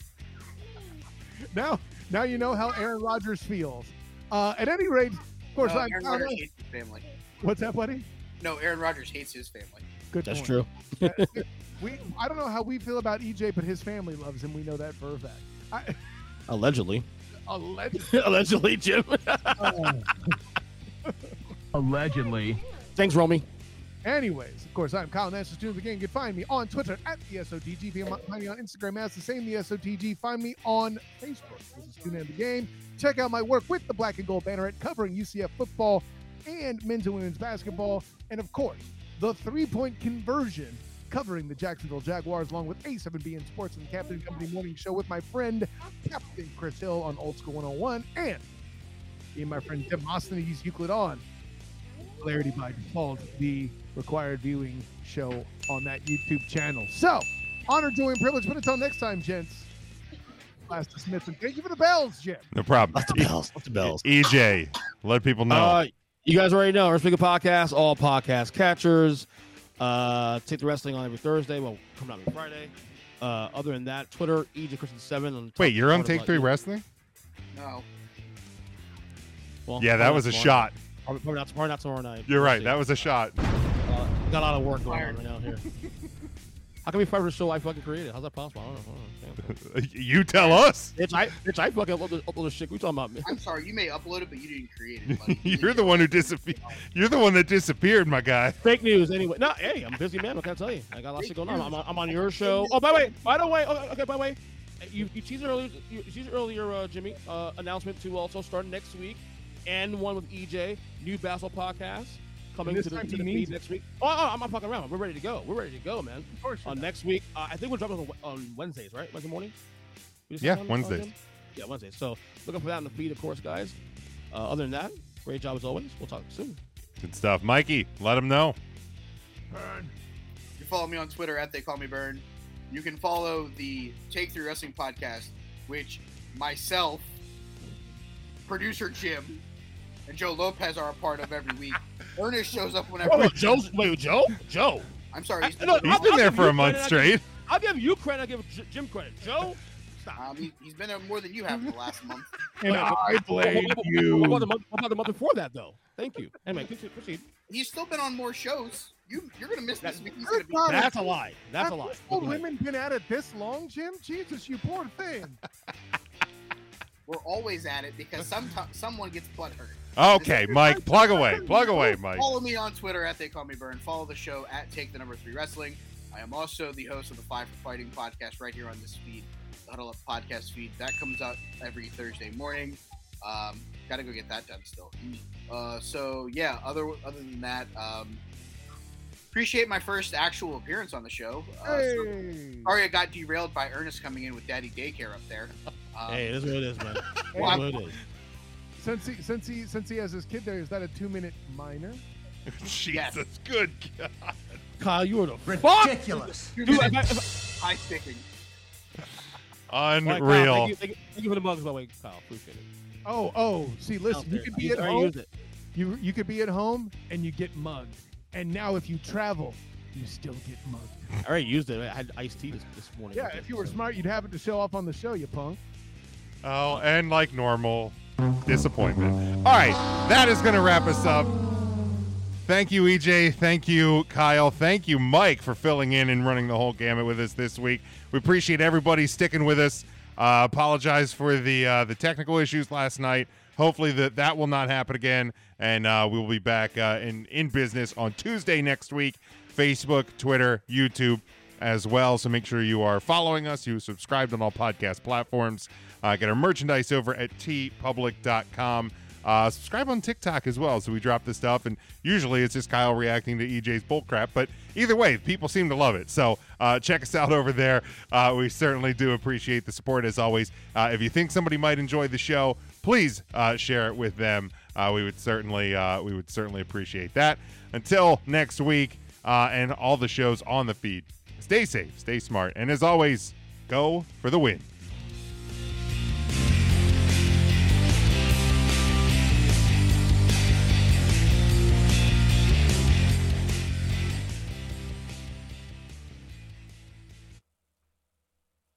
now, now you know how Aaron Rodgers feels. Uh, at any rate, of course, No, I'm. Aaron Rodgers family. What's that, buddy? No, Aaron Rodgers hates his family. Good. That's point. true. We, I don't know how we feel about EJ, but his family loves him. We know that for a fact. I, Allegedly. allegedly. Allegedly, Jim. allegedly. Thanks, Romy. Anyways, of course, I'm Kyle Nash, the student of the game. You can find me on Twitter at the SOTG. If you find me on Instagram as the same, the SOTG. Find me on Facebook as the student of the game. Check out my work with the Black and Gold banner at covering UCF football and men's and women's basketball. And of course, the three point conversion covering the Jacksonville Jaguars along with A7B in Sports and the Captain Company Morning Show with my friend Captain Chris Hill on Old School 101 and me and my friend Tim Austin. Euclid on Clarity by Default, the required viewing show on that YouTube channel. So, honor, joy, and privilege. But until next time, gents. Last Smith, and thank you for the bells, Jim. No problem. Lots of bells. Lots of bells. EJ, let people know. Uh, you guys already know. Earth Speaker Podcast, all podcast catchers. Uh, take the wrestling on every Thursday. Well, coming out every Friday. Uh, other than that, Twitter, EJ Christian Seven. On Wait, you're on Take Three like- Wrestling? No. Well, Yeah, that was a not shot. Probably, probably not, probably not tomorrow night. You're We'll right. see. That was a shot. Uh, got a lot of work going on right now here. How can we fight for the show I fucking created? How's that possible? I don't know. I don't understand. you tell us. Bitch, I, bitch, I fucking upload, upload this shit. We talking about me? I'm sorry, you may upload it, but you didn't create it. Buddy. You're the one who disappeared. You're the one that disappeared, my guy. Fake news, anyway. No, hey, I'm a busy man. What can I tell you? I got a lot of shit going on. I'm on, I'm on your show. Oh, by the way, by the way, okay, okay by the way, you you teased earlier, you teased earlier, uh, Jimmy. Uh, announcement to also start next week, and one with EJ, new basketball podcast coming this to the, time to the feed next week. Oh, oh, I'm not fucking around. We're ready to go. We're ready to go, man. Of course. On next week, uh, I think we're dropping on, on Wednesdays, right? Wednesday morning. We just Yeah, on- on Wednesdays. them? Yeah, Wednesdays. So looking for that in the feed, of course, guys. Uh, other than that, great job as always. We'll talk soon. Good stuff. Mikey, let him know. Burn. You follow me on Twitter at They Call Me Burn. You can follow the Take Three Wrestling podcast, which myself, producer Jim, and Joe Lopez are a part of every week. Ernest shows up whenever. Wait, wait, Joe's, wait, Joe? Joe? I'm sorry. He's, No, He's I'll- been there for a month straight. give- I'll give you credit. I'll give J- Jim credit. Joe, stop. um, he, he's been there more than you have in the last month. And I blame What about, you. what about the month, what about the month before that, though? Thank you. Anyway, proceed. proceed. He's still been on more shows. You you're gonna miss this week. He's gonna be. That's a lie. That's a lie. football women been at it this long, Jim? Jesus, you poor thing. We're always at it because sometimes someone gets butt hurt. Okay, Mike, plug away. Plug away, Mike. Follow me on Twitter at They Call Me Burn. Follow the show at Take the Number Three Wrestling. I am also the host of the Five for Fighting podcast right here on this feed, the Huddle Up podcast feed. That comes out every Thursday morning. Um, Got to go get that done still. Uh, so yeah, other other than that, um, appreciate my first actual appearance on the show. Uh, so- Hey. sorry I got derailed by Ernest coming in with Daddy Daycare up there. Um, Hey, it is what it is, man. It is Well, what it is. Since he since he since he has his kid there, is that a two minute minor? Jesus, good God. Kyle, you are the Ridiculous. Fuck. Dude, if I- if I- high sticking. All right, Kyle, Unreal. thank, you, thank, you, thank you for the mugs, by the way, Kyle. Appreciate it. Oh, oh, see, listen, you there. could be used- at I home. used it. You you could be at home and you get mugged. And now if you travel, you still get mugged. I already used it. I had iced tea this, this morning. Yeah, if you were smart, you'd have it to show off on the show, you punk. Oh, and like normal, disappointment. All right, that is going to wrap us up. Thank you, EJ. Thank you, Kyle. Thank you, Mike, for filling in and running the whole gamut with us this week. We appreciate everybody sticking with us. Uh, apologize for the uh, the technical issues last night. Hopefully that that will not happen again, and uh, we will be back uh, in in business on Tuesday next week. Facebook, Twitter, YouTube as well. So make sure you are following us. You subscribed on all podcast platforms. Uh, get our merchandise over at teepublic.com. Uh, subscribe on TikTok as well. So we drop this stuff, and usually it's just Kyle reacting to EJ's bullcrap. But either way, people seem to love it. So uh, check us out over there. Uh, we certainly do appreciate the support as always. Uh, if you think somebody might enjoy the show, please uh, share it with them. Uh, we would certainly we would certainly appreciate that. Until next week, and all the shows on the feed. Stay safe, stay smart, and as always, go for the win.